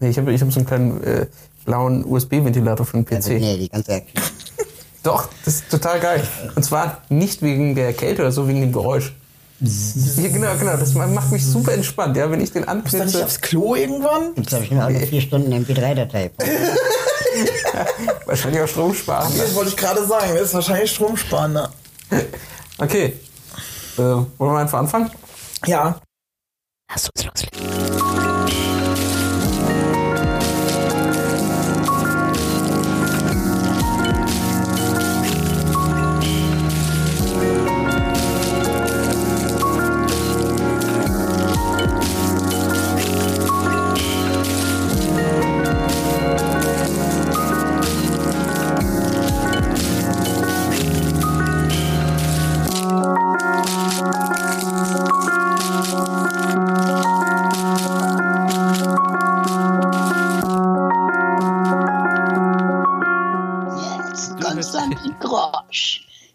Nee, ich habe ich hab so einen kleinen äh, blauen USB-Ventilator für den PC. Also, nee, die ganze Doch, das ist total geil. Und zwar nicht wegen der Kälte oder so, wegen dem Geräusch. Ja, genau, genau. Das macht mich super entspannt, ja, wenn ich den Ist da nicht anknipse. aufs Klo irgendwann? Jetzt habe ich nur alle vier Stunden MP3-Datei. Wahrscheinlich auch Strom sparen. Das wollte ich gerade sagen. Das ist wahrscheinlich stromsparender. Okay. Äh, wollen wir einfach anfangen? Ja. Lass uns loslegen.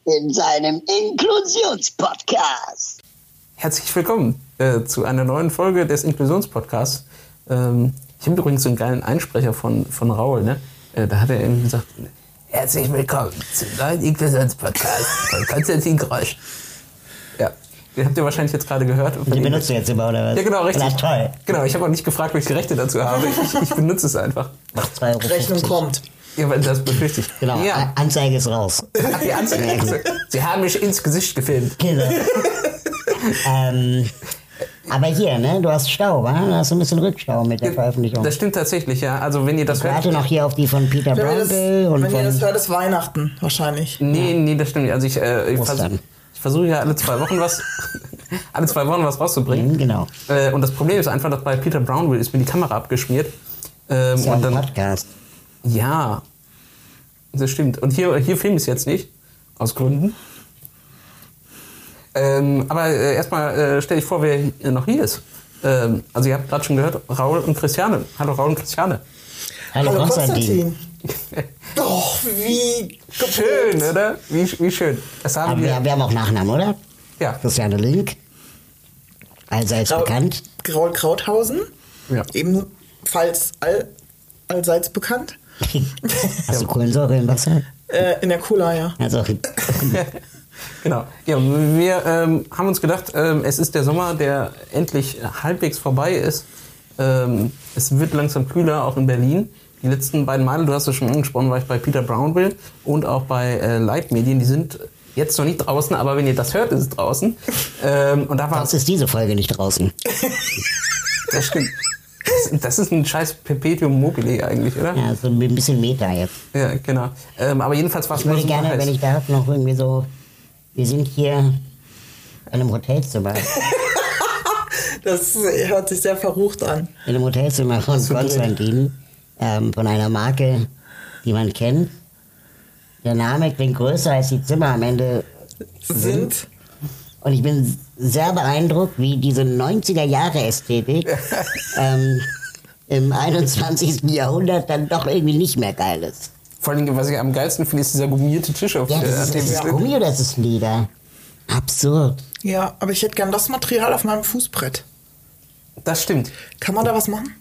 In seinem Inklusionspodcast. Herzlich willkommen äh, zu einer neuen Folge des Inklusionspodcasts. Ähm, ich habe übrigens so einen geilen Einsprecher von, von Raul, ne? Äh, da hat er irgendwie gesagt, herzlich willkommen zum neuen Inklusionspodcast von Konstantin Grosch. Ja, den habt ihr wahrscheinlich jetzt gerade gehört. Die benutzt du jetzt immer, oder was? Ja, genau, richtig. Na toll. Genau, ich habe auch nicht gefragt, welche Rechte dazu habe. Ich, ich benutze es einfach. Macht 2,50 Euro. Rechnung kommt. Ja, weil das befürchte ich. Genau, Ja. Anzeige ist raus. Ach, die Anzeige. Sie haben mich ins Gesicht gefilmt. Genau. ähm, aber hier, ne, du hast Stau, wa? Du hast ein bisschen Rückstau mit der Veröffentlichung. Das stimmt tatsächlich, ja. Also wenn ihr das Ich hört. warte noch hier auf die von Peter Brownbill und wenn ihr das von... hört, ist Weihnachten wahrscheinlich. Nee, nee, das stimmt nicht. Also ich, äh, ich versuche versuch ja alle zwei Wochen was, alle zwei Wochen was rauszubringen. Mhm, Genau. Äh, und das Problem ist einfach, dass bei Peter Brownville ist mir die Kamera abgeschmiert. Ähm, Ist ja und ein dann, Podcast. Ja, das stimmt. Und hier, hier filme ich es jetzt nicht, aus Gründen. Ähm, aber äh, erstmal äh, stell dich vor, wer hier noch hier ist. Ähm, also ihr habt gerade schon gehört, Raul und Christiane. Hallo Raul und Christiane. Hallo, Hallo Konstantin. Konstantin. Doch, wie Schön, oder? Wie, wie schön. Das haben Aber wir. wir, wir haben auch Nachnamen, oder? Ja. Christiane Link. Allseits Grau- bekannt. Graul Krauthausen. Ja. Ebenfalls all, allseits bekannt. Hast du Kohlensäure im Wasser? Äh, in der Cola, ja. Also, Genau. Ja, wir ähm, haben uns gedacht, ähm, es ist der Sommer, der endlich halbwegs vorbei ist. Ähm, es wird langsam kühler, auch in Berlin. Die letzten beiden Male, du hast es schon angesprochen, war ich bei Peter Brownville und auch bei äh, Leitmedien. Die sind jetzt noch nicht draußen, aber wenn ihr das hört, ist es draußen. Ähm, und da war sonst ist diese Folge nicht draußen. das stimmt. Das, ist ein scheiß Perpetuum mobile eigentlich, oder? Ja, so ein bisschen Meta jetzt. Ja, genau. Ähm, aber jedenfalls war es Ich würde gerne, heiß. wenn ich darf, noch irgendwie so. Wir sind hier in einem Hotelzimmer. Das hört sich sehr verrucht an. In einem Hotelzimmer von drin? Konstantin. Ähm, von einer Marke, die man kennt. Der Name klingt größer als die Zimmer am Ende. Sind. Und ich bin sehr beeindruckt, wie diese 90er-Jahre-Ästhetik ähm, im 21. Jahrhundert dann doch irgendwie nicht mehr geil ist. Vor allem, was ich am geilsten finde, ist dieser gummierte Tisch auf Ja, der das ist, das ist Gummi oder ist es Leder? Absurd. Ja, aber ich hätte gern das Material auf meinem Fußbrett. Das stimmt. Kann man da was machen?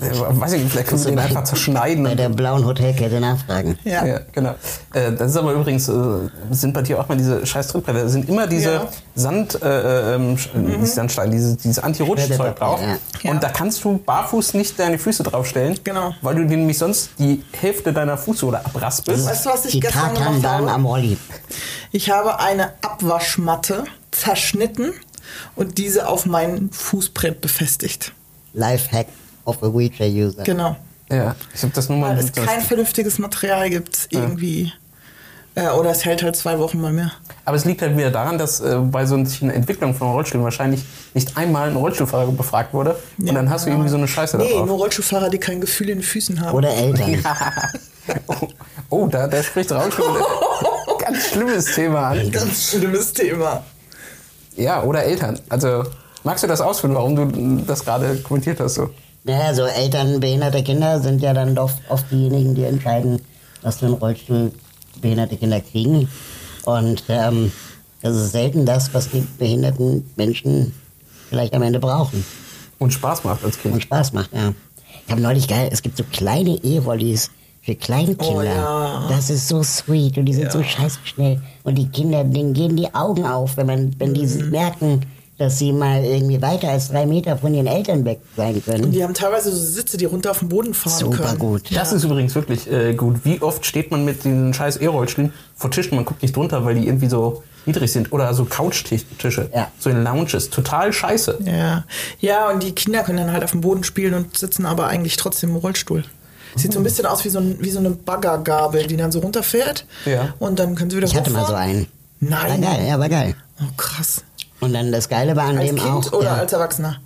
Äh, weiß ich nicht, vielleicht können wir den einfach zerschneiden. Bei der blauen Hotelkette nachfragen. Ja. Ja, genau. Äh, das ist aber übrigens, äh, sind bei dir auch mal diese scheiß Trittbretter. Da sind immer diese Ja. Sand, äh, ähm, sch- äh, nicht Sandstein, dieses, dieses Anti-Rutschzeug drauf. ja. Ja. Und da kannst du barfuß nicht deine Füße draufstellen. Genau. Weil du dir nämlich sonst die Hälfte deiner Fußsohle abraspelst. Weißt du, was ich Die gestern gemacht habe? am Rolli. Ich habe eine Abwaschmatte zerschnitten und diese auf mein Fußbrett befestigt. Lifehack of a Wheelchair-User. Genau. Ja, ich habe das nur mal Weil es kein vernünftiges Material gibt irgendwie. Äh, oder es hält halt zwei Wochen mal mehr. Aber es liegt halt wieder daran, dass äh, bei so einer Entwicklung von Rollstühlen wahrscheinlich nicht einmal ein Rollstuhlfahrer befragt wurde. und dann hast du irgendwie so eine Scheiße da Nee, drauf. nur Rollstuhlfahrer, die kein Gefühl in den Füßen haben. Oder Eltern. oh, oh, da, da spricht Rollstuhl. Ganz schlimmes Thema an. Ganz schlimmes Thema. Ja, oder Eltern. Also, magst du das ausführen, warum du das gerade kommentiert hast? So? Naja, so Eltern behinderter Kinder sind ja dann doch oft diejenigen, die entscheiden, was für einen Rollstuhl behinderte Kinder kriegen. Und ähm, das ist selten das, was die behinderten Menschen vielleicht am Ende brauchen Und Spaß macht als und Kind. Spaß macht. Ja. Ich habe neulich geil, es gibt so kleine E-Rollis für Kleinkinder. Oh, ja. Das ist so sweet und die sind so scheiße schnell. Und die Kinder, denen gehen die Augen auf, wenn, man, wenn die Mhm. merken, dass sie mal irgendwie weiter als drei Meter von ihren Eltern weg sein können. Die haben teilweise so Sitze, die runter auf den Boden fahren Super können. gut. Das ist übrigens wirklich äh, gut. Wie oft steht man mit den scheiß E-Rollstühlen vor Tischen, man guckt nicht drunter, weil die irgendwie so niedrig sind. Oder so Couchtische, Ja. so in Lounges. Total scheiße. Ja. ja, und die Kinder können dann halt auf dem Boden spielen und sitzen aber eigentlich trotzdem im Rollstuhl. Sieht so ein bisschen aus wie so, ein, wie so eine Baggergabel, die dann so runterfährt. Ja. Und dann können sie wieder Ich hatte mal so einen. Nein. War geil, ja, war geil. Oh, krass. Und dann das Geile war an Als dem Kind auch. oder ja, als Erwachsener?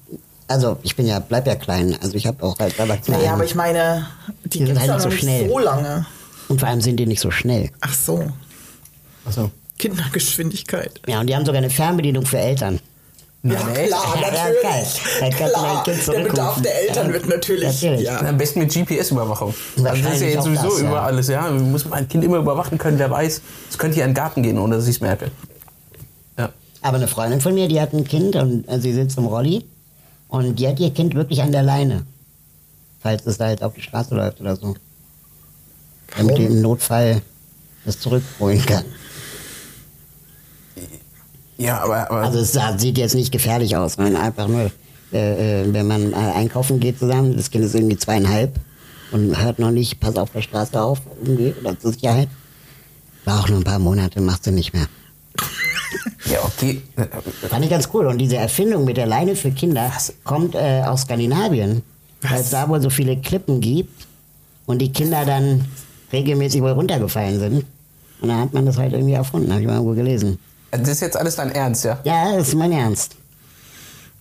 also ich bin ja, bleib ja klein. Also ich habe auch als Erwachsener. Naja, aber ich meine, die, Die sind halt nicht so nicht schnell. so lange. Und vor allem sind die nicht so schnell. Ach so, Also. Kindergeschwindigkeit. Ja, und die haben sogar eine Fernbedienung für Eltern. Ja, echt? klar, Ja, natürlich. geil. Dann kannst du klar. Der zurückrufen. Bedarf der Eltern Ja, wird natürlich. natürlich. Ja. Am besten mit GPS-Überwachung. Also das ist ja jetzt sowieso das, ja. über alles, ja. Man muss ein Kind immer überwachen können, der weiß, es könnte hier in den Garten gehen, ohne dass ich es merke. Ja. Aber eine Freundin von mir, die hat ein Kind und äh, sie sitzt im Rolli und die hat ihr Kind wirklich an der Leine. Falls es da jetzt auf die Straße läuft oder so. Damit die im Notfall das zurückholen kann. Ja, aber, aber Also es sah, sieht jetzt nicht gefährlich aus, sondern einfach nur, äh, äh, wenn man äh, einkaufen geht zusammen, das Kind ist irgendwie zweieinhalb und hört noch nicht, pass auf der Straße auf, irgendwie, oder zur Sicherheit. War auch nur ein paar Monate, macht sie nicht mehr. ja, okay. Fand ich ganz cool. Und diese Erfindung mit der Leine für Kinder kommt äh, aus Skandinavien, weil es da wohl so viele Klippen gibt und die Kinder dann regelmäßig wohl runtergefallen sind. Und dann hat man das halt irgendwie erfunden, habe ich mal irgendwo gelesen. Das ist jetzt alles dein Ernst, ja? Ja, das ist mein Ernst.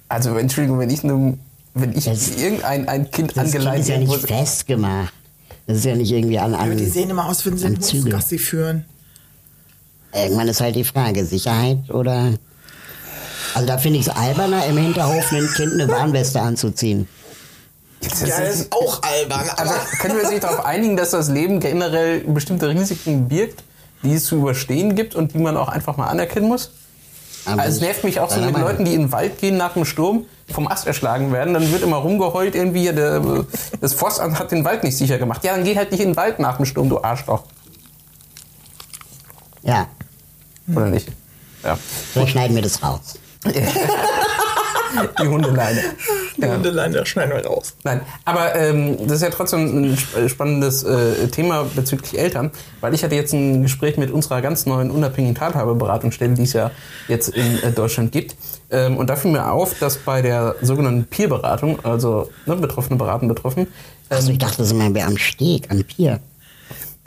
Also, Entschuldigung, wenn ich einem, wenn ich Das- irgendein ein Kind Das Kind angeleitet ist ja nicht festgemacht. Das ist ja nicht irgendwie an, Aber die an sehen immer aus, wenn sie einen Zügel. Hofgassi führen. Irgendwann ist halt die Frage, Sicherheit oder... Also da finde ich es alberner, im Hinterhof einem Kind eine Warnweste anzuziehen. Das Ja, das ist auch albern. Also Aber können wir uns nicht darauf einigen, dass das Leben generell bestimmte Risiken birgt, die es zu überstehen gibt und die man auch einfach mal anerkennen muss? Aber Also es nervt mich auch so mit. Leuten, die in den Wald gehen nach dem Sturm, vom Ast erschlagen werden. Dann wird immer rumgeheult irgendwie, der, das Forstamt hat den Wald nicht sicher gemacht. Ja, dann geh halt nicht in den Wald nach dem Sturm, du Arschloch. Ja, Oder nicht? Ja. vielleicht schneiden wir das raus. Die Hundeleine. die Ja. Hundelein, da schneiden wir raus. Nein, aber ähm, das ist ja trotzdem ein sp- spannendes äh, Thema bezüglich Eltern, weil ich hatte jetzt ein Gespräch mit unserer ganz neuen unabhängigen Teilhabeberatungsstelle, die es ja jetzt in äh, Deutschland gibt. Ähm, und da fiel mir auf, dass bei der sogenannten Peer-Beratung, also ne, Betroffene beraten Betroffen, Also ich dachte, das ist mal wer am Steg, am Pier.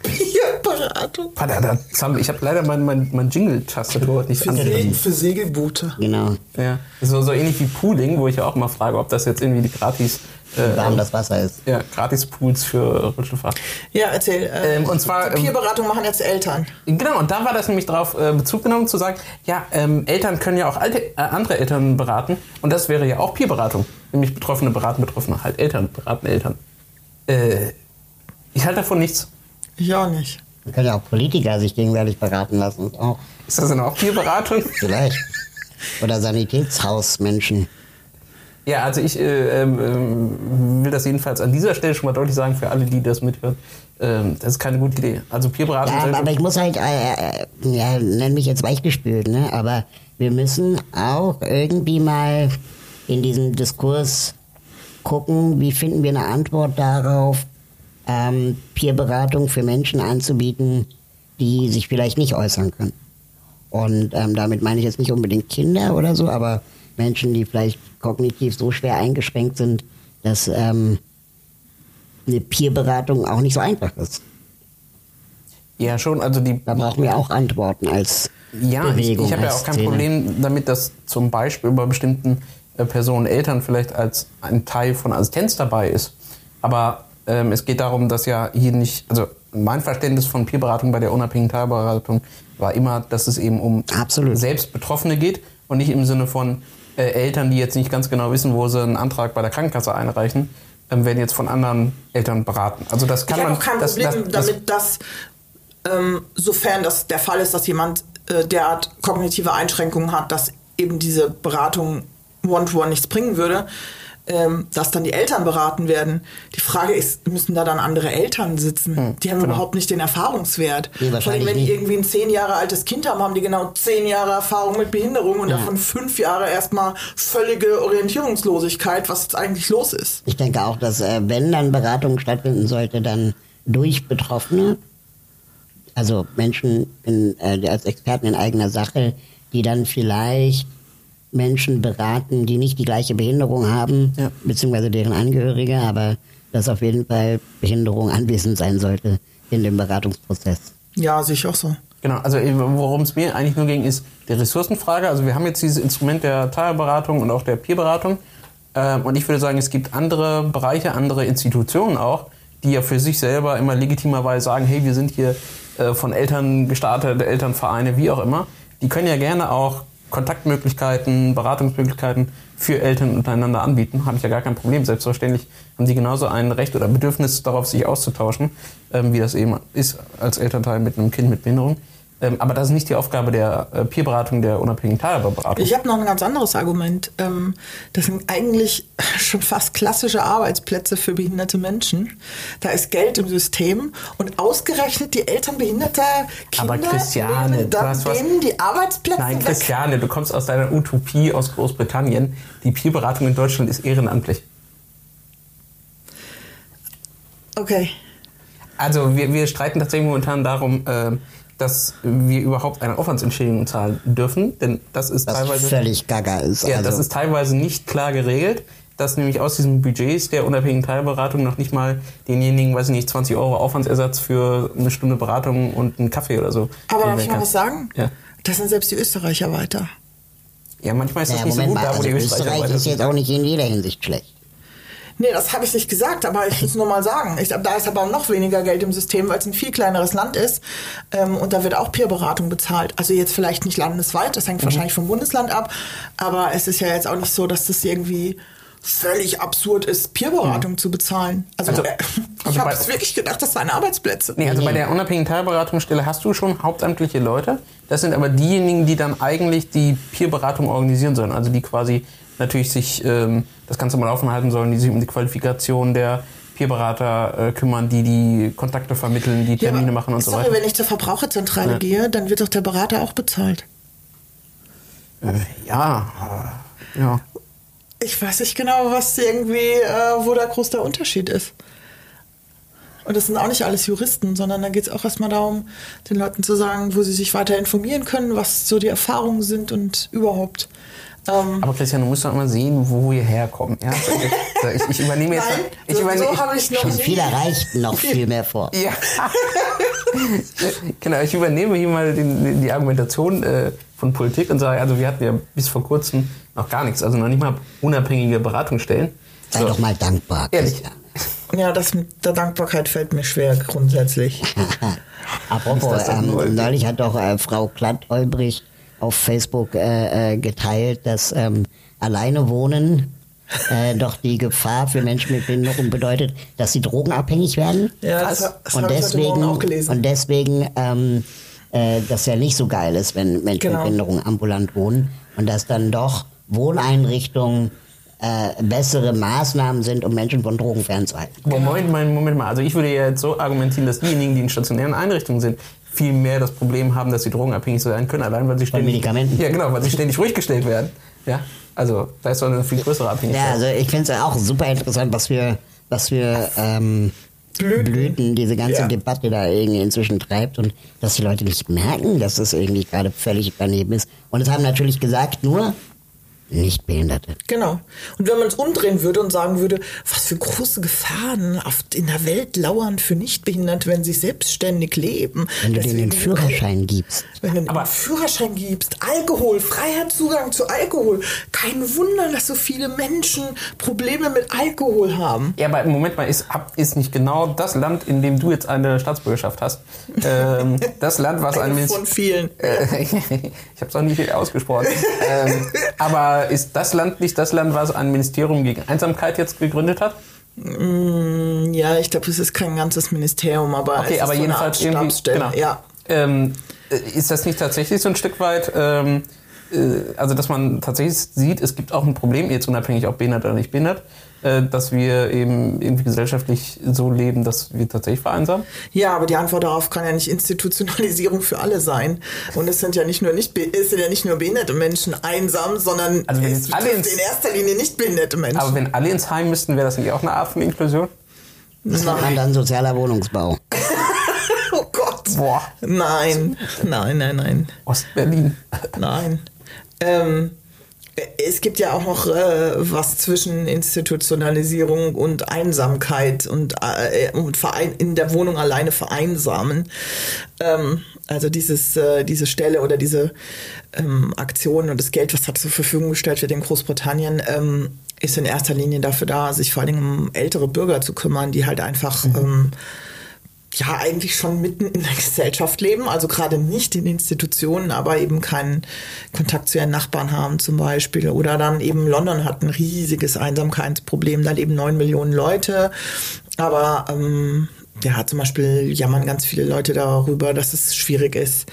Da- Sam, ich habe leider mein, mein, mein Jingle-Tastatur heute nicht Für, Se für Segelboote. Genau, Ja, so, so ähnlich wie Pooling, wo ich ja auch mal frage, ob das jetzt irgendwie die gratis, wie warm äh, das Wasser ist. ja, gratis Pools für Rollstuhlfahrer. Ja, erzähl. Äh, Ähm, und zwar, ähm, Peerberatung machen jetzt Eltern. Genau, und da war das nämlich darauf äh, Bezug genommen, zu sagen, ja, ähm, Eltern können ja auch alte, äh, andere Eltern beraten. Und das wäre ja auch Peerberatung. Nämlich Betroffene beraten Betroffene, halt Eltern beraten Eltern. Äh, ich halte davon nichts. Ich auch nicht. Man kann ja auch Politiker sich gegenseitig beraten lassen. Ist Auch Ist das denn auch Peerberatung? vielleicht. Oder Sanitätshausmenschen. ja, also ich äh, ähm, will das jedenfalls an dieser Stelle schon mal deutlich sagen für alle, die das mithören. Ähm, das ist keine gute Idee. Also Peerberatung Ja, aber ich muss halt, äh, äh, ja, nenn mich jetzt weichgespült, ne? Aber wir müssen auch irgendwie mal in diesem Diskurs gucken, wie finden wir eine Antwort darauf, ähm, Peerberatung für Menschen anzubieten, die sich vielleicht nicht äußern können. Und ähm, damit meine ich jetzt nicht unbedingt Kinder oder so, aber Menschen, die vielleicht kognitiv so schwer eingeschränkt sind, dass ähm, eine Peerberatung auch nicht so einfach ist. ja, schon. Also die Da brauchen wir auch Antworten als Ja, ich, Bewegung. ich habe ja auch kein Szene. Problem damit, dass zum Beispiel bei bestimmten äh, Personen Eltern vielleicht als ein Teil von Assistenz dabei ist. Aber ähm, es geht darum, dass ja hier nicht, also mein Verständnis von Peerberatung bei der unabhängigen Teilberatung war immer, dass es eben um Absolut. selbst Betroffene geht und nicht im Sinne von äh, Eltern, die jetzt nicht ganz genau wissen, wo sie einen Antrag bei der Krankenkasse einreichen, ähm, werden jetzt von anderen Eltern beraten. Also das kann ich habe man. auch kein das, Problem das, das, damit, dass, ähm, sofern das der Fall ist, dass jemand äh, derart kognitive Einschränkungen hat, dass eben diese Beratung One-to-One nichts bringen würde, ähm, dass dann die Eltern beraten werden. Die Frage ist, müssen da dann andere Eltern sitzen? die haben überhaupt nicht den Erfahrungswert. Nee, Vor allem, wenn die irgendwie ein zehn Jahre altes Kind haben, haben die genau zehn Jahre Erfahrung mit Behinderung und Ja. davon fünf Jahre erstmal völlige Orientierungslosigkeit, was jetzt eigentlich los ist. Ich denke auch, dass äh, wenn dann Beratung stattfinden sollte, dann durch Betroffene, also Menschen in, äh, als Experten in eigener Sache, die dann vielleicht Menschen beraten, die nicht die gleiche Behinderung haben, Ja. beziehungsweise deren Angehörige, aber dass auf jeden Fall Behinderung anwesend sein sollte in dem Beratungsprozess. Ja, sehe ich auch so. Genau, also äh, worum es mir eigentlich nur ging, ist die Ressourcenfrage. Also wir haben jetzt dieses Instrument der Teilberatung und auch der Peerberatung. Ähm, und ich würde sagen, es gibt andere Bereiche, andere Institutionen auch, die ja für sich selber immer legitimerweise sagen, hey, wir sind hier äh, von Eltern gestartet, Elternvereine, wie auch immer. Die können ja gerne auch Kontaktmöglichkeiten, Beratungsmöglichkeiten für Eltern untereinander anbieten. Habe ich ja gar kein Problem. Selbstverständlich haben sie genauso ein Recht oder Bedürfnis darauf, sich auszutauschen, ähm, wie das eben ist als Elternteil mit einem Kind mit Behinderung. Ähm, aber das ist nicht die Aufgabe der äh, Peerberatung, der unabhängigen Teilhaberberatung. Ich habe noch ein ganz anderes Argument. Ähm, das sind eigentlich schon fast klassische Arbeitsplätze für behinderte Menschen. Da ist Geld im System und ausgerechnet die Eltern behinderter Kinder Aber Christiane, du hast was- denen die Arbeitsplätze Nein, weg. Christiane, du kommst aus deiner Utopie aus Großbritannien. Die Peerberatung in Deutschland ist ehrenamtlich. Okay. Also wir, wir streiten tatsächlich momentan darum, äh, dass wir überhaupt eine Aufwandsentschädigung zahlen dürfen, denn das ist Was teilweise völlig gaga ist. ja, also, das ist teilweise nicht klar geregelt, dass nämlich aus diesen Budgets der unabhängigen Teilberatung noch nicht mal denjenigen, weiß ich nicht, 20 Euro Aufwandsersatz für eine Stunde Beratung und einen Kaffee oder so. Aber darf ich mal kann. was sagen? Ja. Das sind selbst die Österreicher weiter. Ja, manchmal ist das naja, nicht so Moment gut, mal, da wo also die Österreicher Österreich weiter ist sind. jetzt auch nicht in jeder Hinsicht schlecht. Nee, das habe ich nicht gesagt, aber ich muss nur mal sagen. Ich, da ist aber noch weniger Geld im System, weil es ein viel kleineres Land ist. Ähm, und da wird auch Peerberatung bezahlt. Also jetzt vielleicht nicht landesweit, das hängt Mhm. wahrscheinlich vom Bundesland ab. Aber es ist ja jetzt auch nicht so, dass das irgendwie völlig absurd ist, Peerberatung zu bezahlen. Also, Also- äh, also ich habe bei- es wirklich gedacht, das seien Arbeitsplätze. Nee, also bei der unabhängigen Teilberatungsstelle hast du schon hauptamtliche Leute. Das sind aber diejenigen, die dann eigentlich die Peerberatung organisieren sollen. Also die quasi natürlich sich ähm, das Ganze mal laufen halten sollen, die sich um die Qualifikation der Peerberater äh, kümmern, die die Kontakte vermitteln, die Ja, Termine aber machen und so sorry, weiter. wenn ich zur Verbraucherzentrale Ja. gehe, dann wird doch der Berater auch bezahlt. Äh, ja, ja. Ich weiß nicht genau, was irgendwie, äh, wo da groß der Unterschied ist. Und das sind auch nicht alles Juristen, sondern da geht es auch erstmal darum, den Leuten zu sagen, wo sie sich weiter informieren können, was so die Erfahrungen sind und überhaupt. Ähm, Aber Christian, du musst doch immer sehen, wo wir herkommen. Ja? Ich, ich übernehme jetzt. Nein, ich so, übernehme, so habe ich noch Schon viel erreicht, noch viel mehr vor. Ja. genau, ich übernehme hier mal den, die Argumentation äh, von Politik und sage, also wir hatten ja bis vor kurzem noch gar nichts, also noch nicht mal unabhängige Beratungsstellen. Sei So. doch mal dankbar, Ehrlich. Christian. Ja, das mit der Dankbarkeit fällt mir schwer grundsätzlich. Apropos, ähm, neulich hat doch äh, Frau Klatt-Olbrich auf Facebook äh, äh, geteilt, dass ähm, alleine wohnen äh, doch die Gefahr für Menschen mit Behinderung bedeutet, dass sie drogenabhängig werden. Ja, das, Was? das und deswegen, auch gelesen. und deswegen ähm, äh, das ja nicht so geil ist, wenn Menschen Genau. mit Behinderung ambulant wohnen und dass dann doch Wohneinrichtungen äh, bessere Maßnahmen sind, um Menschen von Drogen fernzuhalten. Moment mal, Moment mal. Also ich würde ja jetzt so argumentieren, dass diejenigen, die in stationären Einrichtungen sind, viel mehr das Problem haben, dass sie drogenabhängig sein können, allein weil sie ständig... Medikamenten. Ja, genau, weil sie ständig ruhig gestellt werden. Ja, also da ist doch eine viel größere Abhängigkeit. Ja, also ich finde es auch super interessant, was für, was für ähm, Blüten. Blüten. diese ganze Ja. Debatte da irgendwie inzwischen treibt und dass die Leute nicht merken, dass das irgendwie gerade völlig daneben ist. Und es haben natürlich gesagt, nur Nichtbehinderte. Genau. Und wenn man es umdrehen würde und sagen würde, was für große Gefahren auf, in der Welt lauern für Nichtbehinderte, wenn sie selbstständig leben. Wenn du denen den Führerschein gibst. Wenn du einen Aber- Führerschein gibst, Alkohol, freier Zugang zu Alkohol. Kein Wunder, dass so viele Menschen Probleme mit Alkohol haben. Ja, aber Moment mal, ist, ist nicht genau das Land, in dem du jetzt eine Staatsbürgerschaft hast, ähm, das Land, was ein Eine Minister... von vielen. Äh, ich habe es auch nicht ausgesprochen. ähm, aber ist das Land nicht das Land, was ein Ministerium gegen Einsamkeit jetzt gegründet hat? Mm, Ja, ich glaube, es ist kein ganzes Ministerium, aber Okay, es ist aber so jedenfalls eine Art irgendwie. Genau. Ja. Ähm, äh, ist das nicht tatsächlich so ein Stück weit ähm, äh, also dass man tatsächlich sieht, es gibt auch ein Problem, jetzt unabhängig ob behindert oder nicht behindert, dass wir eben irgendwie gesellschaftlich so leben, dass wir tatsächlich vereinsamen? Ja, aber die Antwort darauf kann ja nicht Institutionalisierung für alle sein. Und es sind ja nicht nur nicht es sind ja nicht nur behinderte Menschen einsam, sondern Also wenn es alle ins- in erster Linie nicht behinderte Menschen. Aber wenn alle ins Heim müssten, wäre das nicht auch eine Art von Inklusion? Das nennt man dann sozialer Wohnungsbau. oh Gott. Boah, Nein, nein, nein, nein. Ostberlin. Nein. Ähm, es gibt ja auch noch äh, was zwischen Institutionalisierung und Einsamkeit und, äh, und Verein, in der Wohnung alleine vereinsamen. Ähm, also dieses, äh, diese Stelle oder diese ähm, Aktion und das Geld, was da zur Verfügung gestellt wird in Großbritannien, ähm, ist in erster Linie dafür da, sich vor allen Dingen um ältere Bürger zu kümmern, die halt einfach ähm, ja eigentlich schon mitten in der Gesellschaft leben, also gerade nicht in Institutionen, aber eben keinen Kontakt zu ihren Nachbarn haben zum Beispiel. Oder dann eben London hat ein riesiges Einsamkeitsproblem, da leben neun Millionen Leute, aber ähm, ja, zum Beispiel jammern ganz viele Leute darüber, dass es schwierig ist,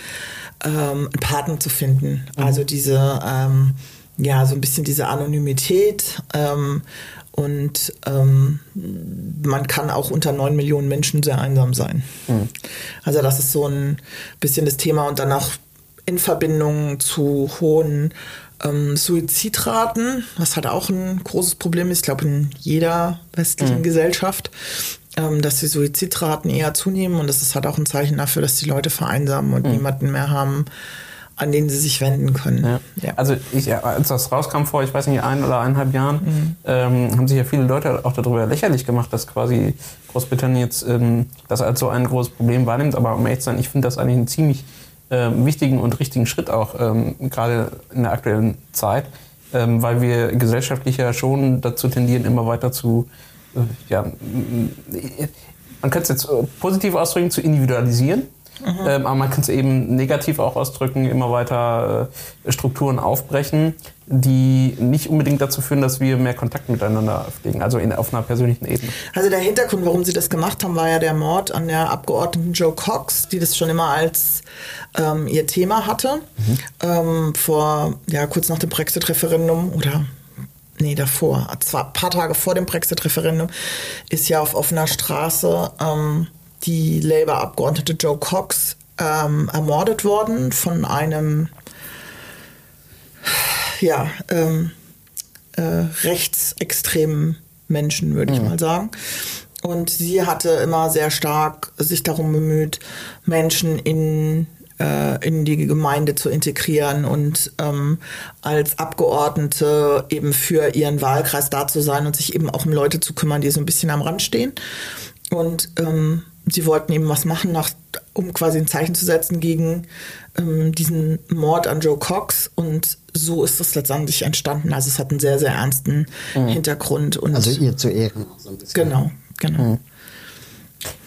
ähm, einen Partner zu finden. Also diese, ähm, ja, so ein bisschen diese Anonymität ähm, und ähm, man kann auch unter neun Millionen Menschen sehr einsam sein. Also das ist so ein bisschen das Thema. Und danach in Verbindung zu hohen ähm, Suizidraten, was halt auch ein großes Problem ist, ich glaube in jeder westlichen Gesellschaft, ähm, dass die Suizidraten eher zunehmen. Und das ist halt auch ein Zeichen dafür, dass die Leute vereinsamen und niemanden mehr haben, an den sie sich wenden können. Ja. Ja. Also ich, als das rauskam vor, ich weiß nicht, ein oder eineinhalb Jahren, Mhm. ähm, haben sich ja viele Leute auch darüber lächerlich gemacht, dass quasi Großbritannien jetzt ähm, das als so ein großes Problem wahrnimmt. Aber um ehrlich zu sein, ich finde das eigentlich einen ziemlich ähm, wichtigen und richtigen Schritt auch, ähm, gerade in der aktuellen Zeit, ähm, weil wir gesellschaftlich ja schon dazu tendieren, immer weiter zu, äh, ja, man könnte es jetzt äh, positiv ausdrücken, zu individualisieren. Ähm, aber man kann es eben negativ auch ausdrücken, immer weiter äh, Strukturen aufbrechen, die nicht unbedingt dazu führen, dass wir mehr Kontakt miteinander pflegen, also in, auf einer persönlichen Ebene. Also der Hintergrund, warum sie das gemacht haben, war ja der Mord an der Abgeordneten Joe Cox, die das schon immer als ähm, ihr Thema hatte. Ähm, vor, ja, kurz nach dem Brexit-Referendum oder nee, davor, zwar ein paar Tage vor dem Brexit-Referendum, ist ja auf offener Straße ähm, die Labour-Abgeordnete Joe Cox ähm, ermordet worden von einem ja, ähm, äh, rechtsextremen Menschen, würde ich mal sagen. Und sie hatte immer sehr stark sich darum bemüht, Menschen in, äh, in die Gemeinde zu integrieren und ähm, als Abgeordnete eben für ihren Wahlkreis da zu sein und sich eben auch um Leute zu kümmern, die so ein bisschen am Rand stehen. Und ähm, sie wollten eben was machen, nach, um quasi ein Zeichen zu setzen gegen ähm, diesen Mord an Joe Cox. Und so ist das letztendlich entstanden. Also es hat einen sehr, sehr ernsten Hintergrund. Und Also ihr zu Ehren auch so ein bisschen. genau, genau.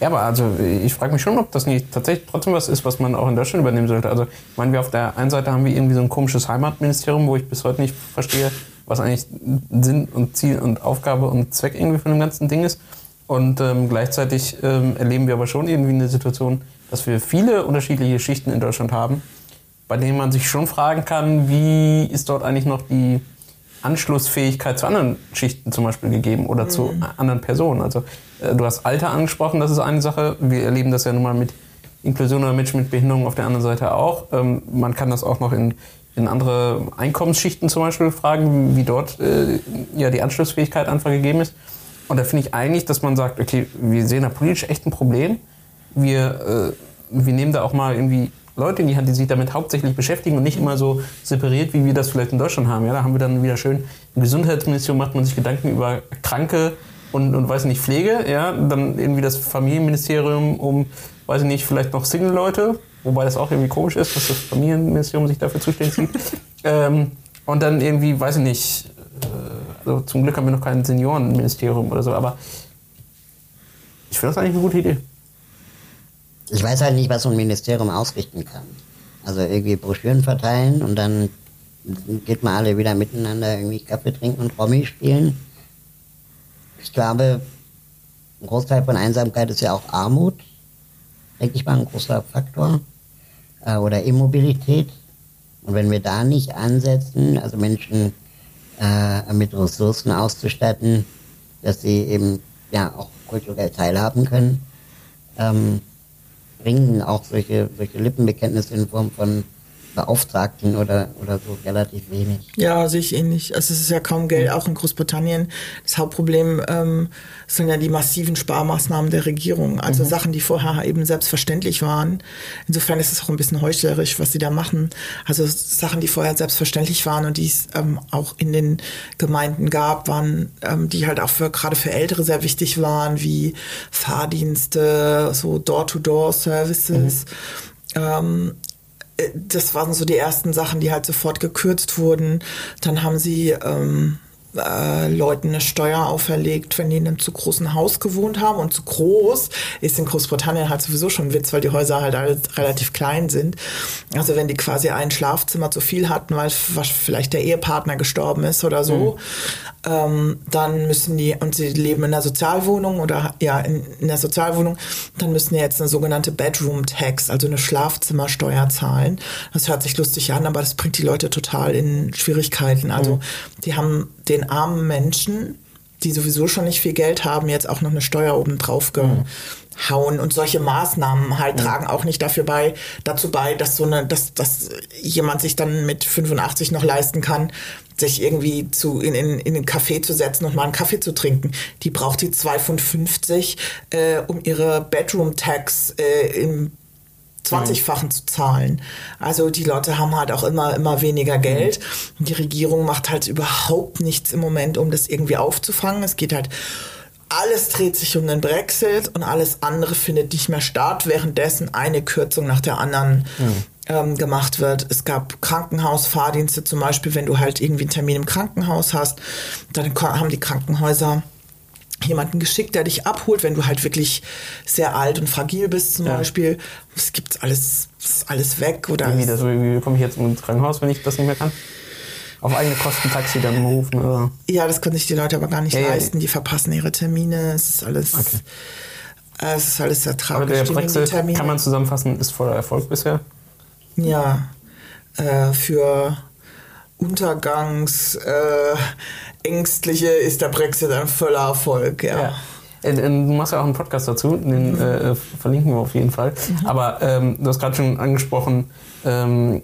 Ja, aber also ich frage mich schon, ob das nicht tatsächlich trotzdem was ist, was man auch in Deutschland übernehmen sollte. Also ich meine, wir auf der einen Seite haben wir irgendwie so ein komisches Heimatministerium, wo ich bis heute nicht verstehe, was eigentlich Sinn und Ziel und Aufgabe und Zweck irgendwie von dem ganzen Ding ist. Und ähm, gleichzeitig ähm, erleben wir aber schon irgendwie eine Situation, dass wir viele unterschiedliche Schichten in Deutschland haben, bei denen man sich schon fragen kann, wie ist dort eigentlich noch die Anschlussfähigkeit zu anderen Schichten zum Beispiel gegeben oder zu anderen Personen. Also äh, du hast Alter angesprochen, das ist eine Sache. Wir erleben das ja nun mal mit Inklusion oder Menschen mit Behinderung auf der anderen Seite auch. Ähm, man kann das auch noch in, in andere Einkommensschichten zum Beispiel fragen, wie dort äh, ja die Anschlussfähigkeit einfach gegeben ist. Und da finde ich eigentlich, dass man sagt, okay, wir sehen da politisch echt ein Problem. Wir, äh, wir nehmen da auch mal irgendwie Leute in die Hand, die sich damit hauptsächlich beschäftigen und nicht immer so separiert, wie wir das vielleicht in Deutschland haben. Ja, da haben wir dann wieder schön im Gesundheitsministerium macht man sich Gedanken über Kranke und, und weiß nicht, Pflege. Ja, dann irgendwie das Familienministerium um, weiß ich nicht, vielleicht noch Single-Leute, wobei das auch irgendwie komisch ist, dass das Familienministerium sich dafür zuständig sieht. ähm, und dann irgendwie, weiß ich nicht, also zum Glück haben wir noch kein Seniorenministerium oder so, aber ich finde das eigentlich eine gute Idee. Ich weiß halt nicht, was so ein Ministerium ausrichten kann. Also irgendwie Broschüren verteilen und dann geht man alle wieder miteinander irgendwie Kaffee trinken und Romy spielen. Ich glaube, ein Großteil von Einsamkeit ist ja auch Armut. Denke ich mal, ein großer Faktor. Äh, oder Immobilität. Und wenn wir da nicht ansetzen, also Menschen äh, mit Ressourcen auszustatten, dass sie eben ja auch kulturell teilhaben können, ähm, bringen auch solche, solche Lippenbekenntnisse in Form von Beauftragten oder, oder so relativ wenig. Ja, sehe ich ähnlich. Also es ist ja kaum Geld, auch in Großbritannien. Das Hauptproblem ähm, sind ja die massiven Sparmaßnahmen der Regierung. Also mhm. Sachen, die vorher eben selbstverständlich waren. Insofern ist es auch ein bisschen heuchlerisch, was sie da machen. Also Sachen, die vorher selbstverständlich waren und die es ähm, auch in den Gemeinden gab, waren, ähm, die halt auch für gerade für Ältere sehr wichtig waren, wie Fahrdienste, so Door-to-Door-Services. Mhm. Ähm, äh, das waren so die ersten Sachen, die halt sofort gekürzt wurden. Dann haben sie ähm, äh, Leuten eine Steuer auferlegt, wenn die in einem zu großen Haus gewohnt haben. Und zu groß ist in Großbritannien halt sowieso schon ein Witz, weil die Häuser halt alle relativ klein sind. Also wenn die quasi ein Schlafzimmer zu viel hatten, weil vielleicht der Ehepartner gestorben ist oder so, mhm. ähm, dann müssen die, und sie leben in einer Sozialwohnung oder ja, in, in der Sozialwohnung, dann müssen die jetzt eine sogenannte Bedroom Tax, also eine Schlafzimmersteuer zahlen. Das hört sich lustig an, aber das bringt die Leute total in Schwierigkeiten. Also mhm. die haben den armen Menschen, die sowieso schon nicht viel Geld haben, jetzt auch noch eine Steuer oben drauf gehauen. Und solche Maßnahmen halt ja. tragen auch nicht dafür bei, dazu bei, dass so eine, dass, dass jemand sich dann mit 85 noch leisten kann, sich irgendwie zu, in, in, in einen Café zu setzen und mal einen Kaffee zu trinken. Die braucht die 2,50 äh, um ihre Bedroom-Tax äh, im 20-fachen zu zahlen. Also die Leute haben halt auch immer, immer weniger Geld. Und die Regierung macht halt überhaupt nichts im Moment, um das irgendwie aufzufangen. Es geht halt alles dreht sich um den Brexit und alles andere findet nicht mehr statt, währenddessen eine Kürzung nach der anderen ja. ähm, gemacht wird. Es gab Krankenhausfahrdienste zum Beispiel, wenn du halt irgendwie einen Termin im Krankenhaus hast, dann haben die Krankenhäuser jemanden geschickt, der dich abholt, wenn du halt wirklich sehr alt und fragil bist zum ja. Beispiel. Es gibt alles, ist alles weg oder. Irgendwie, das, wie komme ich jetzt ins Krankenhaus, wenn ich das nicht mehr kann? Auf eigene Kosten Taxi dann rufen oder? Ja, das können sich die Leute aber gar nicht ja, leisten. Die verpassen ihre Termine. Es ist alles. Okay. Äh, es ist alles sehr traurig. Aber der Brexit, kann man zusammenfassen, ist voller Erfolg bisher? Ja. Äh, für Untergangs. Äh, Ängstliche ist der Brexit ein voller Erfolg, ja. ja. Äh, äh, du machst ja auch einen Podcast dazu, den mhm. äh, verlinken wir auf jeden Fall. Mhm. Aber ähm, du hast gerade schon angesprochen, ähm,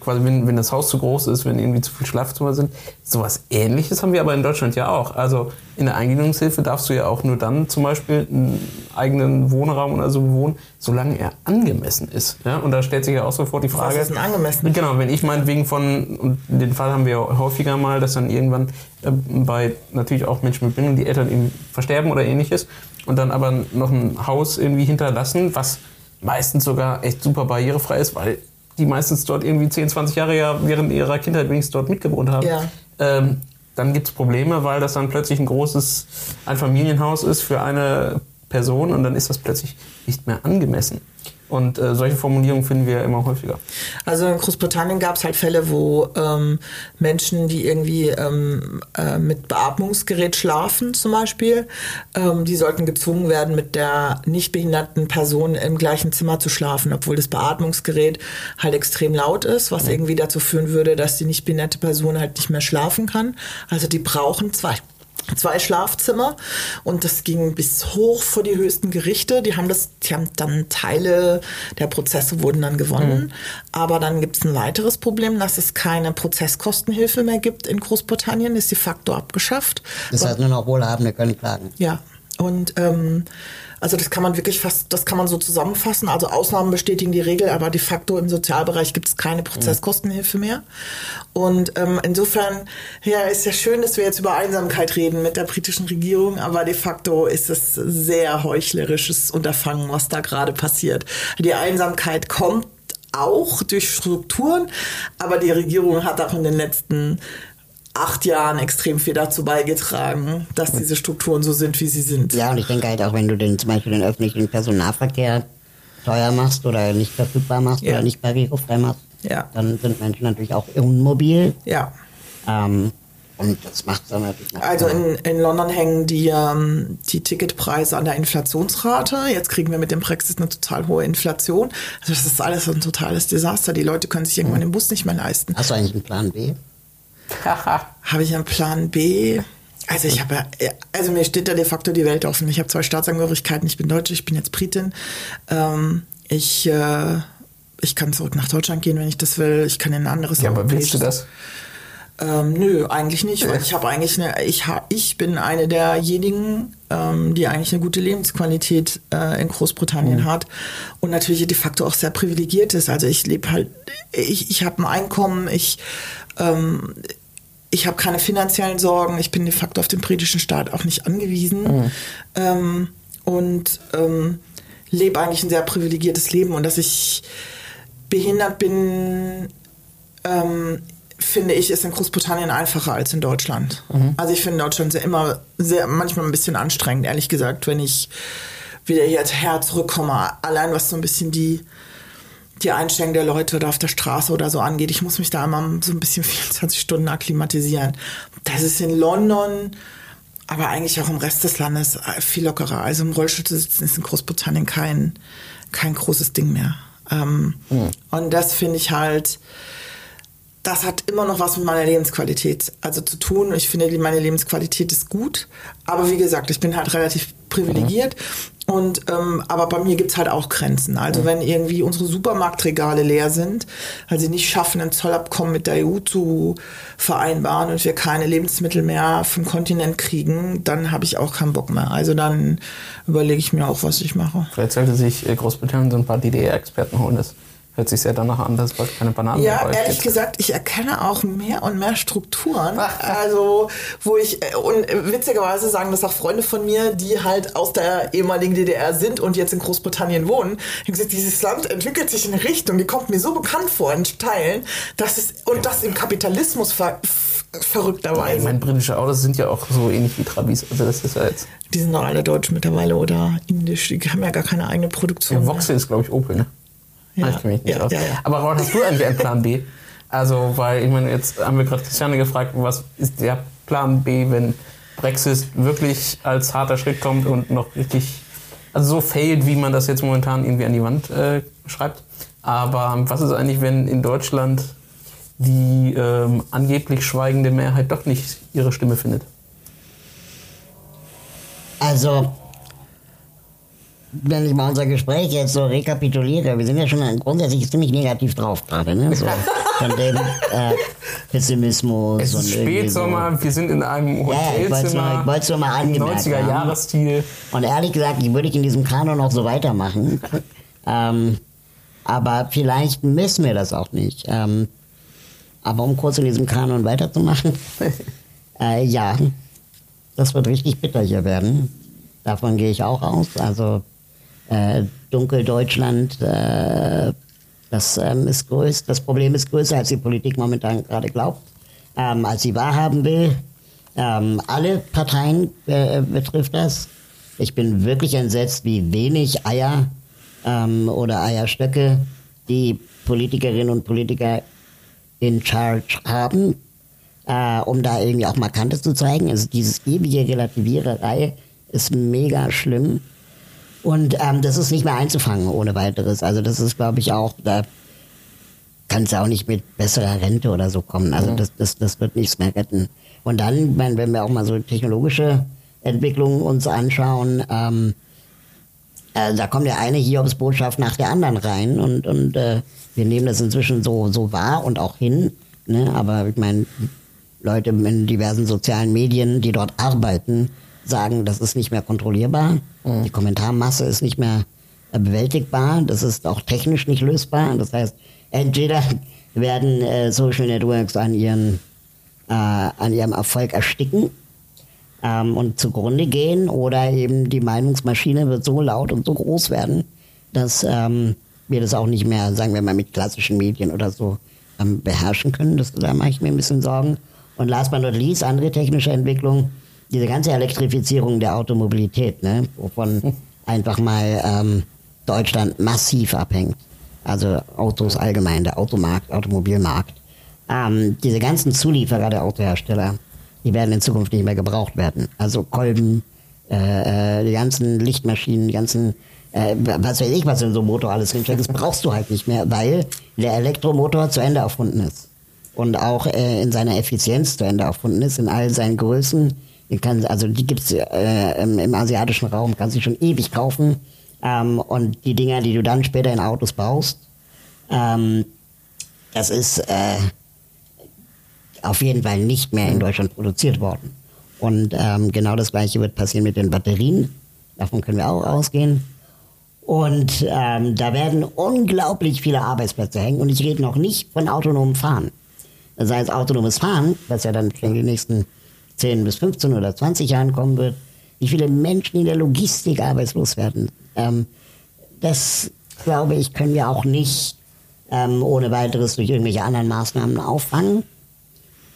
quasi wenn, wenn das Haus zu groß ist, wenn irgendwie zu viele Schlafzimmer sind. Sowas ähnliches haben wir aber in Deutschland ja auch. Also in der Eingliederungshilfe darfst du ja auch nur dann zum Beispiel einen eigenen Wohnraum oder so bewohnen, solange er angemessen ist. Ja? Und da stellt sich ja auch sofort die Frage. Was ist denn angemessen? Genau, wenn ich meinetwegen von, und den Fall haben wir häufiger mal, dass dann irgendwann äh, bei natürlich auch Menschen mit Bindung die Eltern eben versterben oder ähnliches und dann aber noch ein Haus irgendwie hinterlassen, was meistens sogar echt super barrierefrei ist, weil die meistens dort irgendwie 10, 20 Jahre ja während ihrer Kindheit wenigstens dort mitgewohnt haben. Ja. Ähm, dann gibt es Probleme, weil das dann plötzlich ein großes Einfamilienhaus ist für eine Person und dann ist das plötzlich nicht mehr angemessen. Und äh, solche Formulierungen finden wir immer häufiger. Also in Großbritannien gab es halt Fälle, wo ähm, Menschen, die irgendwie ähm, äh, mit Beatmungsgerät schlafen zum Beispiel, ähm, die sollten gezwungen werden, mit der nicht behinderten Person im gleichen Zimmer zu schlafen, obwohl das Beatmungsgerät halt extrem laut ist, was irgendwie dazu führen würde, dass die nicht behinderte Person halt nicht mehr schlafen kann. Also die brauchen zwei zwei Schlafzimmer und das ging bis hoch vor die höchsten Gerichte. Die haben das, die haben dann Teile der Prozesse wurden dann gewonnen. Mhm. Aber dann gibt es ein weiteres Problem, dass es keine Prozesskostenhilfe mehr gibt in Großbritannien, ist de facto abgeschafft. Das heißt, nur noch Wohlhabende können klagen. Ja. Und ähm, also das kann man wirklich fast, das kann man so zusammenfassen. Also Ausnahmen bestätigen die Regel, aber de facto im Sozialbereich gibt es keine Prozesskostenhilfe mehr. Und ähm, insofern, ja, ist ja schön, dass wir jetzt über Einsamkeit reden mit der britischen Regierung, aber de facto ist es sehr heuchlerisches Unterfangen, was da gerade passiert. Die Einsamkeit kommt auch durch Strukturen, aber die Regierung hat auch in den letzten acht Jahren extrem viel dazu beigetragen, dass diese Strukturen so sind, wie sie sind. Ja, und ich denke halt auch, wenn du den, zum Beispiel den öffentlichen Personennahverkehr teuer machst oder nicht verfügbar machst ja. oder nicht barrierefrei machst, ja. dann sind Menschen natürlich auch unmobil. Ja. Ähm, Und das macht dann natürlich Also in, in London hängen die, ähm, die Ticketpreise an der Inflationsrate. Jetzt kriegen wir mit dem Brexit eine total hohe Inflation. Also das ist alles ein totales Desaster. Die Leute können sich irgendwann den Bus nicht mehr leisten. Hast du eigentlich einen Plan B? Habe ich einen Plan B? Also ich habe, ja- also mir steht da de facto die Welt offen. Ich habe zwei Staatsangehörigkeiten. Ich bin Deutsche, ich bin jetzt Britin. Ähm, ich, äh, ich kann zurück nach Deutschland gehen, wenn ich das will. Ich kann in ein anderes Ja, aber willst du das? Ähm, nö, eigentlich nicht, weil ich habe eigentlich eine, ich, ha, ich bin eine derjenigen, ähm, die eigentlich eine gute Lebensqualität äh, in Großbritannien hat und natürlich de facto auch sehr privilegiert ist. Also ich lebe halt, ich, ich habe ein Einkommen, ich, ähm, ich habe keine finanziellen Sorgen, ich bin de facto auf den britischen Staat auch nicht angewiesen ähm, und ähm, lebe eigentlich ein sehr privilegiertes Leben und dass ich behindert bin, ähm, finde ich, ist in Großbritannien einfacher als in Deutschland. Also ich finde Deutschland sehr immer sehr manchmal ein bisschen anstrengend, ehrlich gesagt, wenn ich wieder hierher zurückkomme. Allein was so ein bisschen die die Einstellung der Leute da auf der Straße oder so angeht. Ich muss mich da immer so ein bisschen 24 Stunden akklimatisieren. Das ist in London, aber eigentlich auch im Rest des Landes äh, viel lockerer. Also im Rollstuhl zu sitzen ist in Großbritannien kein, kein großes Ding mehr. Ähm, Und das finde ich halt, das hat immer noch was mit meiner Lebensqualität also zu tun. Ich finde, meine Lebensqualität ist gut. Aber wie gesagt, ich bin halt relativ privilegiert. Und ähm, aber bei mir gibt's halt auch Grenzen. Also wenn irgendwie unsere Supermarktregale leer sind, weil sie nicht schaffen, ein Zollabkommen mit der EU zu vereinbaren und wir keine Lebensmittel mehr vom Kontinent kriegen, dann habe ich auch keinen Bock mehr. Also dann überlege ich mir auch, was ich mache. Vielleicht sollte sich äh, Großbritannien so ein paar DDR-Experten holen. Das hört sich sehr danach an, dass es bald keine Bananen mehr Ja, euch ehrlich gibt. gesagt, ich erkenne auch mehr und mehr Strukturen. Also, wo ich, äh, und witzigerweise sagen das auch Freunde von mir, die halt aus der ehemaligen DDR sind und jetzt in Großbritannien wohnen. Ich habe gesagt, dieses Land entwickelt sich in eine Richtung, die kommt mir so bekannt vor in Teilen, dass es, und das im Kapitalismus ver, f- Ich verrückterweise. meine, britische Autos sind ja auch so ähnlich wie Trabis. Also das ist ja jetzt. Die sind doch alle deutsch mittlerweile oder indisch, die haben ja gar keine eigene Produktion. Ja. Vauxhall ist, glaube ich, Opel, ne? Ja, ich mich nicht ja, aus. ja, ja. Aber Ron, hast du eigentlich einen Plan B? Also, weil ich meine, jetzt haben wir gerade Christiane gefragt, was ist der Plan B, wenn Brexit wirklich als harter Schritt kommt und noch richtig, also so failt, wie man das jetzt momentan irgendwie an die Wand äh, schreibt. Aber was ist eigentlich, wenn in Deutschland die ähm, angeblich schweigende Mehrheit doch nicht ihre Stimme findet? Also, wenn ich mal unser Gespräch jetzt so rekapituliere, wir sind ja schon grundsätzlich ziemlich negativ drauf gerade, ne? So, von dem äh, Pessimismus Es ist Spätsommer, wir sind in einem Ja, ich wollt's Hotelzimmer. nur- ich wollt's nur mal angemerkt 90er-Jahresstil. So. Und ehrlich gesagt, ich würde ich in diesem Kanon noch so weitermachen. ähm, aber vielleicht müssen wir das auch nicht. Ähm, aber um kurz in diesem Kanon weiterzumachen, äh, ja, das wird richtig bitter hier werden. Davon gehe ich auch aus. Also äh, Dunkeldeutschland, äh, das ähm, ist größ, das Problem ist größer, als die Politik momentan gerade glaubt, ähm, als sie wahrhaben will. Ähm, alle Parteien äh, betrifft das. Ich bin wirklich entsetzt, wie wenig Eier ähm, oder Eierstöcke die Politikerinnen und Politiker in Charge haben, äh, um da irgendwie auch Markantes zu zeigen. Also dieses ewige Relativiererei ist mega schlimm. Und ähm, das ist nicht mehr einzufangen ohne weiteres. Also das ist, glaube ich, auch, da kann es auch nicht mit besserer Rente oder so kommen. Also das, das, das wird nichts mehr retten. Und dann, wenn wir auch mal so technologische Entwicklungen uns anschauen, ähm, äh, da kommt ja eine Hiobsbotschaft nach der anderen rein und, und äh, wir nehmen das inzwischen so, so wahr und auch hin. Ne? Aber ich meine, Leute in diversen sozialen Medien, die dort arbeiten, sagen, das ist nicht mehr kontrollierbar. Die Kommentarmasse ist nicht mehr äh, bewältigbar. Das ist auch technisch nicht lösbar. Das heißt, entweder werden äh, Social Networks an, ihren, äh, an ihrem Erfolg ersticken ähm, und zugrunde gehen oder eben die Meinungsmaschine wird so laut und so groß werden, dass ähm, wir das auch nicht mehr, sagen wir mal, mit klassischen Medien oder so ähm, beherrschen können. Das, da mache ich mir ein bisschen Sorgen. Und last but not least, andere technische Entwicklung, diese ganze Elektrifizierung der Automobilität, ne, wovon einfach mal ähm, Deutschland massiv abhängt. Also Autos allgemein, der Automarkt, Automobilmarkt. Ähm, diese ganzen Zulieferer der Autohersteller, die werden in Zukunft nicht mehr gebraucht werden. Also Kolben, äh, äh, die ganzen Lichtmaschinen, die ganzen, äh, was weiß ich, was in so einem Motor alles drinsteckt, das brauchst du halt nicht mehr, weil der Elektromotor zu Ende erfunden ist. Und auch äh, in seiner Effizienz zu Ende erfunden ist, in all seinen Größen. Kann, also die gibt's äh, im, im asiatischen Raum, kannst du schon ewig kaufen. Ähm, und die Dinger, die du dann später in Autos baust, ähm, das ist äh, auf jeden Fall nicht mehr in Deutschland produziert worden. Und ähm, genau das gleiche wird passieren mit den Batterien. Davon können wir auch ausgehen. Und ähm, da werden unglaublich viele Arbeitsplätze hängen. Und ich rede noch nicht von autonomem Fahren. Das heißt, autonomes Fahren, was ja dann in den nächsten 10 bis 15 oder 20 Jahren kommen wird, wie viele Menschen in der Logistik arbeitslos werden. Ähm, das, glaube ich, können wir auch nicht ähm, ohne weiteres durch irgendwelche anderen Maßnahmen auffangen.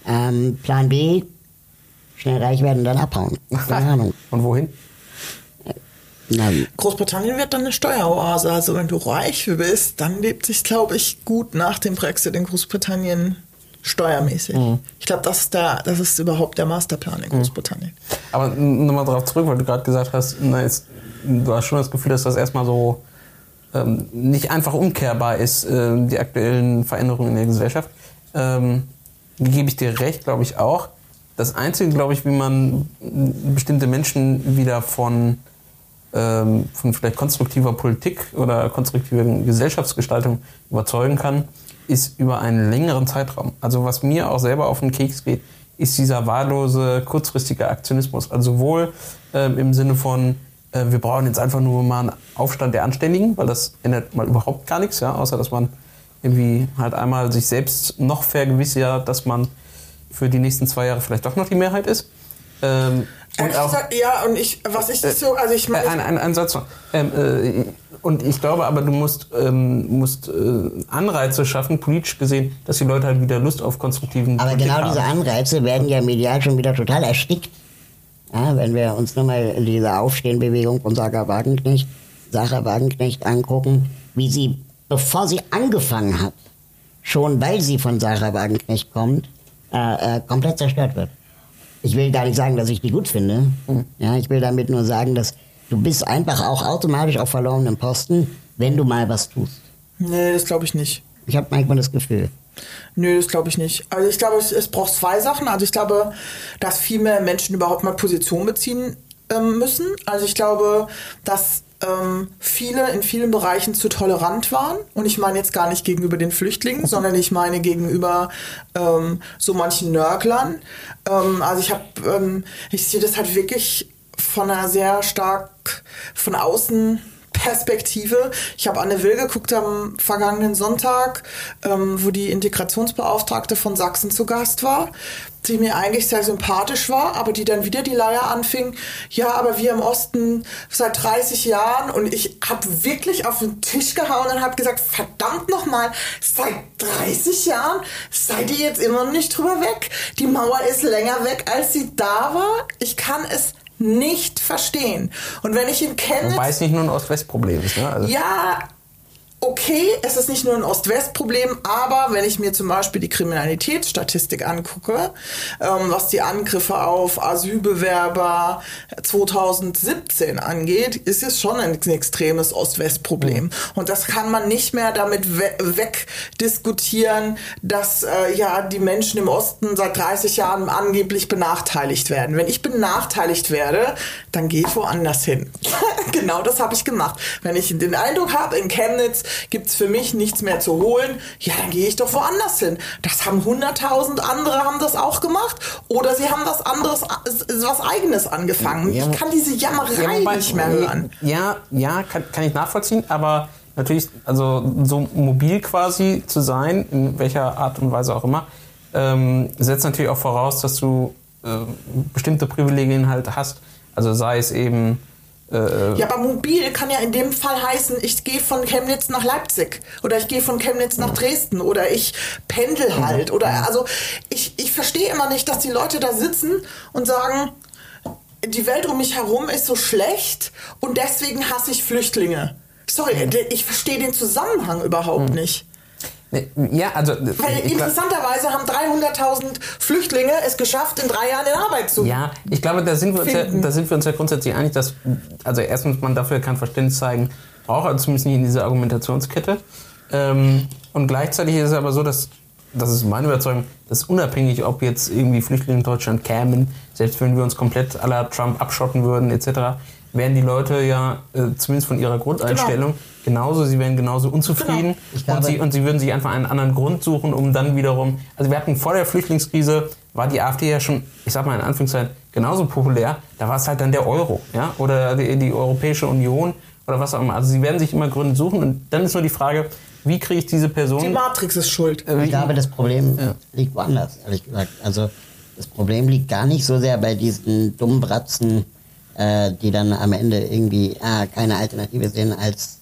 Ähm, Plan B, schnell reich werden, dann abhauen. Keine Ahnung. Und wohin? Na, Großbritannien wird dann eine Steueroase. Also wenn du reich bist, dann lebt sich, glaube ich, gut nach dem Brexit in Großbritannien steuermäßig. Ich glaube, das, ist der- das ist überhaupt der Masterplan in Großbritannien. Aber nochmal darauf zurück, weil du gerade gesagt hast, na, jetzt, du hast schon das Gefühl, dass das erstmal so ähm, nicht einfach umkehrbar ist, ähm, die aktuellen Veränderungen in der Gesellschaft. Ähm, gebe ich dir recht, glaube ich auch. Das Einzige, glaube ich, wie man bestimmte Menschen wieder von, ähm, von vielleicht konstruktiver Politik oder konstruktiver Gesellschaftsgestaltung überzeugen kann, ist über einen längeren Zeitraum. Also was mir auch selber auf den Keks geht, ist dieser wahllose, kurzfristige Aktionismus. Also sowohl ähm, im Sinne von, äh, wir brauchen jetzt einfach nur mal einen Aufstand der Anständigen, weil das ändert mal überhaupt gar nichts, ja, außer dass man irgendwie halt einmal sich selbst noch vergewissert, dass man für die nächsten zwei Jahre vielleicht doch noch die Mehrheit ist. Ähm, Ehrlich gesagt, ja, und ich, was ich nicht so, also ich äh, meine, ein, ein, ein Satz noch. Ähm, äh, und ich glaube aber, du musst, ähm, musst äh, Anreize schaffen, politisch gesehen, dass die Leute halt wieder Lust auf konstruktiven Aber Politik genau diese haben. Anreize werden ja medial schon wieder total erstickt. Ja, wenn wir uns nur mal diese Aufstehenbewegung von Sarah Wagenknecht, Sarah Wagenknecht angucken, wie sie, bevor sie angefangen hat, schon weil sie von Sarah Wagenknecht kommt, äh, äh, komplett zerstört wird. Ich will gar nicht sagen, dass ich die gut finde. Ja, ich will damit nur sagen, dass du bist einfach auch automatisch auf verlorenem Posten, wenn du mal was tust. nee, das glaube ich nicht. Ich habe manchmal das Gefühl. Nö, das glaube ich nicht. Also ich glaube, es, es braucht zwei Sachen. Also ich glaube, dass viel mehr Menschen überhaupt mal Position beziehen ähm, müssen. Also ich glaube, dass ähm, viele in vielen Bereichen zu tolerant waren. Und ich meine jetzt gar nicht gegenüber den Flüchtlingen, sondern ich meine gegenüber ähm, so manchen Nörglern. Ähm, also ich habe, ähm, ich sehe das halt wirklich von einer sehr stark von außen Perspektive. Ich habe Anne Will geguckt am vergangenen Sonntag, ähm, wo die Integrationsbeauftragte von Sachsen zu Gast war, die mir eigentlich sehr sympathisch war, aber die dann wieder die Leier anfing. Ja, aber wir im Osten seit 30 Jahren und ich habe wirklich auf den Tisch gehauen und habe gesagt, verdammt nochmal, seit 30 Jahren seid ihr jetzt immer noch nicht drüber weg. Die Mauer ist länger weg, als sie da war. Ich kann es nicht verstehen. Und wenn ich in Chemnitz Wobei es nicht nur ein Ost-West-Problem ist. Ne? Also, ja, okay, es ist nicht nur ein Ost-West-Problem, aber wenn ich mir zum Beispiel die Kriminalitätsstatistik angucke, ähm, was die Angriffe auf Asylbewerber 2017 angeht, ist es schon ein extremes Ost-West-Problem. Und das kann man nicht mehr damit we wegdiskutieren, dass äh, ja die Menschen im Osten seit 30 Jahren angeblich benachteiligt werden. Wenn ich benachteiligt werde, dann gehe ich woanders hin. genau das habe ich gemacht. Wenn ich den Eindruck habe, in Chemnitz gibt es für mich nichts mehr zu holen, ja, dann gehe ich doch woanders hin. Das haben hunderttausend andere haben das auch gemacht oder sie haben was anderes, was eigenes angefangen. Ja, ich kann diese Jammerei wobei- nicht mehr hören. Ja, ja, kann, kann ich nachvollziehen, aber natürlich, also so mobil quasi zu sein, in welcher Art und Weise auch immer, ähm, setzt natürlich auch voraus, dass du äh, bestimmte Privilegien halt hast. Also sei es eben Ja, aber mobil kann ja in dem Fall heißen, ich gehe von Chemnitz nach Leipzig oder ich gehe von Chemnitz nach Dresden oder ich pendel halt oder also ich, ich verstehe immer nicht, dass die Leute da sitzen und sagen, die Welt um mich herum ist so schlecht und deswegen hasse ich Flüchtlinge. Sorry, ich verstehe den Zusammenhang überhaupt nicht. Ja, also. Weil glaub- interessanterweise haben 300.000 Flüchtlinge es geschafft, in drei Jahren in Arbeit zu. Ja, ich glaube, da sind wir uns ja, da sind wir uns ja grundsätzlich einig, dass, also erstens man dafür kein Verständnis zeigen braucht, also zumindest nicht in dieser Argumentationskette. Ähm, und gleichzeitig ist es aber so, dass, das ist meine Überzeugung, dass unabhängig, ob jetzt irgendwie Flüchtlinge in Deutschland kämen, selbst wenn wir uns komplett la Trump abschotten würden, etc., wären die Leute ja äh, zumindest von ihrer Grundeinstellung genauso, sie wären genauso unzufrieden Ich und, sie, und sie würden sich einfach einen anderen Grund suchen, um dann wiederum, also wir hatten vor der Flüchtlingskrise, war die AfD ja schon, ich sag mal in Anführungszeichen, genauso populär, da war es halt dann der Euro, ja, oder die, die Europäische Union oder was auch immer. Also sie werden sich immer Gründe suchen und dann ist nur die Frage, wie kriege ich diese Person... Die Matrix ist schuld. äh, Ich glaube, das Problem liegt woanders, ehrlich gesagt. Also das Problem liegt gar nicht so sehr bei diesen dummen Bratzen, äh, die dann am Ende irgendwie ah, keine Alternative sehen, als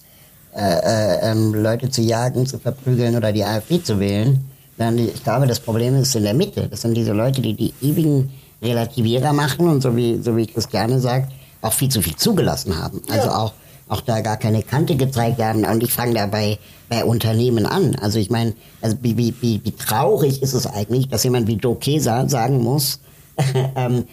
äh, äh, ähm, Leute zu jagen, zu verprügeln oder die AfD zu wählen. Die, ich glaube, das Problem ist in der Mitte. Das sind diese Leute, die die ewigen Relativierer machen und so wie, so wie Christiane sagt, auch viel zu viel zugelassen haben. Also Ja. auch auch da gar keine Kante gezeigt haben. Und ich fange da bei, Unternehmen an. Also ich meine, also wie, wie, wie, wie traurig ist es eigentlich, dass jemand wie Joe Kesa sagen muss, ähm, äh, äh,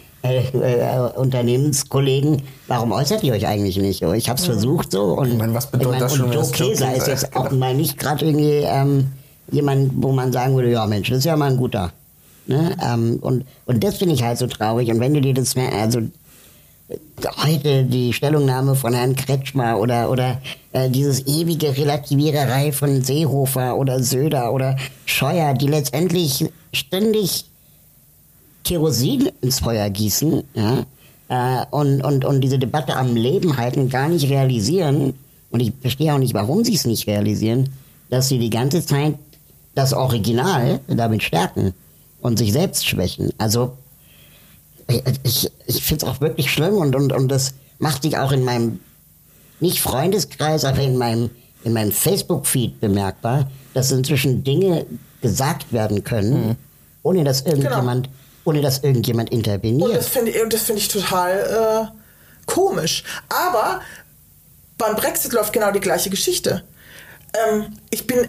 Unternehmenskollegen, warum äußert ihr euch eigentlich nicht? Ich habe es versucht so. Und, Ich meine, was bedeutet das und schon, wenn Joe das Kesa ist jetzt auch mal nicht gerade irgendwie ähm, jemand, wo man sagen würde, ja Mensch, das ist ja mal ein guter. Ne? Ähm, und, und das finde ich halt so traurig. Und wenn du dir das, mehr- also heute die Stellungnahme von Herrn Kretschmer oder, oder äh, dieses ewige Relativiererei von Seehofer oder Söder oder Scheuer, die letztendlich ständig Kerosin ins Feuer gießen ja, äh, und, und, und diese Debatte am Leben halten gar nicht realisieren, und ich verstehe auch nicht, warum sie es nicht realisieren, dass sie die ganze Zeit das Original damit stärken und sich selbst schwächen. Also ich, ich finde es auch wirklich schlimm und, und, und das macht sich auch in meinem, nicht Freundeskreis, aber in meinem, in meinem Facebook-Feed bemerkbar, dass inzwischen Dinge gesagt werden können, ohne dass irgendjemand, ohne dass irgendjemand interveniert. das finde ich, und das finde ich total äh, komisch. Aber beim Brexit läuft genau die gleiche Geschichte. Ähm, ich bin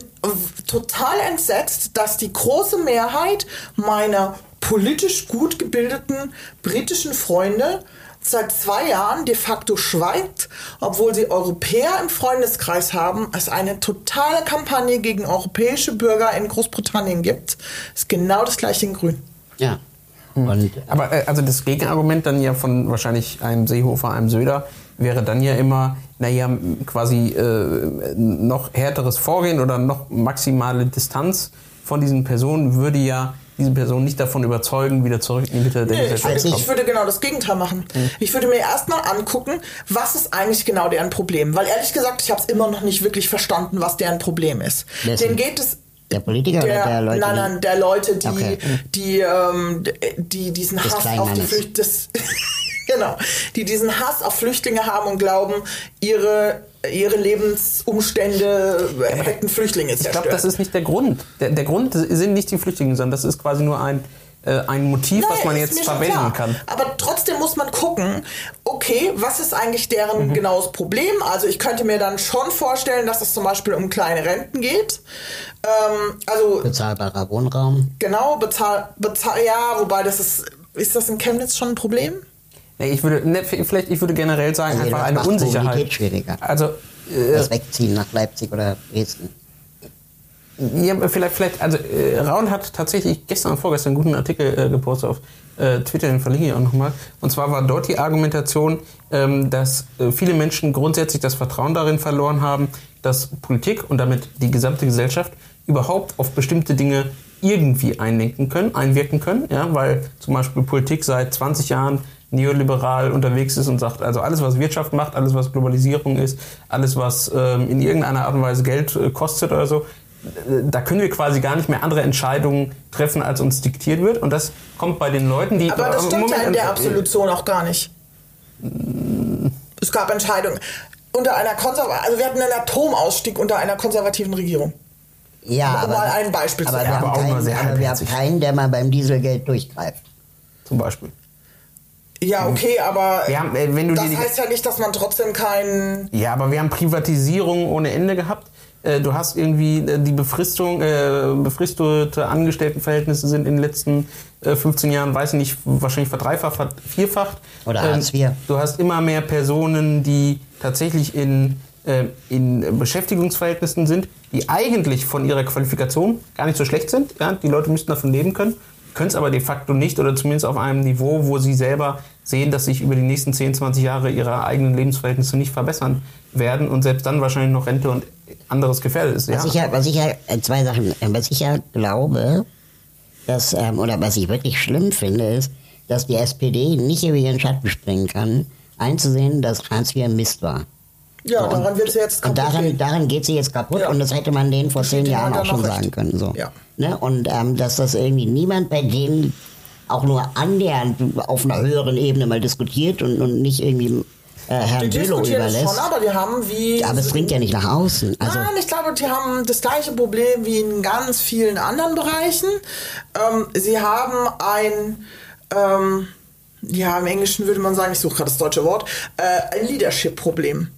total entsetzt, dass die große Mehrheit meiner politisch gut gebildeten britischen Freunde seit zwei Jahren de facto schweigt, obwohl sie Europäer im Freundeskreis haben, es eine totale Kampagne gegen europäische Bürger in Großbritannien gibt. Ist genau das gleiche in Grün. ja. Und Aber äh, also das Gegenargument dann ja von wahrscheinlich einem Seehofer, einem Söder, wäre dann ja immer, naja, quasi äh, noch härteres Vorgehen oder noch maximale Distanz von diesen Personen würde ja diese Person nicht davon überzeugen, wieder zurück in die Mitte der Nee, ich, Gesellschaft kommen. ich würde genau das Gegenteil machen. Ich würde mir erstmal angucken, was ist eigentlich genau deren Problem. Weil ehrlich gesagt, ich habe es immer noch nicht wirklich verstanden, was deren Problem ist. Wessen? Denen geht es. Der Politiker oder der Leute? nein, die- nein, der Leute, die, Okay. die, ähm, die diesen Des Hass auf die. Flüchtlinge, genau, die diesen Hass auf Flüchtlinge haben und glauben, ihre ihre Lebensumstände hätten Flüchtlinge Ich zerstört. glaube, das ist nicht der Grund. Der, der Grund sind nicht die Flüchtlinge, sondern das ist quasi nur ein, ein Motiv, was Nein, man jetzt verwenden kann. Aber trotzdem muss man gucken, okay, was ist eigentlich deren Mhm. genaues Problem? Also ich könnte mir dann schon vorstellen, dass es zum Beispiel um kleine Renten geht. Ähm, also bezahlbarer Wohnraum. genau, bezahl, bezahl, ja, wobei das ist, ist das in Chemnitz schon ein Problem? Nee, ich würde, ne, vielleicht, ich würde generell sagen, Also einfach eine Unsicherheit. Also, äh, Das Wegziehen nach Leipzig oder Dresden. Ja, vielleicht, vielleicht, also äh, Raul hat tatsächlich gestern und vorgestern einen guten Artikel äh, gepostet auf äh, Twitter, den verlinke ich auch nochmal. Und zwar war dort die Argumentation, ähm, dass äh, viele Menschen grundsätzlich das Vertrauen darin verloren haben, dass Politik und damit die gesamte Gesellschaft überhaupt auf bestimmte Dinge irgendwie einlenken können, einwirken können, ja, weil zum Beispiel Politik seit 20 Jahren neoliberal unterwegs ist und sagt, also alles, was Wirtschaft macht, alles, was Globalisierung ist, alles, was ähm, in irgendeiner Art und Weise Geld äh, kostet oder so, da können wir quasi gar nicht mehr andere Entscheidungen treffen, als uns diktiert wird. Und das kommt bei den Leuten, die... Aber das stimmt ja in Moment, der äh, Absolution auch gar nicht. Es gab Entscheidungen. Unter einer Konserva also wir hatten einen Atomausstieg unter einer konservativen Regierung. Ja, Um aber, mal ein Beispiel zu aber, wir nennen. haben Aber auch nur keinen, sehr aber wir haben keinen, der mal beim Dieselgeld durchgreift. Zum Beispiel. Ja, okay, aber Wir haben, äh, wenn du das heißt ja nicht, dass man trotzdem keinen... Ja, aber wir haben Privatisierung ohne Ende gehabt. Äh, du hast irgendwie äh, die Befristung, äh, befristete Angestelltenverhältnisse sind in den letzten äh, 15 Jahren, weiß ich nicht, wahrscheinlich verdreifacht, vervierfacht. Oder Hartz IV. Du hast immer mehr Personen, die tatsächlich in, äh, in Beschäftigungsverhältnissen sind, die eigentlich von ihrer Qualifikation gar nicht so schlecht sind. Ja? Die Leute müssten davon leben können, können es aber de facto nicht oder zumindest auf einem Niveau, wo sie selber sehen, dass sich über die nächsten 10, 20 Jahre ihre eigenen Lebensverhältnisse nicht verbessern werden und selbst dann wahrscheinlich noch Rente und anderes gefährdet ist. Ja? Was ich ja, was ich ja, äh, zwei Sachen, äh, was ich ja glaube, dass, ähm, oder was ich wirklich schlimm finde, ist, dass die SPD nicht über ihren Schatten springen kann, einzusehen, dass Hartz IV Mist war. Ja, daran wird sie jetzt Und kaputt daran, gehen. daran geht sie jetzt kaputt Ja. und das hätte man denen vor zehn Jahren auch schon noch sagen recht. können. So. Ja. Ne? Und ähm, dass das irgendwie niemand bei denen auch nur annähernd auf einer höheren Ebene mal diskutiert und, und nicht irgendwie äh, Herrn Die Bülow überlässt. schon, aber die haben wie... aber es dringt ja nicht nach außen. Also, Nein, ich glaube, die haben das gleiche Problem wie in ganz vielen anderen Bereichen. Ähm, sie haben ein, ähm, ja, im Englischen würde man sagen, ich suche gerade das deutsche Wort, äh, ein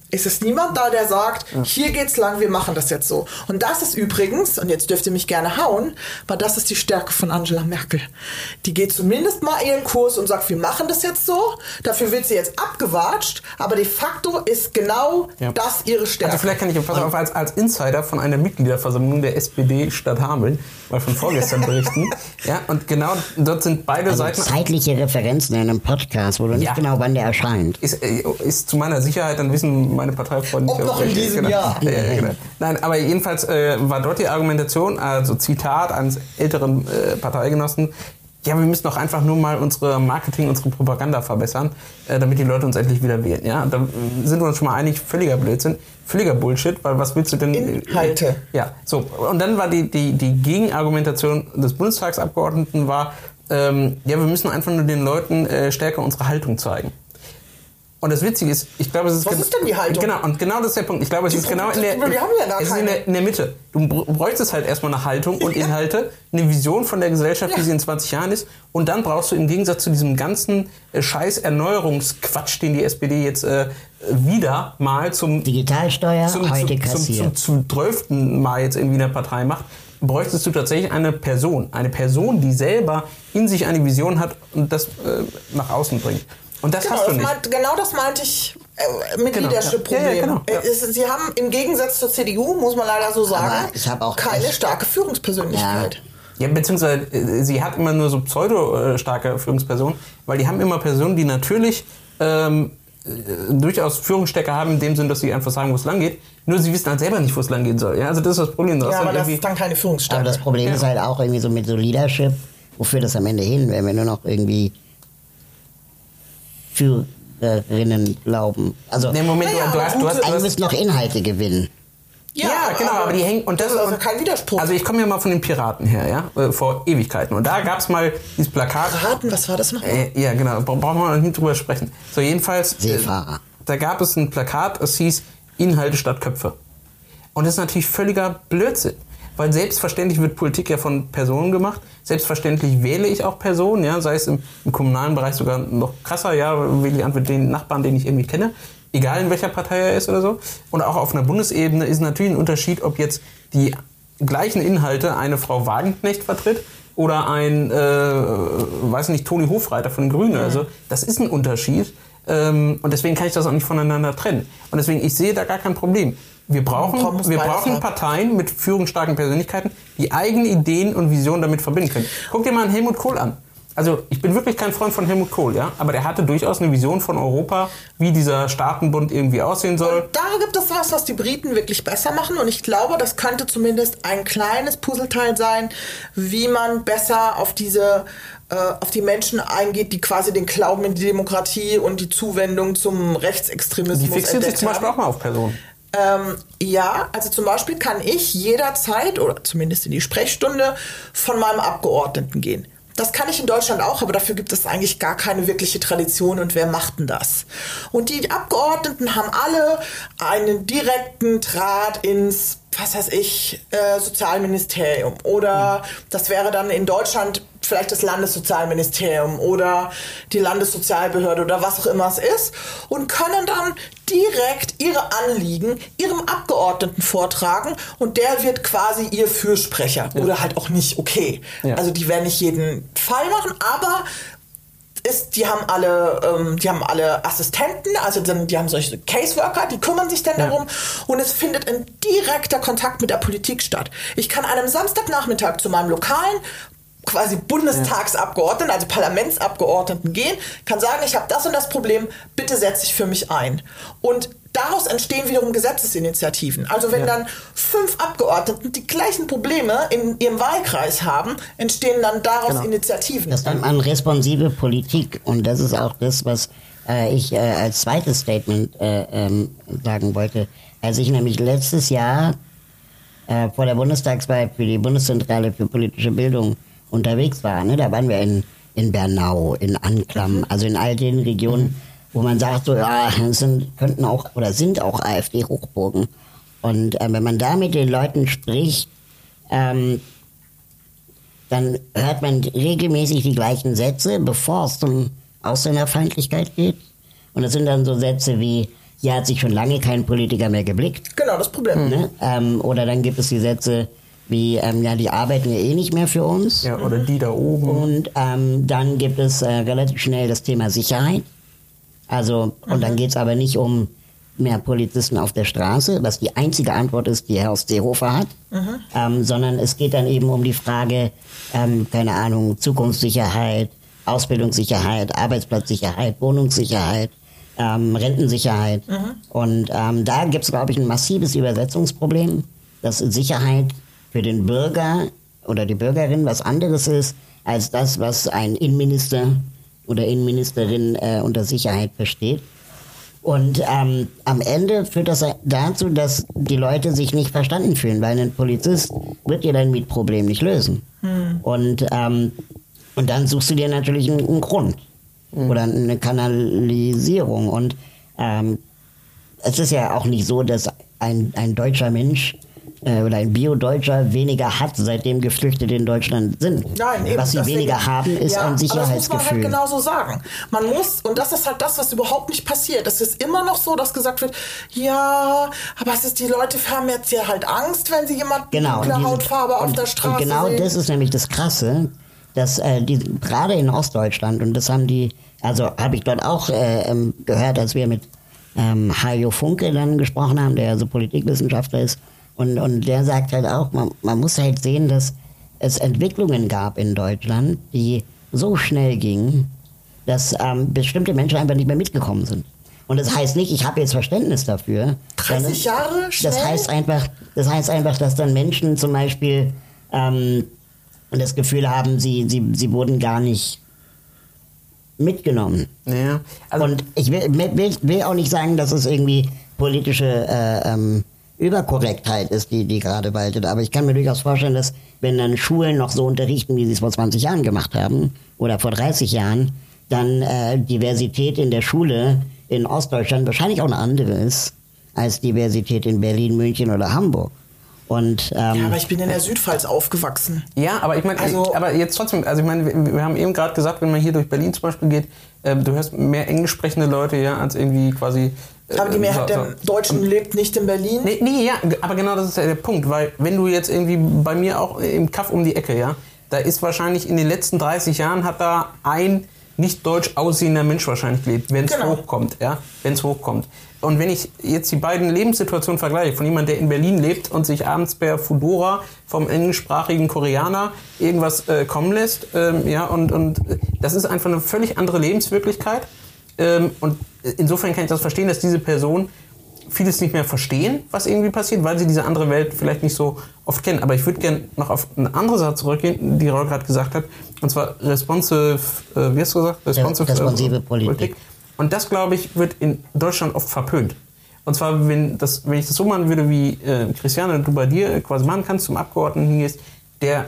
Leadership-Problem. Es ist niemand da, der sagt, hier geht's lang, wir machen das jetzt so. Und das ist übrigens, und jetzt dürft ihr mich gerne hauen, aber das ist die Stärke von Angela Merkel. Die geht zumindest mal ihren Kurs und sagt, wir machen das jetzt so. Dafür wird sie jetzt abgewatscht, aber de facto ist genau Ja. das ihre Stärke. Also vielleicht kann ich pass auf, als, als Insider von einer Mitgliederversammlung der SPD Stadt Hameln mal von vorgestern berichten. ja, und genau dort sind beide also Seiten. zeitliche Referenzen in einem Podcast, wo du nicht Ja. genau wann der erscheint. Ist, äh, ist zu meiner Sicherheit, dann wissen meine Parteifreunde Ob noch in diesem genau. Jahr. Ja, ja, genau. Nein, aber jedenfalls äh, war dort die Argumentation, also Zitat eines älteren äh, Parteigenossen, ja, wir müssen doch einfach nur mal unsere Marketing, unsere Propaganda verbessern, äh, damit die Leute uns endlich wieder wählen. Ja, da äh, sind wir uns schon mal einig, völliger Blödsinn, völliger Bullshit, weil was willst du denn? Inhalte. Ja, so. Und dann war die, die, die Gegenargumentation des Bundestagsabgeordneten war, ähm, ja, wir müssen einfach nur den Leuten äh, stärker unsere Haltung zeigen. Und das Witzige ist, ich glaube, es ist Was ist denn die Haltung? Genau, und genau das ist der Punkt. Ich glaube, es Die ist genau in der, haben ja gar es ist in der, in der Mitte. Du br- bräuchtest halt erstmal eine Haltung und Inhalte, eine Vision von der Gesellschaft, wie Ja. sie in 20 Jahren ist. Und dann brauchst du im Gegensatz zu diesem ganzen äh, scheiß Erneuerungsquatsch, den die SPD jetzt äh, wieder mal zum Digitalsteuer, zum, heute zum, zum, kassiert. zum, zum 12. Mal jetzt irgendwie in der Partei macht, bräuchtest du tatsächlich eine Person. Eine Person, die selber in sich eine Vision hat und das äh, nach außen bringt. Und das Genau hast du das, nicht. meint, genau das meinte ich äh, mit Genau, Leadership-Problem. ja. Ja, ja, genau, ja. Äh, Sie haben im Gegensatz zur CDU, muss man leider so sagen, keine echt- starke Führungspersönlichkeit. Ja, beziehungsweise äh, sie hat immer nur so pseudo-starke Führungspersonen, weil die haben immer Personen, die natürlich ähm, äh, durchaus Führungsstärke haben, in dem Sinn, dass sie einfach sagen, wo es lang geht. Nur sie wissen halt selber nicht, wo es lang gehen soll. Ja, also das ist das Problem. Du hast Ja, aber das ist dann keine Führungsstärke. Aber das Problem Ja. ist halt auch irgendwie so mit so Leadership, wofür das am Ende hin, wenn wir nur noch irgendwie Führerinnen glauben. Also Nee, Moment, Naja, du, du aber hast, du hast, du hast müssen noch Inhalte gewinnen. Ja, genau, aber die hängen und das, das ist also kein Widerspruch. Also ich komme ja mal von den Piraten her, ja, äh, vor Ewigkeiten. Und da gab es mal dieses Plakat. Raten, was war das noch? Äh, ja, genau, bra- brauchen wir noch nicht drüber sprechen. So, jedenfalls. äh, Seefahrer. Da gab es ein Plakat, es hieß Inhalte statt Köpfe. Und das ist natürlich völliger Blödsinn. Weil selbstverständlich wird Politik ja von Personen gemacht. Selbstverständlich wähle ich auch Personen, ja, sei es im, im kommunalen Bereich sogar noch krasser, ja, wähle ich einfach den Nachbarn, den ich irgendwie kenne. Egal in welcher Partei er ist oder so. Und auch auf einer Bundesebene ist natürlich ein Unterschied, ob jetzt die gleichen Inhalte eine Frau Wagenknecht vertritt oder ein, äh, weiß nicht, Toni Hofreiter von den Grünen. Also das ist ein Unterschied. Ähm, und deswegen kann ich das auch nicht voneinander trennen. Und deswegen, ich sehe da gar kein Problem. Wir brauchen, wir brauchen. Parteien mit führungsstarken Persönlichkeiten, die eigene Ideen und Visionen damit verbinden können. Guck dir mal einen Helmut Kohl an. Also ich bin wirklich kein Freund von Helmut Kohl, ja, aber der hatte durchaus eine Vision von Europa, wie dieser Staatenbund irgendwie aussehen soll. Da gibt es was, was die Briten wirklich besser machen und ich glaube, das könnte zumindest ein kleines Puzzleteil sein, wie man besser auf diese äh, auf die Menschen eingeht, die quasi den Glauben in die Demokratie und die Zuwendung zum Rechtsextremismus Die fixiert sich zum Beispiel auch mal auf Personen. Ähm, ja, also zum Beispiel kann ich jederzeit oder zumindest in die Sprechstunde von meinem Abgeordneten gehen. Das kann ich in Deutschland auch, aber dafür gibt es eigentlich gar keine wirkliche Tradition und wer macht denn das? Und die Abgeordneten haben alle einen direkten Draht ins was weiß ich, äh, Sozialministerium oder das wäre dann in Deutschland vielleicht das Landessozialministerium oder die Landessozialbehörde oder was auch immer es ist und können dann direkt ihre Anliegen ihrem Abgeordneten vortragen und der wird quasi ihr Fürsprecher ja. oder halt auch nicht okay. Ja. Also die werden nicht jeden Fall machen, aber ist, die haben alle, ähm, die haben alle Assistenten, also dann, die haben solche Caseworker, die kümmern sich dann ja. darum und es findet ein direkter Kontakt mit der Politik statt. Ich kann an einem Samstagnachmittag zu meinem lokalen quasi Bundestagsabgeordneten, also Parlamentsabgeordneten gehen, kann sagen, ich habe das und das Problem, bitte setze ich für mich ein. Und daraus entstehen wiederum Gesetzesinitiativen. Also wenn ja. dann fünf Abgeordneten die gleichen Probleme in ihrem Wahlkreis haben, entstehen dann daraus genau. Initiativen. Das nennt man responsive Politik und das ist auch das, was äh, ich äh, als zweites Statement äh, ähm, sagen wollte. Als ich nämlich letztes Jahr äh, vor der Bundestagswahl für die Bundeszentrale für politische Bildung unterwegs war. Ne? Da waren wir in, in Bernau, in Anklam, mhm. also in all den Regionen, wo man sagt, so, ja, sind, könnten auch oder sind auch AfD-Hochburgen. Und äh, wenn man da mit den Leuten spricht, ähm, dann hört man regelmäßig die gleichen Sätze, bevor es um Ausländerfeindlichkeit geht. Und das sind dann so Sätze wie, hier hat sich schon lange kein Politiker mehr geblickt. Genau, das Problem. Ne? Ähm, oder dann gibt es die Sätze, wie, ähm, ja, die arbeiten ja eh nicht mehr für uns. Ja, oder die da oben. Und ähm, dann gibt es äh, relativ schnell das Thema Sicherheit. Also, und mhm. dann geht es aber nicht um mehr Polizisten auf der Straße, was die einzige Antwort ist, die Herr Seehofer hat, mhm. ähm, sondern es geht dann eben um die Frage, ähm, keine Ahnung, Zukunftssicherheit, Ausbildungssicherheit, Arbeitsplatzsicherheit, Wohnungssicherheit, ähm, Rentensicherheit. Mhm. Und ähm, da gibt es, glaube ich, ein massives Übersetzungsproblem, dass Sicherheit für den Bürger oder die Bürgerin was anderes ist als das, was ein Innenminister oder Innenministerin äh, unter Sicherheit versteht. Und ähm, am Ende führt das dazu, dass die Leute sich nicht verstanden fühlen, weil ein Polizist wird dir dein Mietproblem nicht lösen. Hm. Und, ähm, und dann suchst du dir natürlich einen, einen Grund hm. oder eine Kanalisierung. Und ähm, es ist ja auch nicht so, dass ein, ein deutscher Mensch äh, oder ein Bio-Deutscher weniger hat, seitdem Geflüchtete in Deutschland sind. Nein, eben, was sie deswegen, weniger haben, ist ja, ein Sicherheitsgefühl. das muss man halt genauso sagen. Man muss, und das ist halt das, was überhaupt nicht passiert. Es ist immer noch so, dass gesagt wird, ja, aber es ist, die Leute haben jetzt ja halt Angst, wenn sie jemanden genau, dunkle Hautfarbe auf der Straße und genau sehen. das ist nämlich das Krasse, dass äh, die, gerade in Ostdeutschland, und das haben die, also habe ich dort auch äh, ähm, gehört, als wir mit ähm, Hajo Funke dann gesprochen haben, der also Politikwissenschaftler ist, und, und der sagt halt auch, man, man muss halt sehen, dass es Entwicklungen gab in Deutschland, die so schnell gingen, dass ähm, bestimmte Menschen einfach nicht mehr mitgekommen sind. Und das heißt nicht, ich habe jetzt Verständnis dafür. 30 Jahre schnell? Das heißt einfach, das heißt einfach, dass dann Menschen zum Beispiel ähm, das Gefühl haben, sie, sie, sie wurden gar nicht mitgenommen. Ja, also und ich will, will, will, auch nicht sagen, dass es irgendwie politische äh, ähm, Überkorrektheit ist, die, die gerade waltet. Aber ich kann mir durchaus vorstellen, dass wenn dann Schulen noch so unterrichten, wie sie es vor 20 Jahren gemacht haben oder vor 30 Jahren, dann äh, Diversität in der Schule in Ostdeutschland wahrscheinlich auch eine andere ist als Diversität in Berlin, München oder Hamburg. Und, ähm, ja, aber ich bin in der Südpfalz aufgewachsen. Ja, aber ich meine, also, aber jetzt trotzdem, also ich meine, wir, wir haben eben gerade gesagt, wenn man hier durch Berlin zum Beispiel geht, äh, du hörst mehr englisch sprechende Leute, ja, als irgendwie quasi aber die Mehrheit der Deutschen lebt nicht in Berlin. Nee, nee, ja, aber genau das ist ja der Punkt, weil wenn du jetzt irgendwie bei mir auch im Kaff um die Ecke, ja, da ist wahrscheinlich in den letzten 30 Jahren hat da ein nicht deutsch aussehender Mensch wahrscheinlich gelebt, wenn es genau. hochkommt, ja, wenn es hochkommt. Und wenn ich jetzt die beiden Lebenssituationen vergleiche, von jemandem, der in Berlin lebt und sich abends per Fudora vom englischsprachigen Koreaner irgendwas äh, kommen lässt, ähm, ja, und, und das ist einfach eine völlig andere Lebenswirklichkeit. Ähm, und insofern kann ich das verstehen, dass diese Person vieles nicht mehr verstehen, was irgendwie passiert, weil sie diese andere Welt vielleicht nicht so oft kennen. Aber ich würde gerne noch auf eine andere Sache zurückgehen, die Raul gerade gesagt hat, und zwar responsive, äh, wie hast du gesagt? Responsive, responsive äh, Politik. Politik. Und das, glaube ich, wird in Deutschland oft verpönt. Und zwar, wenn, das, wenn ich das so machen würde, wie äh, Christiane, du bei dir quasi machen kannst, zum Abgeordneten hingehst, der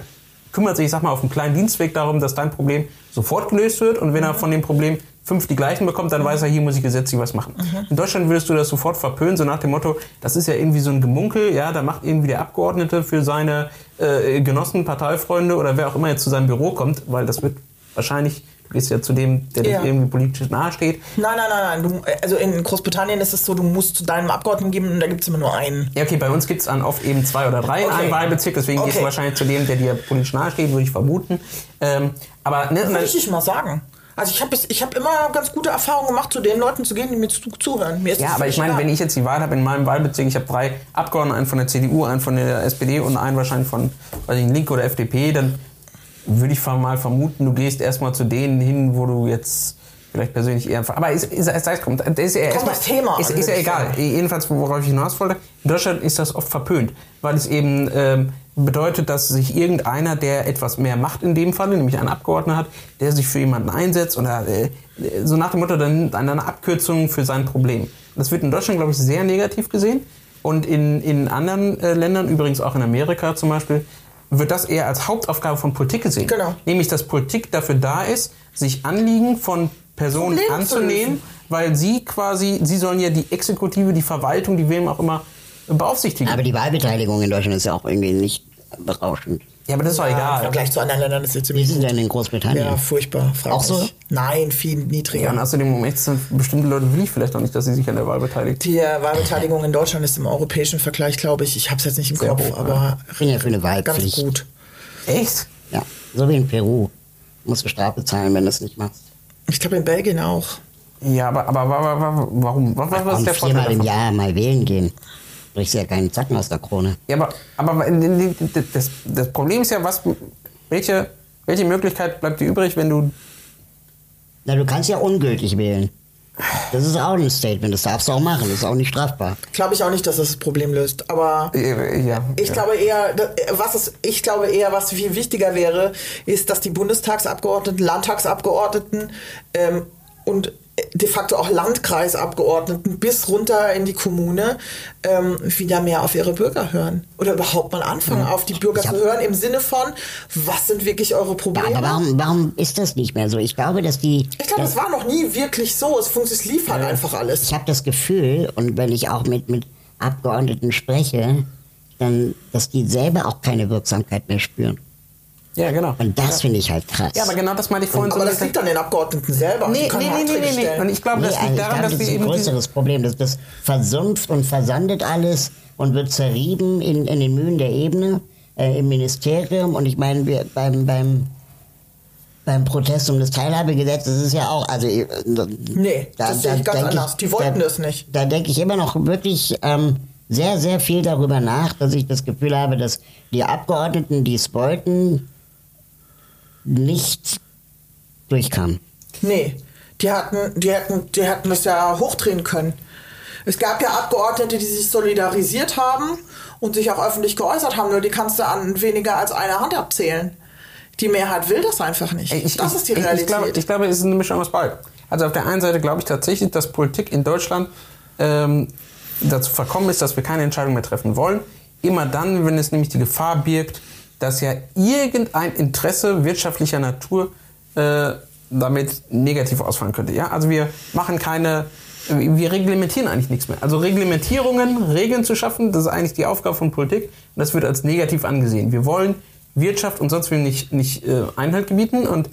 kümmert sich, ich sag mal, auf einem kleinen Dienstweg darum, dass dein Problem sofort gelöst wird. Und wenn er von dem Problem fünf die gleichen bekommt, dann weiß er, hier muss ich gesetzlich was machen. In Deutschland würdest du das sofort verpönen, so nach dem Motto, das ist ja irgendwie so ein Gemunkel, ja, da macht irgendwie der Abgeordnete für seine äh, Genossen, Parteifreunde oder wer auch immer jetzt zu seinem Büro kommt, weil das wird wahrscheinlich, du gehst ja zu dem, der Ja. dir irgendwie politisch nahesteht. Nein, nein, nein, nein. Du, also in Großbritannien ist es so, du musst zu deinem Abgeordneten geben und da gibt es immer nur einen. Ja, okay, bei uns gibt's dann oft eben zwei oder drei in Okay. einem Wahlbezirk, deswegen gehst du Okay. wahrscheinlich zu dem, der dir politisch nahesteht, würde ich vermuten. Ähm, aber ne, Würde ich mal sagen. Also ich habe ich hab immer ganz gute Erfahrungen gemacht, zu den Leuten zu gehen, die mir zu, zuhören. Mir ist Ja, aber ich meine, wenn ich jetzt die Wahl habe in meinem Wahlbezirk, ich habe drei Abgeordnete, einen von der CDU, einen von der SPD und einen wahrscheinlich von, weiß ich, Linke oder FDP, dann würde ich mal vermuten, du gehst erstmal zu denen hin, wo du jetzt vielleicht persönlich eher... Aber ist, ist, ist, ist, kommt, ist ja erstmal... das Thema Ist, ist ja egal. Jedenfalls, worauf ich hinaus wollte, in Deutschland ist das oft verpönt, weil es eben ähm, bedeutet, dass sich irgendeiner, der etwas mehr Macht in dem Fall, nämlich ein Abgeordneter hat, der sich für jemanden einsetzt oder äh, so nach dem Motto, dann nimmt einer eine Abkürzung für sein Problem. Das wird in Deutschland, glaube ich, sehr negativ gesehen. Und in, in anderen äh, Ländern, übrigens auch in Amerika zum Beispiel, wird das eher als Hauptaufgabe von Politik gesehen. Genau. Nämlich, dass Politik dafür da ist, sich Anliegen von Personen anzunehmen, weil sie quasi, sie sollen ja die Exekutive, die Verwaltung, die wem auch immer beaufsichtigen. Aber die Wahlbeteiligung in Deutschland ist ja auch irgendwie nicht berauschend. ja, aber das ist doch Ja, Im egal. Vergleich zu anderen Ländern ist es Wie ziemlich ist es denn in Großbritannien? Ja, furchtbar. Frag Auch so? Nein, viel Ja, niedriger. und außerdem um echt sind bestimmte Leute will ich vielleicht auch nicht, dass sie sich an der Wahl beteiligen. die äh, Wahlbeteiligung in Deutschland ist im europäischen Vergleich, glaube ich, ich habe es jetzt nicht im Sehr Kopf, hoch, aber Ich bin ja für eine ganz Wahlpflicht. gut. Echt? Ja, so wie in Peru. Musst du Strafe zahlen, wenn du es nicht machst. Ich glaube in Belgien auch. Ja, aber, aber, aber, aber warum? Was, was, was ist der Vorteil viermal im? Jahr mal wählen gehen. Brichst ja keinen Zacken aus der Krone. Ja, aber, aber das, das Problem ist ja, was, welche, welche Möglichkeit bleibt dir übrig, wenn du Na, du kannst ja ungültig wählen. Das ist auch ein Statement, das darfst du auch machen, das ist auch nicht strafbar. Glaube ich auch nicht, dass das das Problem löst, aber äh, ja, Ich ja. glaube eher, da- was es, ich glaube eher, was viel wichtiger wäre, ist, dass die Bundestagsabgeordneten, Landtagsabgeordneten ähm, und de facto auch Landkreisabgeordneten bis runter in die Kommune ähm, wieder mehr auf ihre Bürger hören. Oder überhaupt mal anfangen, auf die Bürger zu hören im Sinne von, was sind wirklich eure Ja, Probleme? aber warum, warum ist das nicht mehr so? Ich glaube, dass die. ich glaube, es war noch nie wirklich so. Es, es lief halt einfach alles. Ich habe das Gefühl, und wenn ich auch mit, mit Abgeordneten spreche, dann, dass die selber auch keine Wirksamkeit mehr spüren. Ja, genau. Und das finde ich halt krass. Ja, aber genau das meinte ich vorhin Aber so. das liegt an den Abgeordneten selber. Die nee, nee, nee, nee, nee. Und ich glaube, das Nee, also liegt ich daran, dass das wir ist ein größeres Problem. Das, das versumpft und versandet alles und wird zerrieben in, in den Mühen der Ebene, äh, im Ministerium. Und ich meine, wir beim, beim, beim Protest um das Teilhabegesetz, das ist ja auch, also äh, Nee, das sehe ich ganz anders. Die wollten da, das nicht. Da denke ich immer noch wirklich ähm, sehr, sehr viel darüber nach, dass ich das Gefühl habe, dass die Abgeordneten, die es wollten, nicht durchkamen. Nee, die hatten, die hätten, die hätten das ja hochdrehen können. Es gab ja Abgeordnete, die sich solidarisiert haben und sich auch öffentlich geäußert haben, nur die kannst du an weniger als einer Hand abzählen. Die Mehrheit will das einfach nicht. Ich, das ich, ist die ich, Realität. Ich glaube, ich glaube, es ist eine Mischung aus beidem. Also auf der einen Seite glaube ich tatsächlich, dass Politik in Deutschland ähm, dazu verkommen ist, dass wir keine Entscheidung mehr treffen wollen. Immer dann, wenn es nämlich die Gefahr birgt, dass ja irgendein Interesse wirtschaftlicher Natur äh, damit negativ ausfallen könnte. Ja? Also wir machen keine, wir reglementieren eigentlich nichts mehr. Also Reglementierungen, Regeln zu schaffen, das ist eigentlich die Aufgabe von Politik und das wird als negativ angesehen. Wir wollen Wirtschaft und sonst will nicht, nicht äh, Einhalt gebieten und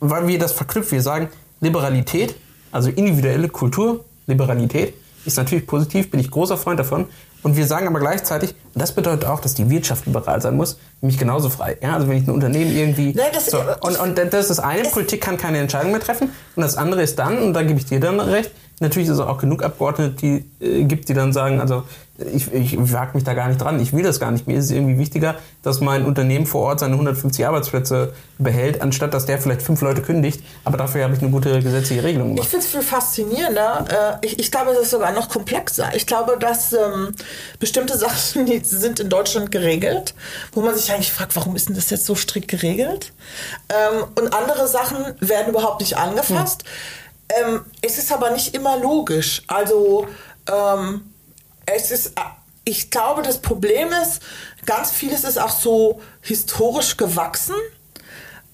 weil wir das verknüpfen, wir sagen Liberalität, also individuelle Kultur, Liberalität, ist natürlich positiv, bin ich großer Freund davon. Und wir sagen aber gleichzeitig, das bedeutet auch, dass die Wirtschaft liberal sein muss, nämlich genauso frei. Ja, also wenn ich ein Unternehmen irgendwie. Nein, das- so, und, und das ist das eine, Politik kann keine Entscheidung mehr treffen. Und das andere ist dann, und da gebe ich dir dann recht, natürlich ist es auch genug Abgeordnete, die äh, gibt, die dann sagen, also ich, ich wage mich da gar nicht dran, ich will das gar nicht. Mir ist es irgendwie wichtiger, dass mein Unternehmen vor Ort seine 150 Arbeitsplätze behält, anstatt dass der vielleicht fünf Leute kündigt. Aber dafür habe ich eine gute gesetzliche Regelung Ich gemacht. finde es viel faszinierender. Äh, ich, ich glaube, es ist sogar noch komplexer. Ich glaube, dass ähm, bestimmte Sachen, die sind in Deutschland geregelt, wo man sich eigentlich fragt, warum ist denn das jetzt so strikt geregelt? Ähm, und andere Sachen werden überhaupt nicht angefasst. Ähm, es ist aber nicht immer logisch. Also ähm, es ist, äh, ich glaube, das Problem ist, ganz vieles ist auch so historisch gewachsen.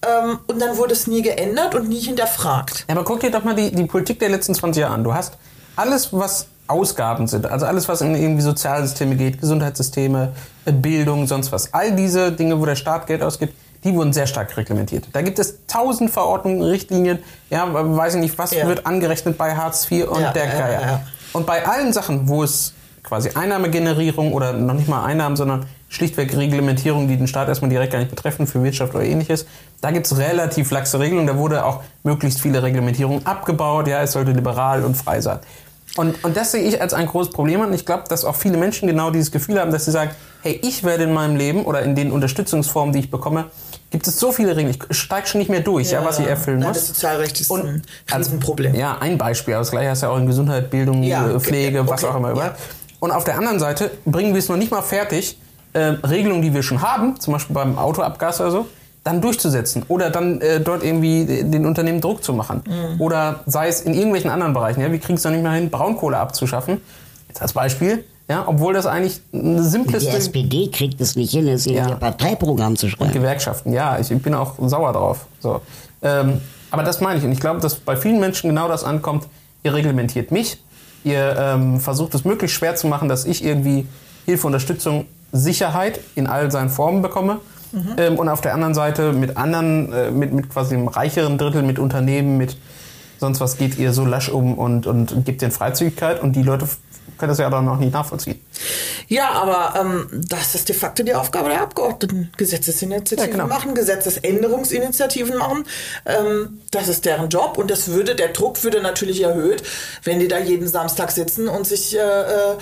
ähm, und dann wurde es nie geändert und nie hinterfragt. Ja, aber guck dir doch mal die, die Politik der letzten 20 Jahre an. Du hast alles, was Ausgaben sind, also alles, was in irgendwie Sozialsysteme geht, Gesundheitssysteme, äh, Bildung, sonst was. All diese Dinge, wo der Staat Geld ausgibt, die wurden sehr stark reglementiert. Da gibt es tausend Verordnungen, Richtlinien, ja, weiß ich nicht, was Ja. wird angerechnet bei Hartz IV und Ja, der Geier. ja. Und bei allen Sachen, wo es quasi Einnahmegenerierung oder noch nicht mal Einnahmen, sondern schlichtweg Reglementierung, die den Staat erstmal direkt gar nicht betreffen für Wirtschaft oder ähnliches, da gibt es relativ laxe Regelungen. Da wurde auch möglichst viele Reglementierungen abgebaut. Ja, es sollte liberal und frei sein. Und, und das sehe ich als ein großes Problem. Und ich glaube, dass auch viele Menschen genau dieses Gefühl haben, dass sie sagen, hey, ich werde in meinem Leben oder in den Unterstützungsformen, die ich bekomme, gibt es so viele Regeln. Ich steige schon nicht mehr durch, ja, was ich erfüllen Nein, muss. Das Sozialrecht ist Und ein als- Riesenproblem. Ja, ein Beispiel. Aber das gleiche hast du ja auch in Gesundheit, Bildung, Ja, äh, okay, Pflege, was auch immer. ja. Und auf der anderen Seite bringen wir es noch nicht mal fertig, äh, Regelungen, die wir schon haben, zum Beispiel beim Autoabgas oder so, dann durchzusetzen oder dann äh, dort irgendwie den Unternehmen Druck zu machen. Mhm. Oder sei es in irgendwelchen anderen Bereichen. Ja, wir kriegen es noch nicht mal hin, Braunkohle abzuschaffen. Jetzt als Beispiel. Ja, obwohl das eigentlich ein simples Die SPD kriegt es nicht hin, es in Ja. ihr Parteiprogramm zu schreiben. Gewerkschaften, ja, ich bin auch sauer drauf. So. Ähm, aber das meine ich. Und ich glaube, dass bei vielen Menschen genau das ankommt. Ihr reglementiert mich. Ihr ähm, versucht es möglichst schwer zu machen, dass ich irgendwie Hilfe, Unterstützung, Sicherheit in all seinen Formen bekomme. Ähm, und auf der anderen Seite mit anderen, äh, mit, mit quasi einem reicheren Drittel, mit Unternehmen, mit sonst was geht ihr so lasch um und, und gibt den Freizügigkeit. Und die Leute können das ja dann noch nicht nachvollziehen. Ja, aber ähm, das ist de facto die Aufgabe der Abgeordneten. Gesetzesinitiativen Ja, genau. machen, Gesetzesänderungsinitiativen machen. Ähm, das ist deren Job und das würde, der Druck würde natürlich erhöht, wenn die da jeden Samstag sitzen und sich äh, äh,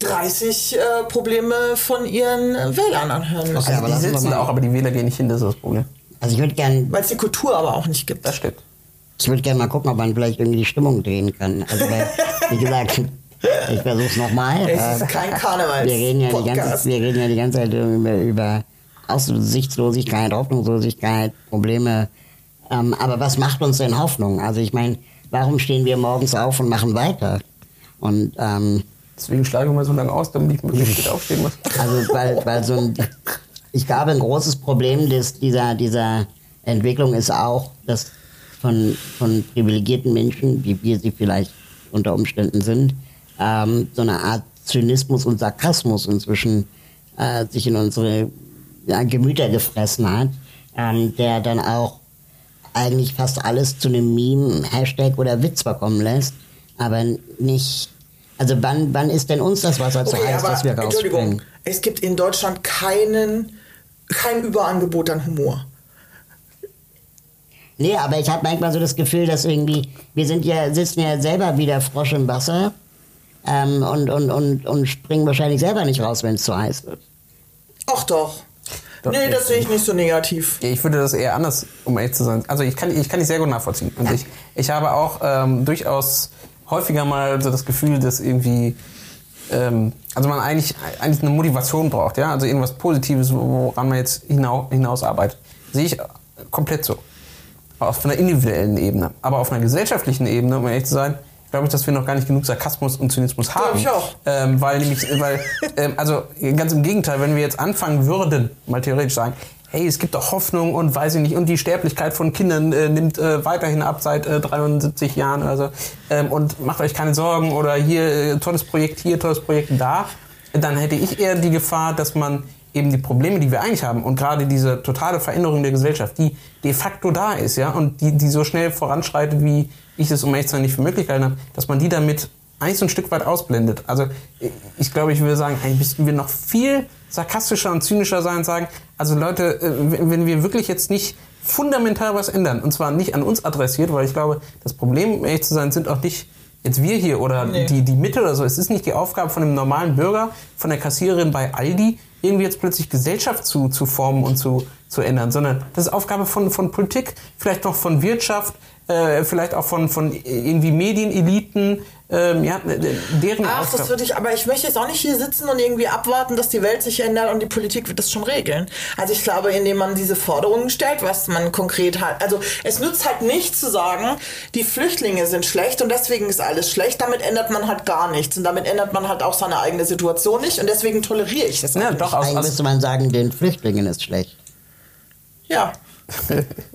30 äh, Probleme von ihren äh, Wählern anhören müssen. Okay, aber die lassen wir sitzen auch, aber die Wähler gehen nicht hin, das ist das Problem. Also ich würde gerne Weil es die Kultur aber auch nicht gibt. Das stimmt. ich würd gern mal gucken, ob man vielleicht irgendwie die Stimmung drehen kann. Also weil, wie gesagt, ich versuche es nochmal. Es ist kein Karnevals- Wir reden ja die ganze, wir reden ja die ganze Zeit über, über Aussichtslosigkeit, Hoffnungslosigkeit, Probleme. Ähm, aber was macht uns denn Hoffnung? Also ich meine, warum stehen wir morgens auf und machen weiter? Und ähm, Deswegen schlage ich mal so lange aus, damit ich möglichst spät aufstehen muss. Also weil, weil so ein, ich glaube, ein großes Problem des, dieser, dieser Entwicklung ist auch, dass von, von privilegierten Menschen, wie wir sie vielleicht unter Umständen sind, ähm, so eine Art Zynismus und Sarkasmus inzwischen äh, sich in unsere ja, Gemüter gefressen hat, ähm, der dann auch eigentlich fast alles zu einem Meme, Hashtag oder Witz verkommen lässt, aber nicht. Also wann, wann ist denn uns das Wasser zu heiß, dass wir Entschuldigung, rausspringen? es gibt in Deutschland keinen, kein Überangebot an Humor. Nee, aber ich habe manchmal so das Gefühl, dass irgendwie, wir sind ja, sitzen ja selber wie der Frosch im Wasser ähm, und, und, und, und springen wahrscheinlich selber nicht raus, wenn es zu heiß wird. Ach doch. Doch, nee, ja. das sehe ich nicht so negativ. Ja, ich würde das eher anders, um ehrlich zu sein. Also ich kann, ich kann dich sehr gut nachvollziehen. Und ich, ich habe auch ähm, durchaus häufiger mal so das Gefühl, dass irgendwie, ähm, also man eigentlich, eigentlich eine Motivation braucht, ja, also irgendwas Positives, woran man jetzt hinau, hinaus arbeitet. Sehe ich komplett so. Auf einer individuellen Ebene. Aber auf einer gesellschaftlichen Ebene, um ehrlich zu sein, glaube ich, dass wir noch gar nicht genug Sarkasmus und Zynismus haben. ich auch. Ähm, weil nämlich, weil, ähm, also ganz im Gegenteil, wenn wir jetzt anfangen würden, mal theoretisch sagen, hey, es gibt doch Hoffnung und weiß ich nicht, und die Sterblichkeit von Kindern äh, nimmt äh, weiterhin ab seit äh, 73 Jahren oder so, ähm, und macht euch keine Sorgen oder hier äh, tolles Projekt hier, tolles Projekt da, dann hätte ich eher die Gefahr, dass man eben die Probleme, die wir eigentlich haben und gerade diese totale Veränderung der Gesellschaft, die de facto da ist, ja, und die, die so schnell voranschreitet, wie ich es um ehrlich zu sein nicht für möglich gehalten habe, dass man die damit eigentlich so ein Stück weit ausblendet. Also ich glaube, ich würde sagen, eigentlich müssten wir noch viel sarkastischer und zynischer sein und sagen, also Leute, äh, wenn wenn wir wirklich jetzt nicht fundamental was ändern, und zwar nicht an uns adressiert, weil ich glaube, das Problem, um ehrlich zu sein, sind auch nicht jetzt wir hier oder Nee. die, die Mitte oder so. Es ist nicht die Aufgabe von einem normalen Bürger, von der Kassiererin bei Aldi, irgendwie jetzt plötzlich Gesellschaft zu, zu formen und zu, zu ändern, sondern das ist Aufgabe von, von Politik, vielleicht noch von Wirtschaft, äh, vielleicht auch von, von irgendwie Medieneliten, ähm, ja, deren Ach, das Aufgabe. würde ich, aber ich möchte jetzt auch nicht hier sitzen und irgendwie abwarten, dass die Welt sich ändert und die Politik wird das schon regeln. Also ich glaube, indem man diese Forderungen stellt, was man konkret hat. Also es nützt halt nicht zu sagen, die Flüchtlinge sind schlecht und deswegen ist alles schlecht. Damit ändert man halt gar nichts und damit ändert man halt auch seine eigene Situation nicht und deswegen toleriere ich das auch Ja, doch, Eigentlich aus, müsste man sagen, den Flüchtlingen ist schlecht. Ja.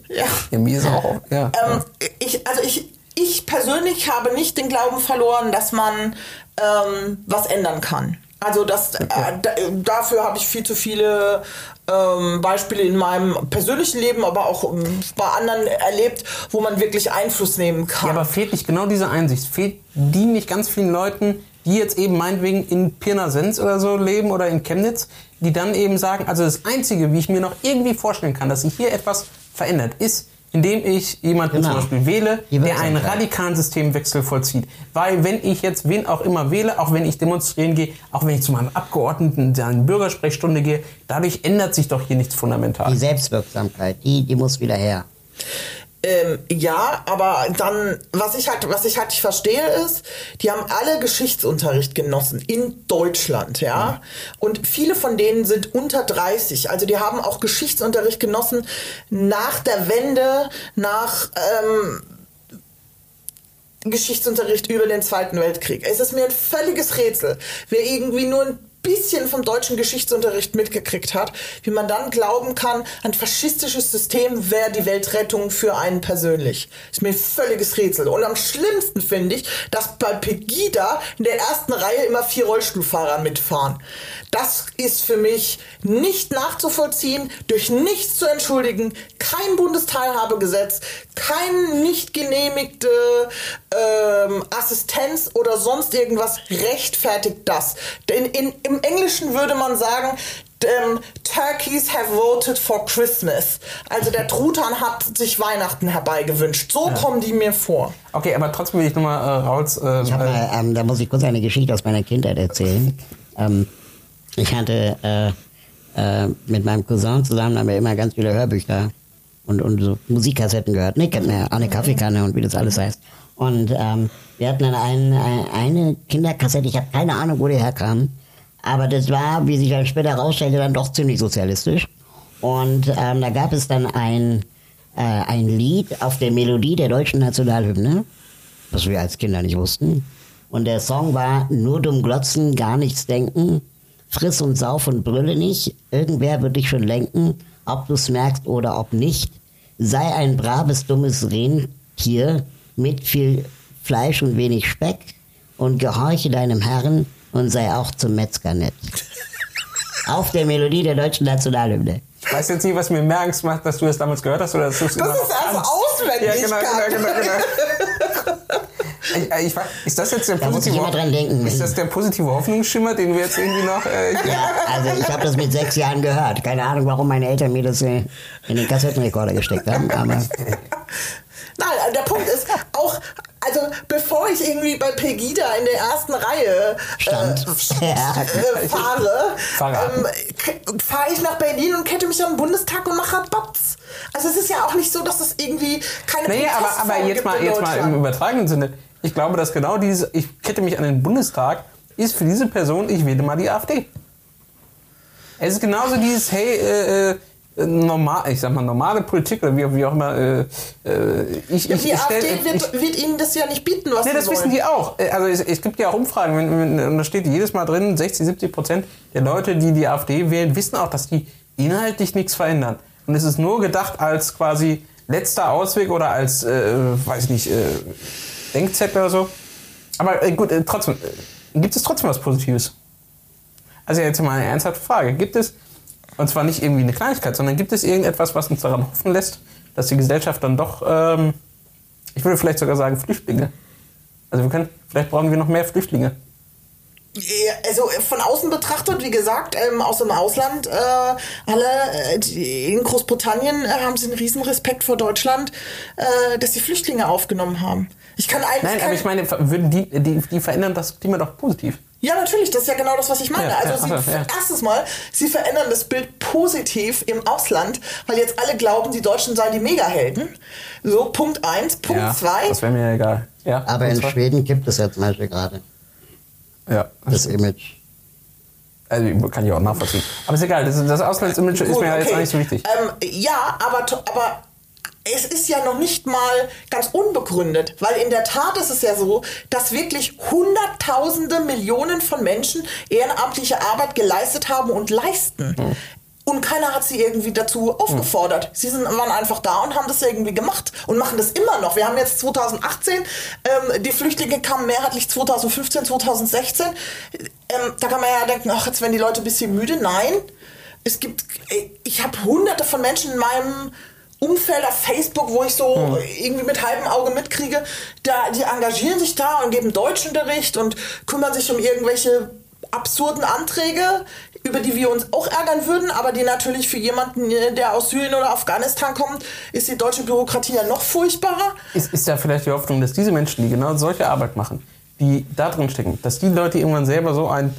Ja. ja, mir ist auch, ja. Ähm, ich, also ich, ich persönlich habe nicht den Glauben verloren, dass man ähm, was ändern kann. Also das, äh, da, dafür habe ich viel zu viele ähm, Beispiele in meinem persönlichen Leben, aber auch ähm, bei anderen erlebt, wo man wirklich Einfluss nehmen kann. Ja, aber fehlt nicht genau diese Einsicht? Fehlt die nicht ganz vielen Leuten, die jetzt eben meinetwegen in Pirna-Sens oder so leben oder in Chemnitz, die dann eben sagen, also das Einzige, wie ich mir noch irgendwie vorstellen kann, dass sich hier etwas verändert, ist, indem ich jemanden Genau. zum Beispiel wähle, der einen radikalen Systemwechsel vollzieht. Weil wenn ich jetzt wen auch immer wähle, auch wenn ich demonstrieren gehe, auch wenn ich zu meinem Abgeordneten in eine Bürgersprechstunde gehe, dadurch ändert sich doch hier nichts fundamental. Die Selbstwirksamkeit, die, die muss wieder her. Ähm, ja, aber dann, was ich halt, was ich halt nicht verstehe, ist, die haben alle Geschichtsunterricht genossen in Deutschland, ja. Und viele von denen sind unter 30. Also die haben auch Geschichtsunterricht genossen nach der Wende, nach ähm, Geschichtsunterricht über den Zweiten Weltkrieg. Es ist mir ein völliges Rätsel, wer irgendwie nur ein bisschen vom deutschen Geschichtsunterricht mitgekriegt hat, wie man dann glauben kann, ein faschistisches System wäre die Weltrettung für einen persönlich. Ist mir ein völliges Rätsel. Und am schlimmsten finde ich, dass bei Pegida in der ersten Reihe immer vier Rollstuhlfahrer mitfahren. Das ist für mich nicht nachzuvollziehen, durch nichts zu entschuldigen, kein Bundesteilhabegesetz, kein nicht genehmigte ähm, Assistenz oder sonst irgendwas rechtfertigt das. Denn in, im Englischen würde man sagen, ähm, Turkeys have voted for Christmas. Also der Truthahn hat sich Weihnachten herbeigewünscht. So kommen die mir vor. Okay, aber trotzdem will ich nochmal äh, raus. Äh, Ich äh, mal, ähm, da muss ich kurz eine Geschichte aus meiner Kindheit erzählen. Ähm, ich hatte äh, äh, mit meinem Cousin zusammen haben wir immer ganz viele Hörbücher und, und so Musikkassetten gehört. Ne, kennt man ja, Anne Kaffeekanne und wie das alles heißt. Und ähm, wir hatten dann ein, ein, eine Kinderkassette, ich habe keine Ahnung, wo die herkam, aber das war, wie sich dann später herausstellte, dann doch ziemlich sozialistisch. Und ähm, da gab es dann ein, äh, ein Lied auf der Melodie der deutschen Nationalhymne, was wir als Kinder nicht wussten. Und der Song war Nur dumm glotzen, gar nichts denken, friss und sauf und brülle nicht, irgendwer wird dich schon lenken, ob du's merkst oder ob nicht. Sei ein braves, dummes Rentier mit viel Fleisch und wenig Speck und gehorche deinem Herrn und sei auch zum Metzger nett. Auf der Melodie der deutschen Nationalhymne. Ich weiß jetzt nicht, was mir mehr Angst macht, dass du das damals gehört hast oder dass du es Das ist also auswendig. Ja, genau, genau, genau, genau. Ich, äh, ich, ist das jetzt der Da muss positive, immer dran denken. ist das der positive Hoffnungsschimmer, den wir jetzt irgendwie noch äh, Ja, also ich habe das mit sechs Jahren gehört. Keine Ahnung, warum meine Eltern mir das in den Kassettenrekorder gesteckt haben, aber Nein, der Punkt ist auch, also bevor ich irgendwie bei Pegida in der ersten Reihe Stand. äh, äh, fahre, ähm, fahre ich nach Berlin und kette mich am Bundestag und mache Rabatz. Also es ist ja auch nicht so, dass es irgendwie keine Nee, aber, aber jetzt gibt mal, in jetzt mal im übertragenen Sinne. Ich glaube, dass genau diese, ich kette mich an den Bundestag, ist für diese Person, ich wähle mal die AfD. Es ist genauso dieses, hey, äh, äh, normal, ich sag mal, normale Politik oder wie, wie auch immer, äh, äh, ich, Ja, ich, die ich stell- AfD ich, wird, wird ihnen das ja nicht bieten, was Nee, sie das wollen. wissen die auch. Äh, Also es, es gibt ja auch Umfragen, wenn, wenn, und da steht jedes Mal drin, 60, 70 Prozent der Leute, die die AfD wählen, wissen auch, dass die inhaltlich nichts verändern. Und es ist nur gedacht als quasi letzter Ausweg oder als, äh, weiß ich nicht, äh, Denkzettel oder so. Aber äh, gut, äh, trotzdem, gibt es trotzdem was Positives? Also jetzt mal eine ernsthafte Frage. Gibt es, und zwar nicht irgendwie eine Kleinigkeit, sondern gibt es irgendetwas, was uns daran hoffen lässt, dass die Gesellschaft dann doch, ähm, ich würde vielleicht sogar sagen, Flüchtlinge. Also wir können, vielleicht brauchen wir noch mehr Flüchtlinge. Also von außen betrachtet, wie gesagt, ähm, aus dem Ausland, äh, alle äh, in Großbritannien äh, haben sie einen riesen Respekt vor Deutschland, äh, dass sie Flüchtlinge aufgenommen haben. Ich kann eigentlich Nein, kein- aber ich meine, würden die, die, die verändern das Klima doch positiv. ja, natürlich, das ist ja genau das, was ich meine. Ja, also ja, sie, ja. erstens mal, sie verändern das Bild positiv im Ausland, weil jetzt alle glauben, die Deutschen seien die Megahelden. So, Punkt eins. Punkt ja, zwei. Das wäre mir egal. Ja, aber in zwar- Schweden gibt es ja zum Beispiel gerade Ja, das Image. also kann ich auch nachvollziehen. Aber ist egal, das, das Auslandsimage ist mir jetzt okay. auch nicht so wichtig. Ähm, ja, aber, aber es ist ja noch nicht mal ganz unbegründet, weil in der Tat ist es ja so, dass wirklich Hunderttausende Millionen von Menschen ehrenamtliche Arbeit geleistet haben und leisten. Und keiner hat sie irgendwie dazu aufgefordert. Sie sind, waren einfach da und haben das irgendwie gemacht und machen das immer noch. Wir haben jetzt 2018, ähm, die Flüchtlinge kamen mehrheitlich 2015, 2016. Ähm, da kann man ja denken, ach, jetzt werden die Leute ein bisschen müde. Nein, es gibt, ey, ich habe hunderte von Menschen in meinem Umfeld auf Facebook, wo ich so irgendwie mit halbem Auge mitkriege, da, die engagieren sich da und geben Deutschunterricht und kümmern sich um irgendwelche absurden Anträge, über die wir uns auch ärgern würden, aber die natürlich für jemanden, äh, der aus Syrien oder Afghanistan kommt, ist die deutsche Bürokratie ja noch furchtbarer. Ist, ist ja vielleicht die Hoffnung, dass diese Menschen, die genau solche Arbeit machen, die da drin stecken, dass die Leute irgendwann selber so ein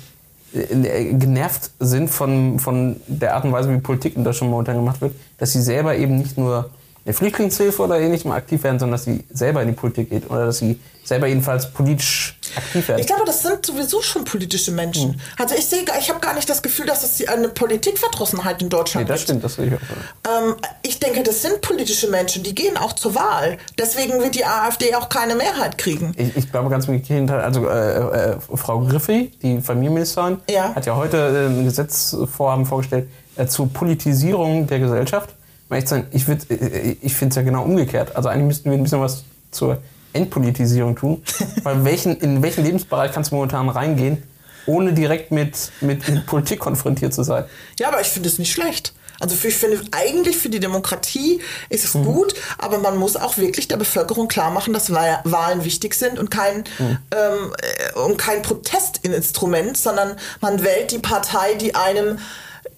genervt sind von, von der Art und Weise, wie Politik in Deutschland momentan gemacht wird, dass sie selber eben nicht nur der Flüchtlingshilfe oder ähnlichem aktiv werden, sondern dass sie selber in die Politik geht oder dass sie selber jedenfalls politisch aktiv werden. Ich glaube, das sind sowieso schon politische Menschen. Also ich sehe, ich habe gar nicht das Gefühl, dass es eine Politikverdrossenheit in nee, Deutschland das gibt. stimmt, das sehe ich auch. Ähm, ich denke, das sind politische Menschen, die gehen auch zur Wahl. Deswegen wird die AfD auch keine Mehrheit kriegen. Ich, ich glaube ganz im Gegenteil, also äh, äh, Frau Griffi, die Familienministerin, Ja. hat ja heute äh, ein Gesetzvorhaben vorgestellt äh, zur Politisierung der Gesellschaft. Zu sein, Ich, würd, äh, ich finde es ja genau umgekehrt. Also eigentlich müssten wir ein bisschen was zur Entpolitisierung tun. Weil welchen, in welchen Lebensbereich kannst du momentan reingehen, ohne direkt mit, mit, mit Politik konfrontiert zu sein? Ja, aber ich finde es nicht schlecht. Also für, ich finde eigentlich für die Demokratie ist Mhm. es gut, aber man muss auch wirklich der Bevölkerung klar machen, dass Wa- Wahlen wichtig sind und kein Mhm. ähm, äh, und kein Protestinstrument, sondern man wählt die Partei, die einem äh,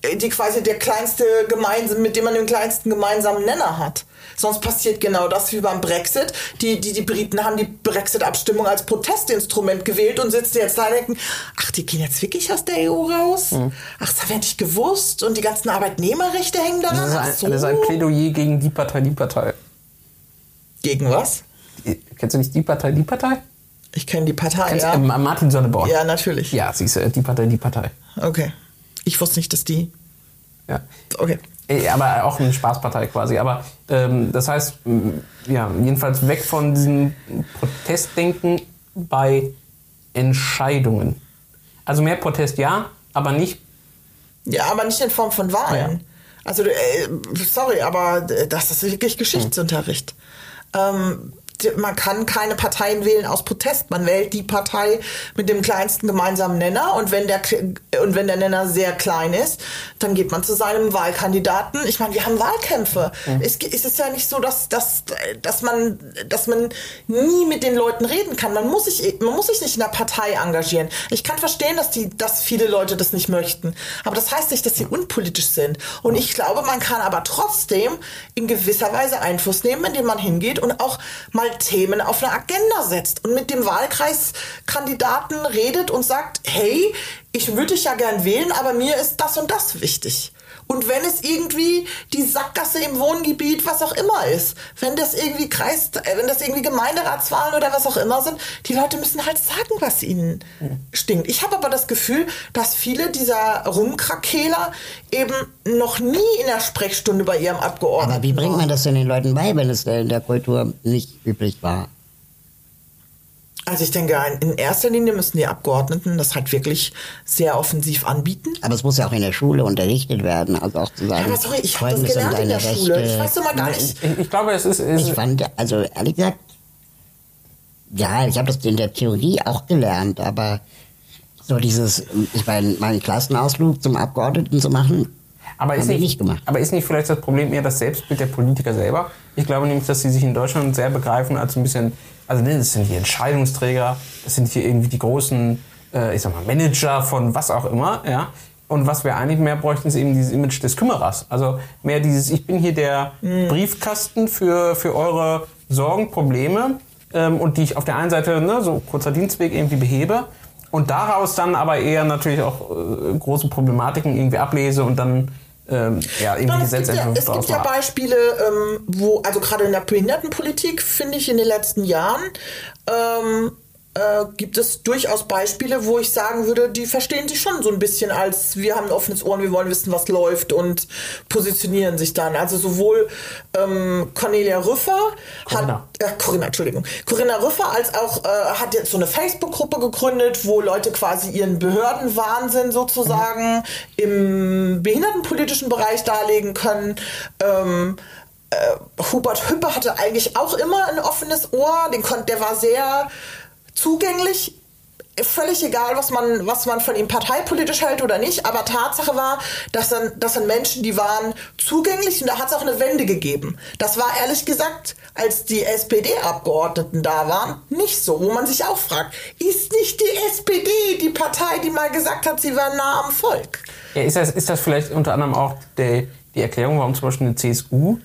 die quasi der kleinste gemeinsam, mit dem man den kleinsten gemeinsamen Nenner hat. Sonst passiert genau das wie beim Brexit. Die, die, die Briten haben die Brexit-Abstimmung als Protestinstrument gewählt und sitzen jetzt da und denken, ach, die gehen jetzt wirklich aus der EU raus? Ach, das habe ich nicht gewusst. Und die ganzen Arbeitnehmerrechte hängen daran. Das ist, ein, so. das ist ein Plädoyer gegen die Partei, die Partei. Gegen was? Kennst du nicht die Partei, die Partei? Ich kenne die Partei, Kennst, ja. äh, Martin Sonneborn. ja, natürlich. Ja, siehst du, die Partei, die Partei. Okay. Ich wusste nicht, dass die. Ja. Okay. Äh, Aber auch eine Spaßpartei quasi. Aber ähm, das heißt, ja, jedenfalls weg von diesem Protestdenken bei Entscheidungen. Also mehr Protest ja, aber nicht. Ja, aber nicht in Form von Wahlen. Also, äh, sorry, aber äh, das ist wirklich Geschichtsunterricht. Ähm, d- man kann keine Parteien wählen aus Protest. Man wählt die Partei mit dem kleinsten gemeinsamen Nenner und wenn der und wenn der Nenner sehr klein ist, dann geht man zu seinem Wahlkandidaten. Ich meine, wir haben Wahlkämpfe. Es, ge- es ist ja nicht so, dass, dass, dass, man, dass man nie mit den Leuten reden kann. Man muss sich, man muss sich nicht in der Partei engagieren. Ich kann verstehen, dass, die, dass viele Leute das nicht möchten. Aber das heißt nicht, dass sie unpolitisch sind. Und ich glaube, man kann aber trotzdem in gewisser Weise Einfluss nehmen, indem man hingeht und auch mal Themen auf eine Agenda setzt und mit dem Wahlkreiskandidaten redet und sagt, hey, ich würde dich ja gern wählen, aber mir ist das und das wichtig. Und wenn es irgendwie die Sackgasse im Wohngebiet, was auch immer ist, wenn das irgendwie Kreis, äh, wenn das irgendwie Gemeinderatswahlen oder was auch immer sind, die Leute müssen halt sagen, was ihnen stinkt. Ich habe aber das Gefühl, dass viele dieser Rumkrakeler eben noch nie in der Sprechstunde bei ihrem Abgeordneten Aber wie bringt man das denn den Leuten bei, wenn es in der Kultur nicht üblich war? Also ich denke, in erster Linie müssen die Abgeordneten das halt wirklich sehr offensiv anbieten. Aber es muss ja auch in der Schule unterrichtet werden, also auch zu sagen, Aber sorry, ich habe das gelernt in der deine Schule. Ich Rechte. weiß immer gar nicht. Ich, ich glaube, es ist. Es Ich fand, also ehrlich gesagt, ja, ich habe das in der Theorie auch gelernt, aber so dieses, ich meine, meinen Klassenausflug zum Abgeordneten zu machen, Aber ist nicht, nicht gemacht. Aber ist nicht vielleicht das Problem eher das Selbstbild der Politiker selber? Ich glaube nämlich, dass sie sich in Deutschland sehr begreifen als ein bisschen, also ne, das sind die Entscheidungsträger, das sind hier irgendwie die großen, äh, ich sag mal, Manager von was auch immer, ja. Und was wir eigentlich mehr bräuchten, ist eben dieses Image des Kümmerers. Also mehr dieses, ich bin hier der Briefkasten für, für eure Sorgen, Probleme ähm, und die ich auf der einen Seite, ne, so kurzer Dienstweg irgendwie behebe und daraus dann aber eher natürlich auch äh, große Problematiken irgendwie ablese und dann ähm, ja, irgendwie Nein, es gibt ja, es gibt ja. Beispiele, ähm, wo, also gerade in der Behindertenpolitik, finde ich in den letzten Jahren, ähm, äh, gibt es durchaus Beispiele, wo ich sagen würde, die verstehen sich schon so ein bisschen als wir haben ein offenes Ohr und wir wollen wissen, was läuft und positionieren sich dann. Also sowohl ähm, Cornelia Rüffer Corinna. hat äh, Corinna, Entschuldigung. Corinna Rüffer als auch äh, hat jetzt so eine Facebook-Gruppe gegründet, wo Leute quasi ihren Behördenwahnsinn sozusagen im behindertenpolitischen Bereich darlegen können. Ähm, äh, Hubert Hüppe hatte eigentlich auch immer ein offenes Ohr. Den kon der war sehr zugänglich. Völlig egal, was man, was man von ihm parteipolitisch hält oder nicht, aber Tatsache war, dass dann, das sind Menschen, die waren zugänglich und da hat es auch eine Wende gegeben. Das war ehrlich gesagt, als die SPD-Abgeordneten da waren, nicht so, wo man sich auch fragt, ist nicht die SPD die Partei, die mal gesagt hat, sie wäre nah am Volk? Ja, ist, das, ist das vielleicht unter anderem auch die, die Erklärung, warum zum Beispiel eine CSU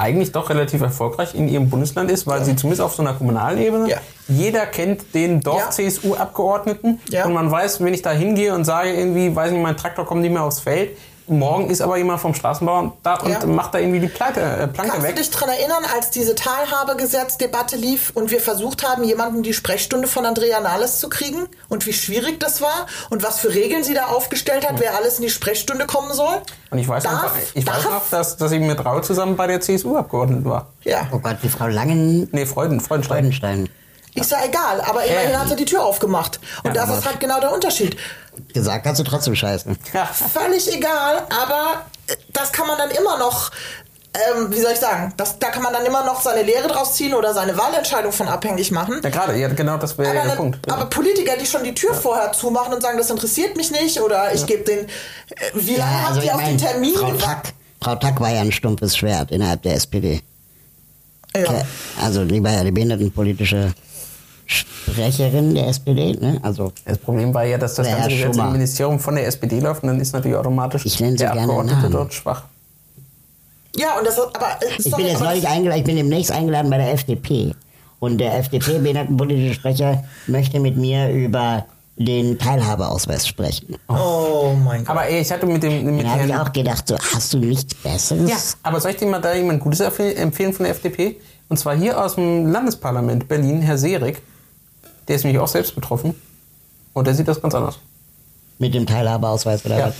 eigentlich doch relativ erfolgreich in ihrem Bundesland ist, weil sie zumindest auf so einer kommunalen Ebene, Ja. jeder kennt den Dorf-CSU-Abgeordneten Ja. und man weiß, wenn ich da hingehe und sage irgendwie, weiß nicht, mein Traktor kommt nicht mehr aufs Feld, morgen ist aber jemand vom Straßenbau da und Ja. macht da irgendwie die Pleite, äh, Planke Kannst weg. du dich daran erinnern, als diese Teilhabegesetzdebatte lief und wir versucht haben, jemanden die Sprechstunde von Andrea Nahles zu kriegen und wie schwierig das war und was für Regeln sie da aufgestellt hat, wer alles in die Sprechstunde kommen soll? Und ich weiß, Darf- einfach, ich weiß noch, dass, dass ich mit Raul zusammen bei der CSU abgeordnet war. Ja. Oh Gott, die Frau Langen Nee, Freuden, Freudenstein. Freudenstein Ist ja egal, aber immerhin hat sie die Tür aufgemacht. Und Ja, das ist halt genau der Unterschied. Gesagt, kannst du trotzdem scheißen. Völlig egal, aber äh, das kann man dann immer noch, ähm, wie soll ich sagen, das, da kann man dann immer noch seine Lehre draus ziehen oder seine Wahlentscheidung von abhängig machen. Ja, gerade, ja, genau, das wäre ja Aber, der Punkt. Ja. aber Politiker, die schon die Tür vorher zumachen und sagen, das interessiert mich nicht oder ich gebe den, äh, wie lange Ja, habt also ihr ich auf den Termin Frau? Tack, Frau Tack war ja ein stumpfes Schwert innerhalb der SPD. Ja. Also die war ja die behindertenpolitische Sprecherin der SPD, ne? Also Das Problem war ja, dass das ganze Gesetz im Ministerium von der SPD läuft und dann ist natürlich automatisch Ich nenne sie der gerne Abgeordnete Namen. dort schwach. ja, und das aber, äh, ich sorry, bin jetzt neulich eingeladen, ich bin demnächst eingeladen bei der FDP. Und der FDP-behindertenpolitische Sprecher möchte mit mir über den Teilhabeausweis sprechen. Oh mein Gott. Aber ey, ich hatte mit dem mit Da habe ich auch gedacht, so, hast du nichts Besseres? ja, aber soll ich dir mal da jemand Gutes empfeh- empfehlen von der FDP? Und zwar hier aus dem Landesparlament Berlin, Herr Serik. Der ist nämlich auch selbst betroffen. Und der sieht das ganz anders. Mit dem Teilhabeausweis oder Ja. was?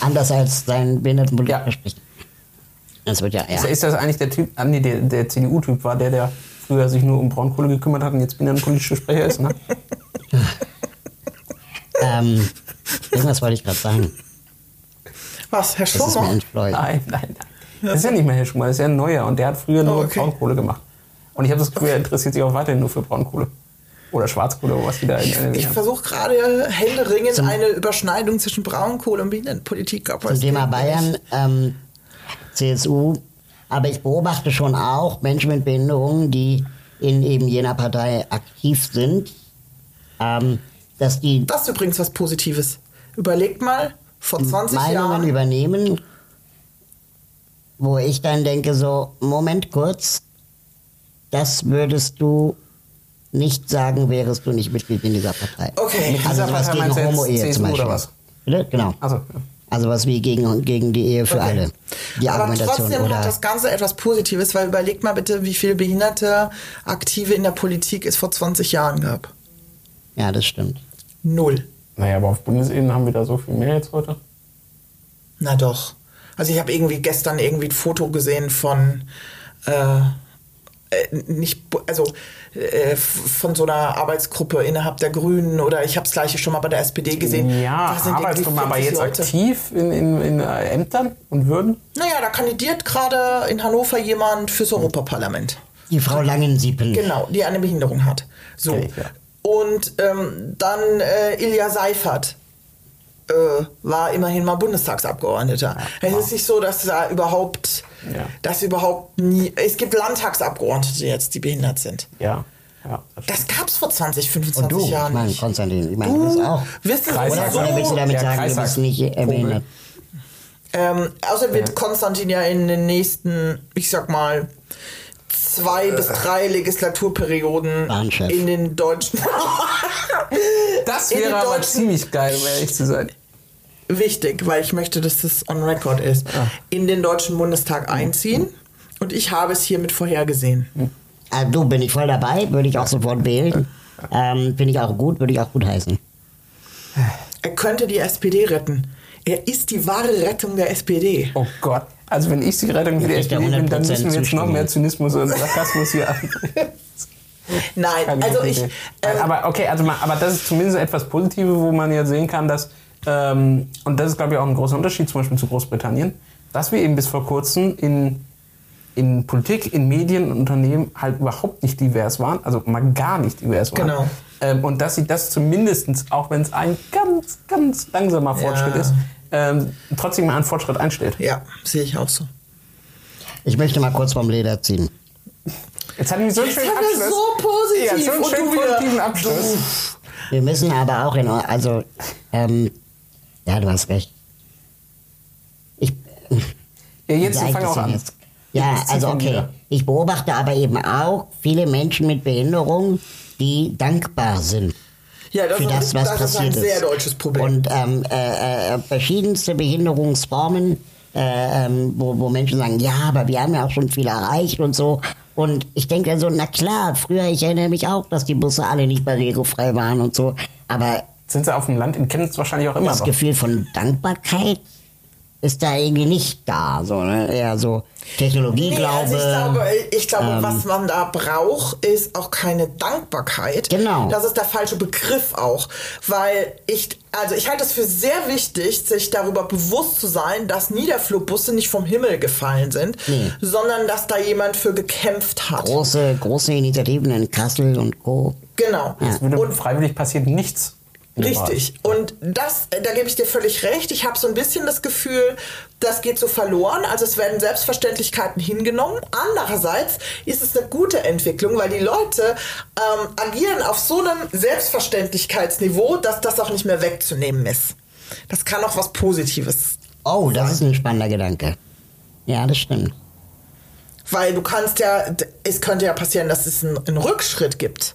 Anders als sein behindertenpolitischer Ja. Sprecher. Das wird ja, ja. Ist, das eigentlich der Typ, ah, nee, der, der CDU-Typ war, der, der früher sich nur um Braunkohle gekümmert hat und jetzt bin er ein politischer Sprecher ist, ne? ähm, irgendwas wollte ich gerade sagen. Was, Herr Das ist mir Schumer? entfleucht. Nein, nein, nein. Das ist ja nicht mehr Herr Schumann, das ist ja ein neuer und der hat früher nur Oh, okay. Braunkohle gemacht. Und ich habe das Gefühl, er interessiert sich auch weiterhin nur für Braunkohle. Oder Schwarzkohle oder was die da in NRW Ich haben. versuche gerade händeringend eine Überschneidung zwischen Braunkohle und Behindertenpolitik. aber Zum es Thema geht Bayern, ähm, CSU. Aber ich beobachte schon auch Menschen mit Behinderungen, die in eben jener Partei aktiv sind, ähm, dass die Das ist übrigens was Positives. Überlegt mal, vor 20 Meinungen Jahren. übernehmen, wo ich dann denke so, Moment kurz, das würdest du nicht sagen, wärest du nicht Mitglied in dieser Partei. Okay. Also dieser Partei gegen Homo-Ehe zum oder Beispiel. was? Bitte? Genau. Also, ja. Also was wie gegen, gegen die Ehe für Okay. alle. Die Aber Argumentation trotzdem oder hat das Ganze etwas Positives, weil überlegt mal bitte, wie viele Behinderte Aktive in der Politik es vor 20 Jahren gab. ja, das stimmt. Null. Naja, aber auf Bundesebene haben wir da so viel mehr jetzt heute. Na doch. Also ich habe irgendwie gestern irgendwie ein Foto gesehen von äh, äh, nicht also äh, von so einer Arbeitsgruppe innerhalb der Grünen oder ich habe es gleiche schon mal bei der SPD gesehen. Ja, Da sind irgendwie Arbeitsgruppen, aber 50 jetzt Leute. aktiv in, in, in äh, Ämtern und Würden? Naja, da kandidiert gerade in Hannover jemand fürs Europaparlament. Die Frau Langensiepen. Genau, die eine Behinderung hat. So. Ich, ja. Und ähm, dann äh, Ilja Seifert äh, war immerhin mal Bundestagsabgeordneter. Es ist nicht so, dass da überhaupt, Ja. dass überhaupt nie. Es gibt Landtagsabgeordnete jetzt, die behindert sind. Ja. ja das Das gab es vor 20, Und 25 du, ich Jahren meine, nicht. Konstantin, ich meine, das Du auch. wirst es Oder, so, willst du damit Ja, sagen, du Kreistag. bist nicht äh, behindert? ähm, außerdem wird Konstantin ja in den nächsten, ich sag mal, zwei bis drei Legislaturperioden Bahnchef. in den deutschen das wäre aber deutschen- ziemlich geil, um ehrlich zu sein. wichtig, weil ich möchte, dass das on record ist, in den Deutschen Bundestag einziehen. Und ich habe es hiermit vorhergesehen. Ah, du, bin ich voll dabei, würde ich auch sofort wählen. Ähm, Finde ich auch gut, würde ich auch gut heißen. Er könnte die SPD retten. Er ist die wahre Rettung der SPD. Oh Gott. Also wenn ich die Rettung da SPD bin, dann 100% müssen wir jetzt noch mehr. Zynismus und Sarkasmus hier an. Nein, Keine also ich. Ähm, aber okay, also mal, aber das ist zumindest etwas Positives, wo man ja sehen kann, dass ähm, und das ist glaube ich auch ein großer Unterschied zum Beispiel zu Großbritannien, dass wir eben bis vor kurzem in in Politik, in Medien und Unternehmen halt überhaupt nicht divers waren, also mal gar nicht divers waren. Genau. Ähm, und dass sie das zumindest, auch wenn es ein ganz, ganz langsamer Fortschritt Ja. ist, ähm, trotzdem mal einen Fortschritt einstellt. ja, sehe ich auch so. Ich möchte mal kurz vom Leder ziehen. Jetzt hatten wir so einen Jetzt schönen haben wir Abschluss. so positiv Ja, so einen und schönen du wieder- positiven Abschluss. Wir müssen aber auch in, also, ähm, ja, du hast recht. Ich, Ja, jetzt fang auch an. jetzt? Ja, also okay. Ich beobachte aber eben auch viele Menschen mit Behinderung, die dankbar sind Ja, das, für das, ist, was das ist ein passiert sehr deutsches Problem. Und ähm, äh, äh, verschiedenste Behinderungsformen, äh, ähm, wo, wo Menschen sagen, ja, aber wir haben ja auch schon viel erreicht und so. Und ich denke dann so, na klar, früher, ich erinnere mich auch, dass die Busse alle nicht barrierefrei waren und so. Aber Sind sie auf dem Land in Chemnitz wahrscheinlich auch immer. das aber- Gefühl von Dankbarkeit ist da irgendwie nicht da. So, ne? Eher so Technologie, Nee, glaube also ich glaube, ich glaube ähm, was man da braucht, ist auch keine Dankbarkeit. Genau. Das ist der falsche Begriff auch. Weil ich, also ich halte es für sehr wichtig, sich darüber bewusst zu sein, dass Niederflugbusse nicht vom Himmel gefallen sind, Nee. sondern dass da jemand für gekämpft hat. große, große Initiativen in Kassel und Co. Genau. Es würde Und freiwillig passiert nichts. Richtig. Und das, äh, da gebe ich dir völlig recht. Ich habe so ein bisschen das Gefühl, das geht so verloren. Also es werden Selbstverständlichkeiten hingenommen. Andererseits ist es eine gute Entwicklung, weil die Leute ähm, agieren auf so einem Selbstverständlichkeitsniveau, dass das auch nicht mehr wegzunehmen ist. Das kann auch was Positives. Oh, das ist ein spannender Gedanke. Ja, das stimmt. Weil du kannst ja, es könnte ja passieren, dass es einen, einen Rückschritt gibt.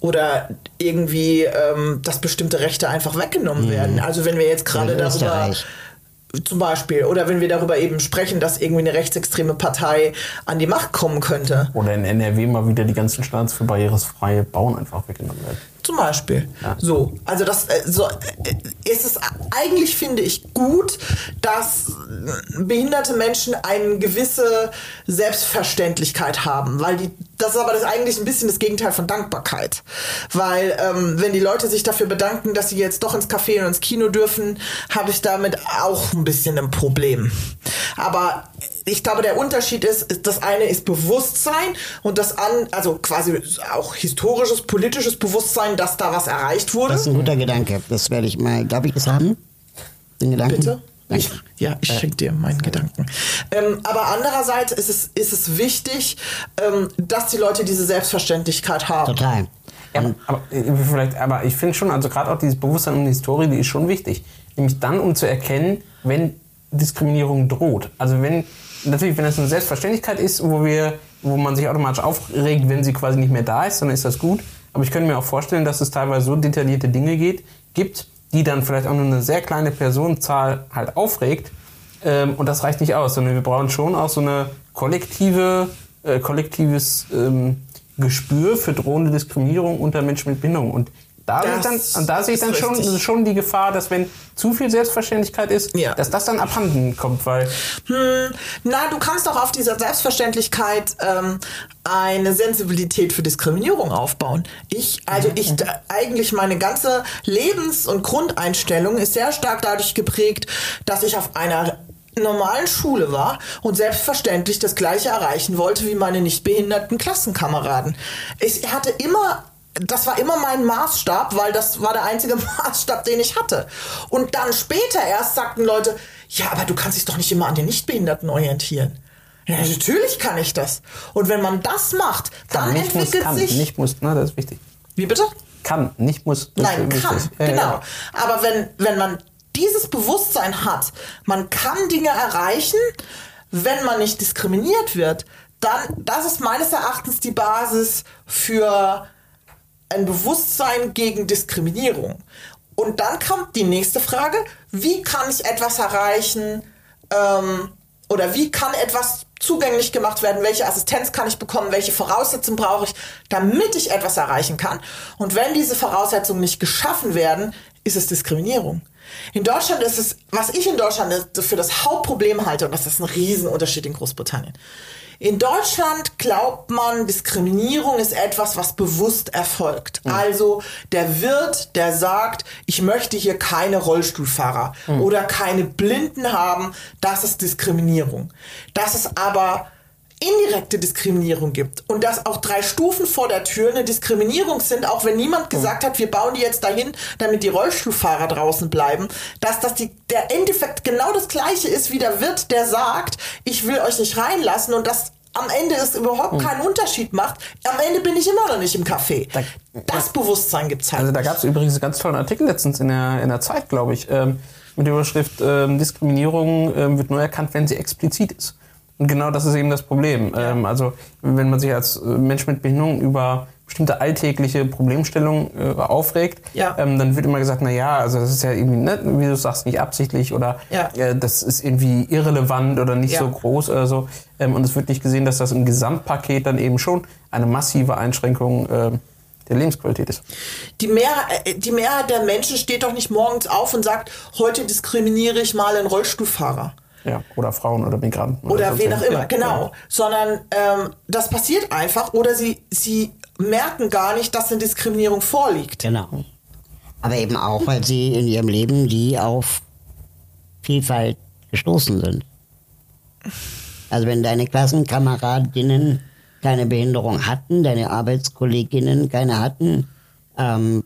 Oder irgendwie, ähm, dass bestimmte Rechte einfach weggenommen werden. Also wenn wir jetzt gerade darüber, zum Beispiel, oder wenn wir darüber eben sprechen, dass irgendwie eine rechtsextreme Partei an die Macht kommen könnte. Oder in NRW mal wieder die ganzen Standards für barrierefreie Bauen einfach weggenommen werden. Zum Beispiel. Ja. So, also das äh, so äh, ist es eigentlich finde ich gut, dass behinderte Menschen eine gewisse Selbstverständlichkeit haben, weil die das ist aber das eigentlich ein bisschen das Gegenteil von Dankbarkeit, weil ähm, wenn die Leute sich dafür bedanken, dass sie jetzt doch ins Café und ins Kino dürfen, habe ich damit auch ein bisschen ein Problem. Aber ich glaube, der Unterschied ist, ist, das eine ist Bewusstsein und das an, also quasi auch historisches, politisches Bewusstsein, dass da was erreicht wurde. Das ist ein guter Gedanke. Das werde ich mal. Darf ich das haben? Den Gedanken? Bitte? Ich, ja, ich schenke dir meinen Gedanken. Ähm, aber andererseits ist es, ist es wichtig, ähm, dass die Leute diese Selbstverständlichkeit haben. Total. Ja, aber, äh, vielleicht, aber ich finde schon, also gerade auch dieses Bewusstsein um die Historie, die ist schon wichtig. Nämlich dann, um zu erkennen, wenn Diskriminierung droht. Also wenn, natürlich, wenn das eine Selbstverständlichkeit ist, wo wir, wo man sich automatisch aufregt, wenn sie quasi nicht mehr da ist, dann ist das gut. Aber ich könnte mir auch vorstellen, dass es teilweise so detaillierte Dinge geht, gibt, die dann vielleicht auch nur eine sehr kleine Personenzahl halt aufregt. Ähm, und das reicht nicht aus, sondern wir brauchen schon auch so eine kollektive, äh, kollektives ähm, Gespür für drohende Diskriminierung unter Menschen mit Behinderung. Und da, Das dann, und da sehe ich dann schon, schon die Gefahr, dass wenn zu viel Selbstverständlichkeit ist, Ja. dass das dann abhanden kommt, weil Hm, na, du kannst auch auf dieser Selbstverständlichkeit ähm, eine Sensibilität für Diskriminierung aufbauen. Ich, also ich, eigentlich meine ganze Lebens- und Grundeinstellung ist sehr stark dadurch geprägt, dass ich auf einer normalen Schule war und selbstverständlich das Gleiche erreichen wollte wie meine nicht behinderten Klassenkameraden. Ich hatte immer das war immer mein Maßstab, weil das war der einzige Maßstab, den ich hatte. Und dann später erst sagten Leute, ja, aber du kannst dich doch nicht immer an den Nichtbehinderten orientieren. Ja, natürlich kann ich das. Und wenn man das macht, dann nicht muss, entwickelt kann, sich. nicht muss, na, das ist wichtig. Wie bitte? Kann, nicht muss. Nein, kann. Ja, genau. ja. Aber wenn, wenn man dieses Bewusstsein hat, man kann Dinge erreichen, wenn man nicht diskriminiert wird, dann, das ist meines Erachtens die Basis für ein Bewusstsein gegen Diskriminierung. Und dann kommt die nächste Frage, wie kann ich etwas erreichen ähm, oder wie kann etwas zugänglich gemacht werden, welche Assistenz kann ich bekommen, welche Voraussetzungen brauche ich, damit ich etwas erreichen kann. Und wenn diese Voraussetzungen nicht geschaffen werden, ist es Diskriminierung. In Deutschland ist es, was ich in Deutschland für das Hauptproblem halte, und das ist ein Riesenunterschied in Großbritannien. In Deutschland glaubt man, Diskriminierung ist etwas, was bewusst erfolgt. Mhm. Also der Wirt, der sagt, ich möchte hier keine Rollstuhlfahrer mhm. oder keine Blinden haben, das ist Diskriminierung. Das ist aber indirekte Diskriminierung gibt und dass auch drei Stufen vor der Tür eine Diskriminierung sind, auch wenn niemand gesagt hat, wir bauen die jetzt dahin, damit die Rollstuhlfahrer draußen bleiben, dass das die, der Endeffekt genau das gleiche ist wie der Wirt, der sagt, ich will euch nicht reinlassen und das am Ende es überhaupt hm. keinen Unterschied macht. Am Ende bin ich immer noch nicht im Café. Da, das Bewusstsein gibt es halt. Also da gab es übrigens einen ganz tollen Artikel letztens in der, in der Zeit, glaube ich, ähm, mit der Überschrift ähm, Diskriminierung ähm, wird nur erkannt, wenn sie explizit ist. Und genau das ist eben das Problem. Ja. Ähm, also wenn man sich als äh, Mensch mit Behinderung über bestimmte alltägliche Problemstellungen äh, aufregt, ja. ähm, dann wird immer gesagt, na ja, also das ist ja irgendwie, ne, wie du sagst, nicht absichtlich oder ja. äh, das ist irgendwie irrelevant oder nicht so groß oder so. Ähm, und es wird nicht gesehen, dass das im Gesamtpaket dann eben schon eine massive Einschränkung äh, der Lebensqualität ist. Die Mehrheit, äh, die Mehrheit der Menschen steht doch nicht morgens auf und sagt, heute diskriminiere ich mal einen Rollstuhlfahrer. Ja, oder Frauen oder Migranten. Oder, oder wen auch immer, ja, genau. Ja. Sondern ähm, das passiert einfach oder sie, sie merken gar nicht, dass eine Diskriminierung vorliegt. Genau. Aber eben auch, weil sie in ihrem Leben die auf Vielfalt gestoßen sind. Also wenn deine Klassenkameradinnen keine Behinderung hatten, deine Arbeitskolleginnen keine hatten, ähm,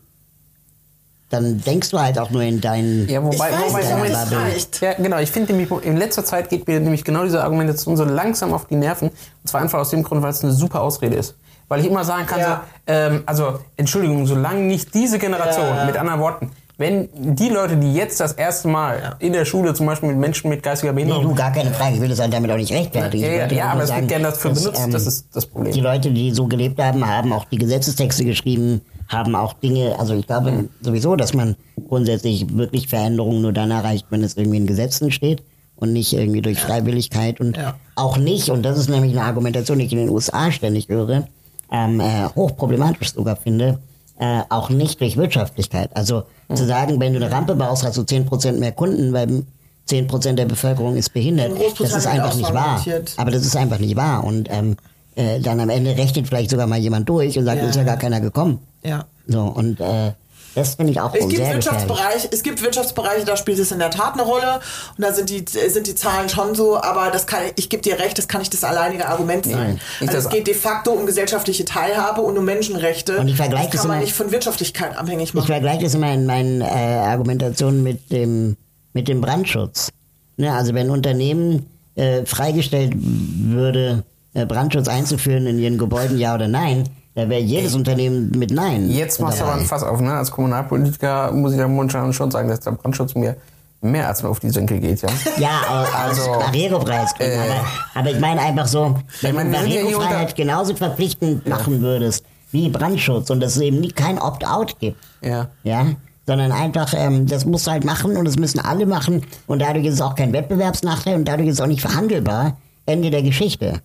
dann denkst du halt auch nur in deinen. Ja, wobei, ich weiß, wobei, Moment, reicht. Ja, genau. Ich finde nämlich, in letzter Zeit geht mir nämlich genau diese Argumentation so langsam auf die Nerven. Und zwar einfach aus dem Grund, weil es eine super Ausrede ist. Weil ich immer sagen kann, ja. so, ähm, also, Entschuldigung, solange nicht diese Generation, ja. mit anderen Worten, wenn die Leute, die jetzt das erste Mal ja. in der Schule zum Beispiel mit Menschen mit geistiger Behinderung. Nee, du, gar keine Frage, ich will das damit auch nicht rechtfertigen. Ja, ja, ja aber es wird gerne dafür benutzt, ähm, das ist das Problem. Die Leute, die so gelebt haben, haben auch die Gesetzestexte geschrieben, haben auch Dinge, also ich glaube sowieso, dass man grundsätzlich wirklich Veränderungen nur dann erreicht, wenn es irgendwie in Gesetzen steht und nicht irgendwie durch Freiwilligkeit und ja. auch nicht, und das ist nämlich eine Argumentation, die ich in den USA ständig höre, ähm, äh, hochproblematisch sogar finde, äh, auch nicht durch Wirtschaftlichkeit. Also mhm. zu sagen, wenn du eine Rampe baust, hast du 10% mehr Kunden, weil 10% der Bevölkerung ist behindert. Das ist einfach nicht wahr. Aber das ist einfach nicht wahr. Und ähm, äh, dann am Ende rechnet vielleicht sogar mal jemand durch und sagt, ja. ist ja gar keiner gekommen. Ja. So, und äh, das finde ich auch es gibt Wirtschaftsbereich, Es gibt Wirtschaftsbereiche, da spielt es in der Tat eine Rolle und da sind die, sind die Zahlen schon so, aber das kann, ich gebe dir recht, das kann nicht das alleinige Argument sein. Nee, also es geht de facto um gesellschaftliche Teilhabe und um Menschenrechte. Und ich vergleiche das, das kann man immer, nicht von Wirtschaftlichkeit abhängig machen. Ich vergleiche das immer in meinen äh, Argumentationen mit dem, mit dem Brandschutz. Ne, also wenn ein Unternehmen äh, freigestellt würde, Brandschutz einzuführen in ihren Gebäuden, ja oder nein, da wäre jedes Unternehmen mit Nein. Jetzt machst du aber ein Fass auf, ne? Als Kommunalpolitiker muss ich der Mundschau schon sagen, dass der Brandschutz mir mehr als nur auf die Senkel geht, ja? Ja, also Barrierefreiheitsgründen. Äh, aber, aber ich meine einfach so, wenn du Barrierefreiheit genauso verpflichtend ja. machen würdest wie Brandschutz und es eben nie kein Opt-out gibt. Ja. Ja. Sondern einfach, ähm, das musst du halt machen und das müssen alle machen und dadurch ist es auch kein Wettbewerbsnachteil und dadurch ist es auch nicht verhandelbar. Ende der Geschichte.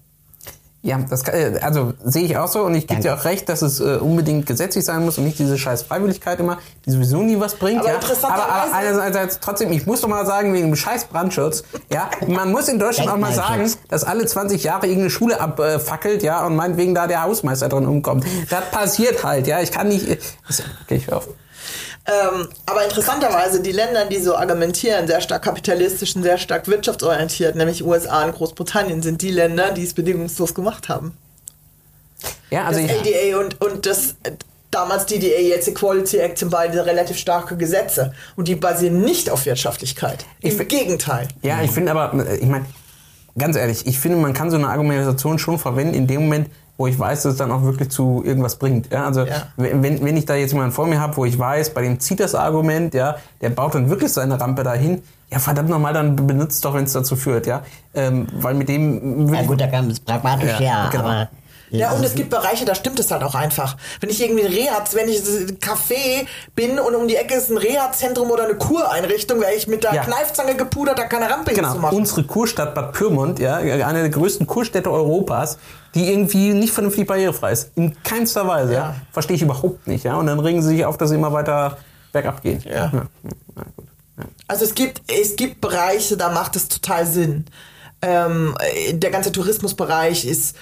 Ja, das kann, äh, also sehe ich auch so und ich gebe dir auch recht, dass es äh, unbedingt gesetzlich sein muss und nicht diese scheiß Freiwilligkeit immer, die sowieso nie was bringt. Aber, ja. aber, aber einerseits trotzdem, ich muss doch mal sagen, wegen dem scheiß Brandschutz, ja, man muss in Deutschland auch mal sagen, dass alle 20 Jahre irgendeine Schule abfackelt, ja, und meinetwegen da der Hausmeister drin umkommt. Das passiert halt, ja, ich kann nicht, okay, ich hör auf. Ähm, aber interessanterweise, die Länder, die so argumentieren, sehr stark kapitalistisch und sehr stark wirtschaftsorientiert, nämlich USA und Großbritannien, sind die Länder, die es bedingungslos gemacht haben. Ja, also das ADA und, und das damals DDA, jetzt Equality Act sind beide relativ starke Gesetze. Und die basieren nicht auf Wirtschaftlichkeit. Im ich, Gegenteil. Ja, ich finde aber, ich meine, ganz ehrlich, ich finde, man kann so eine Argumentation schon verwenden in dem Moment, wo ich weiß, dass es dann auch wirklich zu irgendwas bringt. Ja, also ja. Wenn, wenn ich da jetzt jemanden vor mir habe, wo ich weiß, bei dem zieht das Argument, ja, der baut dann wirklich seine Rampe dahin, ja verdammt nochmal, dann benutzt doch, wenn es dazu führt, ja. Ähm, weil mit dem... Ja gut, da kann es pragmatisch, ja, ja genau. aber Ja, und es gibt Bereiche, da stimmt es halt auch einfach. Wenn ich irgendwie ein Reha, wenn ich ein Café bin und um die Ecke ist ein Reha-Zentrum oder eine Kureinrichtung, wäre ich mit der Ja. Kneifzange gepudert, da keine Rampe Genau, hinzumachen. unsere Kurstadt Bad Pyrmont, ja, eine der größten Kurstädte Europas, die irgendwie nicht vernünftig barrierefrei ist. In keinster Weise, ja. Ja. Verstehe ich überhaupt nicht, ja. Und dann regen sie sich auf, dass sie immer weiter bergab gehen. Ja. Na gut. Ja. Also es gibt, es gibt Bereiche, da macht es total Sinn. Ähm, äh, der ganze Tourismusbereich ist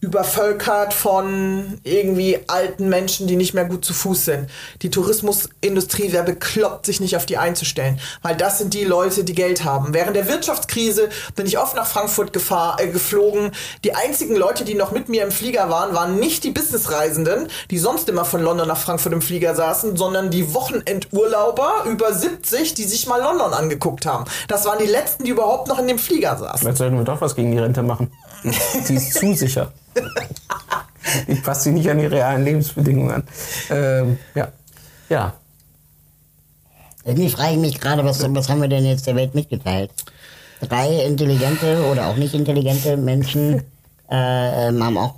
übervölkert von irgendwie alten Menschen, die nicht mehr gut zu Fuß sind. Die Tourismusindustrie wäre bekloppt, sich nicht auf die einzustellen, weil das sind die Leute, die Geld haben. Während der Wirtschaftskrise bin ich oft nach Frankfurt gefahr, äh, geflogen. Die einzigen Leute, die noch mit mir im Flieger waren, waren nicht die Businessreisenden, die sonst immer von London nach Frankfurt im Flieger saßen, sondern die Wochenendurlauber über 70, die sich mal London angeguckt haben. Das waren die letzten, die überhaupt noch in dem Flieger saßen. Jetzt sollten wir doch was gegen die Rente machen. Die ist zu sicher. Die passt sich nicht an die realen Lebensbedingungen an. Ähm, ja. Ja. Irgendwie frage ich mich gerade, was, was haben wir denn jetzt der Welt mitgeteilt? Drei intelligente oder auch nicht intelligente Menschen äh, ähm, haben auch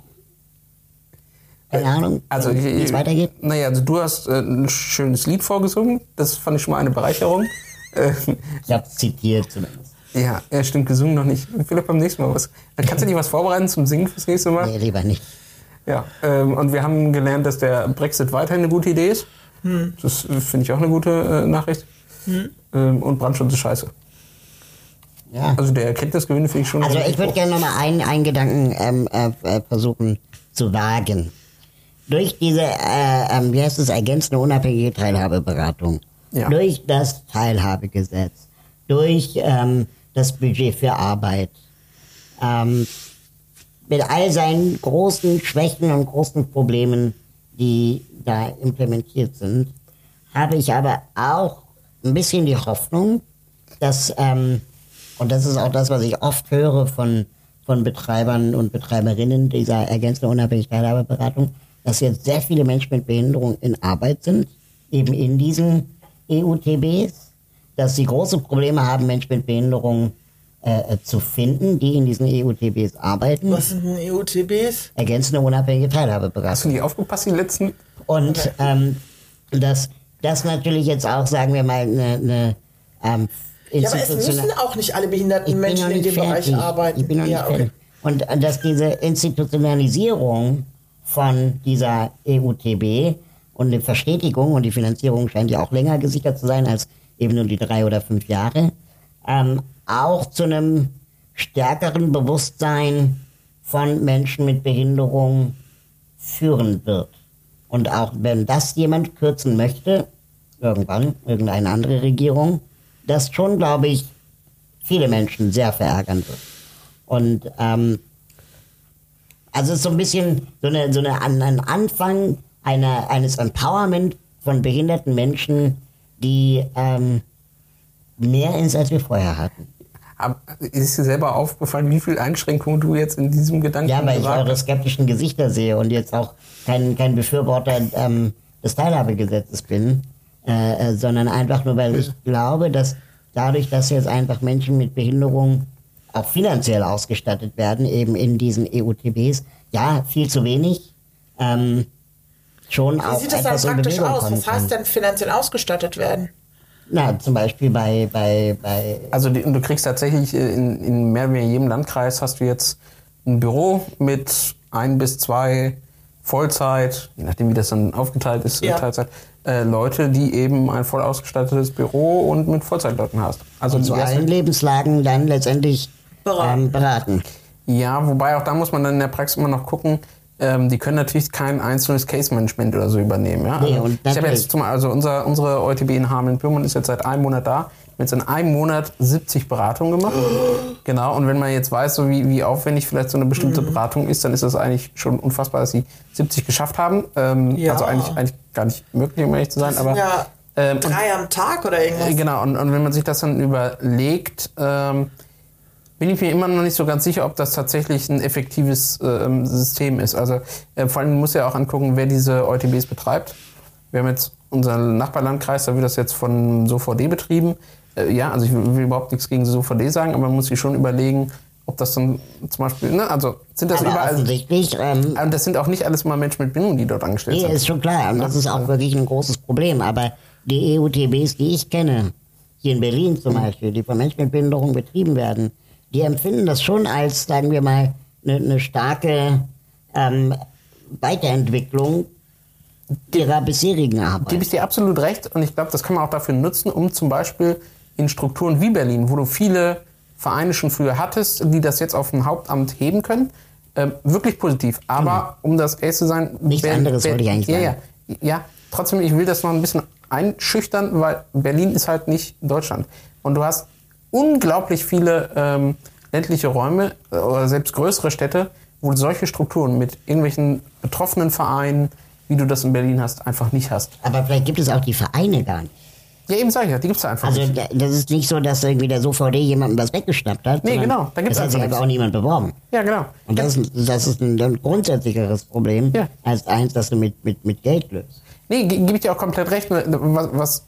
keine Ahnung, Also, wie es weitergeht. Naja, also du hast äh, ein schönes Lied vorgesungen. Das fand ich schon mal eine Bereicherung. Äh, Ich habe zitiert zumindest. Ja, ja, stimmt, gesungen noch nicht. Vielleicht beim nächsten Mal was. Dann kannst du dir was vorbereiten zum Singen fürs nächste Mal? Nee, lieber nicht. Ja, ähm, und wir haben gelernt, dass der Brexit weiterhin eine gute Idee ist. Das äh, finde ich auch eine gute äh, Nachricht. Ähm, und Brandschutz ist scheiße. Ja. Also der Erkenntnisgewinn finde ich schon. Also ich würde gerne nochmal einen, einen Gedanken ähm, äh, äh, versuchen zu wagen. Durch diese, äh, ähm, wie heißt es, ergänzende unabhängige Teilhabeberatung, Ja. durch das Teilhabegesetz, durch ähm, das Budget für Arbeit, ähm, mit all seinen großen Schwächen und großen Problemen, die da implementiert sind, habe ich aber auch ein bisschen die Hoffnung, dass, ähm, und das ist auch das, was ich oft höre von, von Betreibern und Betreiberinnen dieser ergänzenden Unabhängigkeitsberatung, dass jetzt sehr viele Menschen mit Behinderung in Arbeit sind, eben in diesen EUTBs, dass sie große Probleme haben, Menschen mit Behinderung äh, äh, zu finden, die in diesen EUTBs arbeiten. Was sind denn EUTBs? Ergänzende unabhängige Hast du Teilhabeberatung. nicht aufgepasst, die letzten? Und ähm, dass das natürlich jetzt auch, sagen wir mal, eine, eine ähm, Ja, aber es müssen auch nicht alle behinderten Menschen in nicht dem Bereich fertig. arbeiten. Ich bin noch nicht ja, fertig. Und äh, dass diese Institutionalisierung von dieser EUTB und eine Verstetigung und die Finanzierung scheint ja auch länger gesichert zu sein als eben nur die drei oder fünf Jahre, ähm, auch zu einem stärkeren Bewusstsein von Menschen mit Behinderung führen wird. Und auch wenn das jemand kürzen möchte, irgendwann, irgendeine andere Regierung, das schon, glaube ich, viele Menschen sehr verärgern wird. Und ähm, also es ist so ein bisschen so, eine, so eine, ein Anfang einer, eines Empowerment von behinderten Menschen, die ähm, mehr ist, als wir vorher hatten. Hab- Ist dir selber aufgefallen, wie viel Einschränkungen du jetzt in diesem Gedanken Ja, weil ich eure hast? skeptischen Gesichter sehe und jetzt auch kein, kein Befürworter ähm, des Teilhabegesetzes bin, äh, äh, sondern einfach nur, weil ich glaube, dass dadurch, dass jetzt einfach Menschen mit Behinderung auch finanziell ausgestattet werden, eben in diesen EUTBs, ja, viel zu wenig, ähm, schon Wie auch sieht das dann praktisch aus? Was heißt kann. denn finanziell ausgestattet werden? Na, zum Beispiel bei, bei, bei Also die, du kriegst tatsächlich äh, in, in mehr oder weniger jedem Landkreis hast du jetzt ein Büro mit ein bis zwei Vollzeit, je nachdem wie das dann aufgeteilt ist, Ja. Teilzeit, äh, Leute, die eben ein voll ausgestattetes Büro und mit Vollzeitleuten hast. Also zu die erste- allen Lebenslagen dann letztendlich Beraten. Ähm, beraten. Ja, wobei auch da muss man dann in der Praxis immer noch gucken. Ähm, die können natürlich kein einzelnes Case-Management oder so übernehmen. Ja? Nee, also, und ich habe jetzt zum, also unser, unsere OETB in Hameln-Pyrmont ist jetzt seit einem Monat da. Wir haben jetzt in einem Monat 70 Beratungen gemacht. genau, und wenn man jetzt weiß, so wie, wie aufwendig vielleicht so eine bestimmte Beratung ist, dann ist das eigentlich schon unfassbar, dass sie 70 geschafft haben. Ähm, Ja. Also eigentlich, eigentlich gar nicht möglich, um ehrlich zu sein. Aber ja ähm, und- drei am Tag oder irgendwas. Genau, und, und wenn man sich das dann überlegt, ähm, bin ich mir immer noch nicht so ganz sicher, ob das tatsächlich ein effektives ähm, System ist. Also äh, vor allem muss ja auch angucken, wer diese OTBs betreibt. Wir haben jetzt unseren Nachbarlandkreis, da wird das jetzt von SOVD betrieben. Äh, ja, also ich will will überhaupt nichts gegen SOVD sagen, aber man muss sich schon überlegen, ob das dann zum Beispiel, ne, also sind das Aber überall. offensichtlich, ähm, Und das sind auch nicht alles mal Menschen mit Behinderung, die dort angestellt nee, sind. ist schon klar. Und das ist auch wirklich ein großes Problem. Aber die EUTBs, die ich kenne, hier in Berlin zum Beispiel, die von Menschen mit Behinderung betrieben werden, die empfinden das schon als, sagen wir mal, eine, eine starke ähm, Weiterentwicklung ihrer bisherigen Gebe Arbeit. ich dir absolut recht und ich glaube, das kann man auch dafür nutzen, um zum Beispiel in Strukturen wie Berlin, wo du viele Vereine schon früher hattest, die das jetzt auf dem Hauptamt heben können, ähm, wirklich positiv. Aber um das ehrlich zu sein. Nichts anderes wollte ich eigentlich ja, sagen. Ja, ja, trotzdem, ich will das noch ein bisschen einschüchtern, weil Berlin ist halt nicht Deutschland. Und du hast unglaublich viele ähm, ländliche Räume äh, oder selbst größere Städte, wo du solche Strukturen mit irgendwelchen betroffenen Vereinen, wie du das in Berlin hast, einfach nicht hast. Aber vielleicht gibt es auch die Vereine gar nicht. Ja, eben sag ich ja, die gibt's da einfach Also nicht. da- das ist nicht so, dass irgendwie der SOVD jemandem was weggeschnappt hat. Nee, genau, da gibt's das hat einfach sich nichts. aber auch niemand beworben. Ja, genau. Und das, ist- das ist ein, ein grundsätzlicheres Problem Ja. als eins, das du mit, mit, mit Geld löst. Nee, ge- gebe ich dir auch komplett recht. Was, was,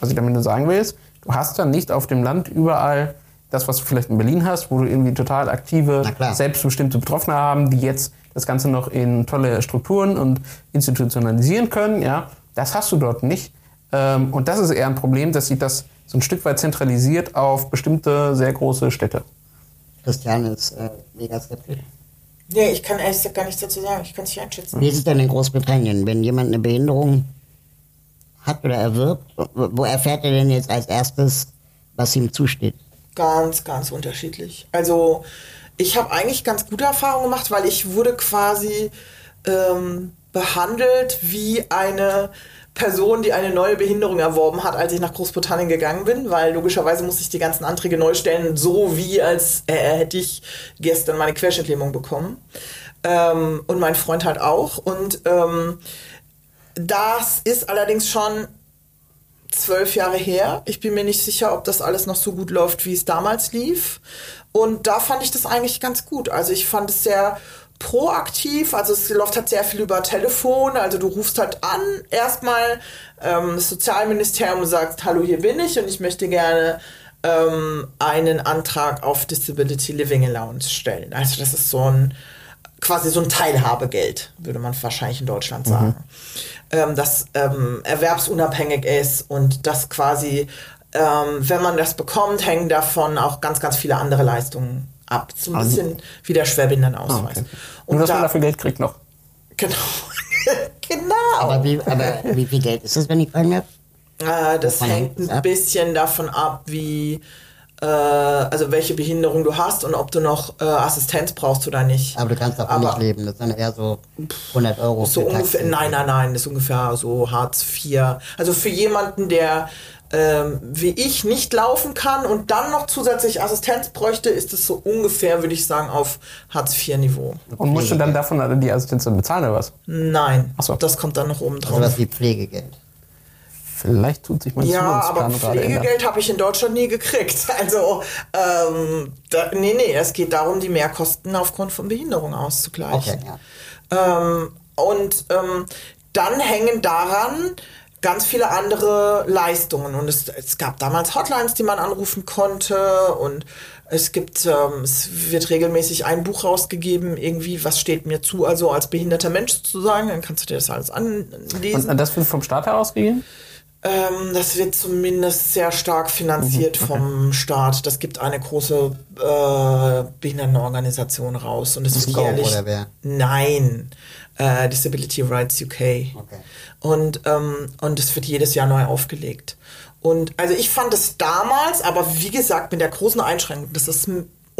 was ich damit nur sagen will, ist, du hast dann nicht auf dem Land überall das, was du vielleicht in Berlin hast, wo du irgendwie total aktive, selbstbestimmte Betroffene haben, die jetzt das Ganze noch in tolle Strukturen und institutionalisieren können. Ja, das hast du dort nicht. Ähm, und das ist eher ein Problem, dass sich das so ein Stück weit zentralisiert auf bestimmte sehr große Städte. Christian ist äh, mega skeptisch. Nee, ich kann ehrlich gesagt gar nichts dazu sagen. Ich kann es nicht einschätzen. Wie ist es denn in Großbritannien, wenn jemand eine Behinderung hat oder erwirbt, wo erfährt er denn jetzt als erstes, was ihm zusteht? Ganz, ganz unterschiedlich. Also ich habe eigentlich ganz gute Erfahrungen gemacht, weil ich wurde quasi ähm, behandelt wie eine Person, die eine neue Behinderung erworben hat, als ich nach Großbritannien gegangen bin, weil logischerweise musste ich die ganzen Anträge neu stellen, so wie als äh, hätte ich gestern meine Querschnittlähmung bekommen. Ähm, und mein Freund halt auch. Und ähm, das ist allerdings schon zwölf Jahre her. Ich bin mir nicht sicher, ob das alles noch so gut läuft, wie es damals lief. Und da fand ich das eigentlich ganz gut. Also ich fand es sehr proaktiv, also es läuft halt sehr viel über Telefon, also du rufst halt an, erstmal ähm, das Sozialministerium sagt, hallo, hier bin ich und ich möchte gerne ähm, einen Antrag auf Disability Living Allowance stellen. Also das ist so ein quasi so ein Teilhabegeld, würde man wahrscheinlich in Deutschland sagen. Ähm, das ähm, erwerbsunabhängig ist und das quasi, ähm, wenn man das bekommt, hängen davon auch ganz, ganz viele andere Leistungen ab. So ein Also- bisschen wie der Schwerbehindertenausweis. Ah, okay. Und was man da, dafür Geld kriegt noch. genau. genau. Aber wie, aber wie viel Geld ist das, wenn ich fragen darf? Äh, das Wovon hängt ein ab? bisschen davon ab, wie, äh, also welche Behinderung du hast und ob du noch äh, Assistenz brauchst oder nicht. Aber du kannst davon Aber- nicht leben. Das sind eher so 100 Euro So ungefähr, nein, nein, nein, das ist ungefähr so Hartz IV. Also für jemanden, der ähm, wie ich nicht laufen kann und dann noch zusätzlich Assistenz bräuchte, ist es so ungefähr, würde ich sagen, auf Hartz IV-Niveau. Und musst du dann davon die Assistenz bezahlen oder was? Nein, Ach so. das kommt dann noch oben drauf. Also was wie Pflegegeld. Vielleicht tut sich mein Ja, aber Zukunftsplan gerade ändern. Pflegegeld habe ich in Deutschland nie gekriegt. Also, ähm, da, nee, nee, es geht darum, die Mehrkosten aufgrund von Behinderung auszugleichen. Okay, ja. Ähm, und ähm, dann hängen daran ganz viele andere Leistungen. Und es, es gab damals Hotlines, die man anrufen konnte. Und es gibt, ähm, es wird regelmäßig ein Buch rausgegeben, irgendwie, was steht mir zu, also als behinderter Mensch sozusagen. Dann kannst du dir das alles anlesen. Und das wird vom Staat her ausgegeben? Ähm, das wird zumindest sehr stark finanziert Mhm, vom Staat. Das gibt eine große äh, Behindertenorganisation raus. Und das ist Go jährlich. oder wer? Nein, äh, Disability Rights UK. Okay. Und, ähm, und es wird jedes Jahr neu aufgelegt. Und also ich fand es damals, aber wie gesagt, mit der großen Einschränkung, das ist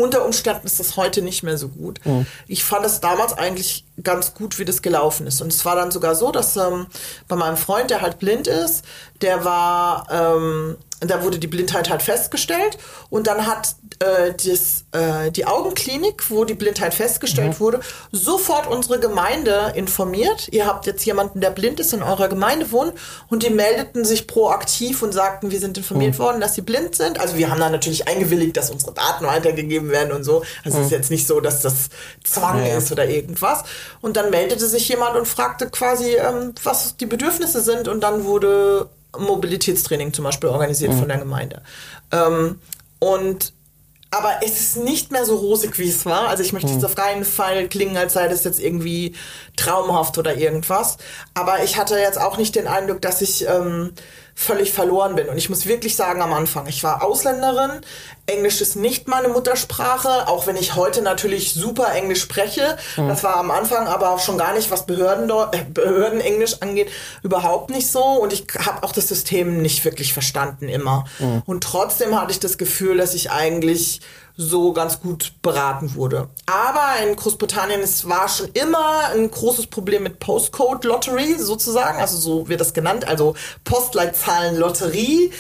unter Umständen ist das heute nicht mehr so gut. Ich fand es damals eigentlich ganz gut, wie das gelaufen ist. Und es war dann sogar so, dass ähm, bei meinem Freund, der halt blind ist, der war, ähm, da wurde die Blindheit halt festgestellt und dann hat äh, das, äh, die Augenklinik, wo die Blindheit festgestellt wurde, sofort unsere Gemeinde informiert. Ihr habt jetzt jemanden, der blind ist, in eurer Gemeinde wohnen und die meldeten sich proaktiv und sagten, wir sind informiert worden, dass sie blind sind. Also wir haben dann natürlich eingewilligt, dass unsere Daten weitergegeben werden und so. Also es ist jetzt nicht so, dass das Zwang ja. ist oder irgendwas. Und dann meldete sich jemand und fragte quasi, ähm, was die Bedürfnisse sind und dann wurde Mobilitätstraining zum Beispiel organisiert von der Gemeinde. Ähm, und aber es ist nicht mehr so rosig, wie es war. Also ich möchte jetzt auf keinen Fall klingen, als sei das jetzt irgendwie traumhaft oder irgendwas. Aber ich hatte jetzt auch nicht den Eindruck, dass ich ähm, völlig verloren bin. Und ich muss wirklich sagen, am Anfang, ich war Ausländerin. Englisch ist nicht meine Muttersprache, auch wenn ich heute natürlich super Englisch spreche. Das war am Anfang aber schon gar nicht, was Behörden, äh, Behördenenglisch angeht, überhaupt nicht so. Und ich habe auch das System nicht wirklich verstanden immer. Und trotzdem hatte ich das Gefühl, dass ich eigentlich so ganz gut beraten wurde. Aber in Großbritannien es war schon immer ein großes Problem mit Postcode Lottery sozusagen, also so wird das genannt, also Postleitzahlen Lotterie.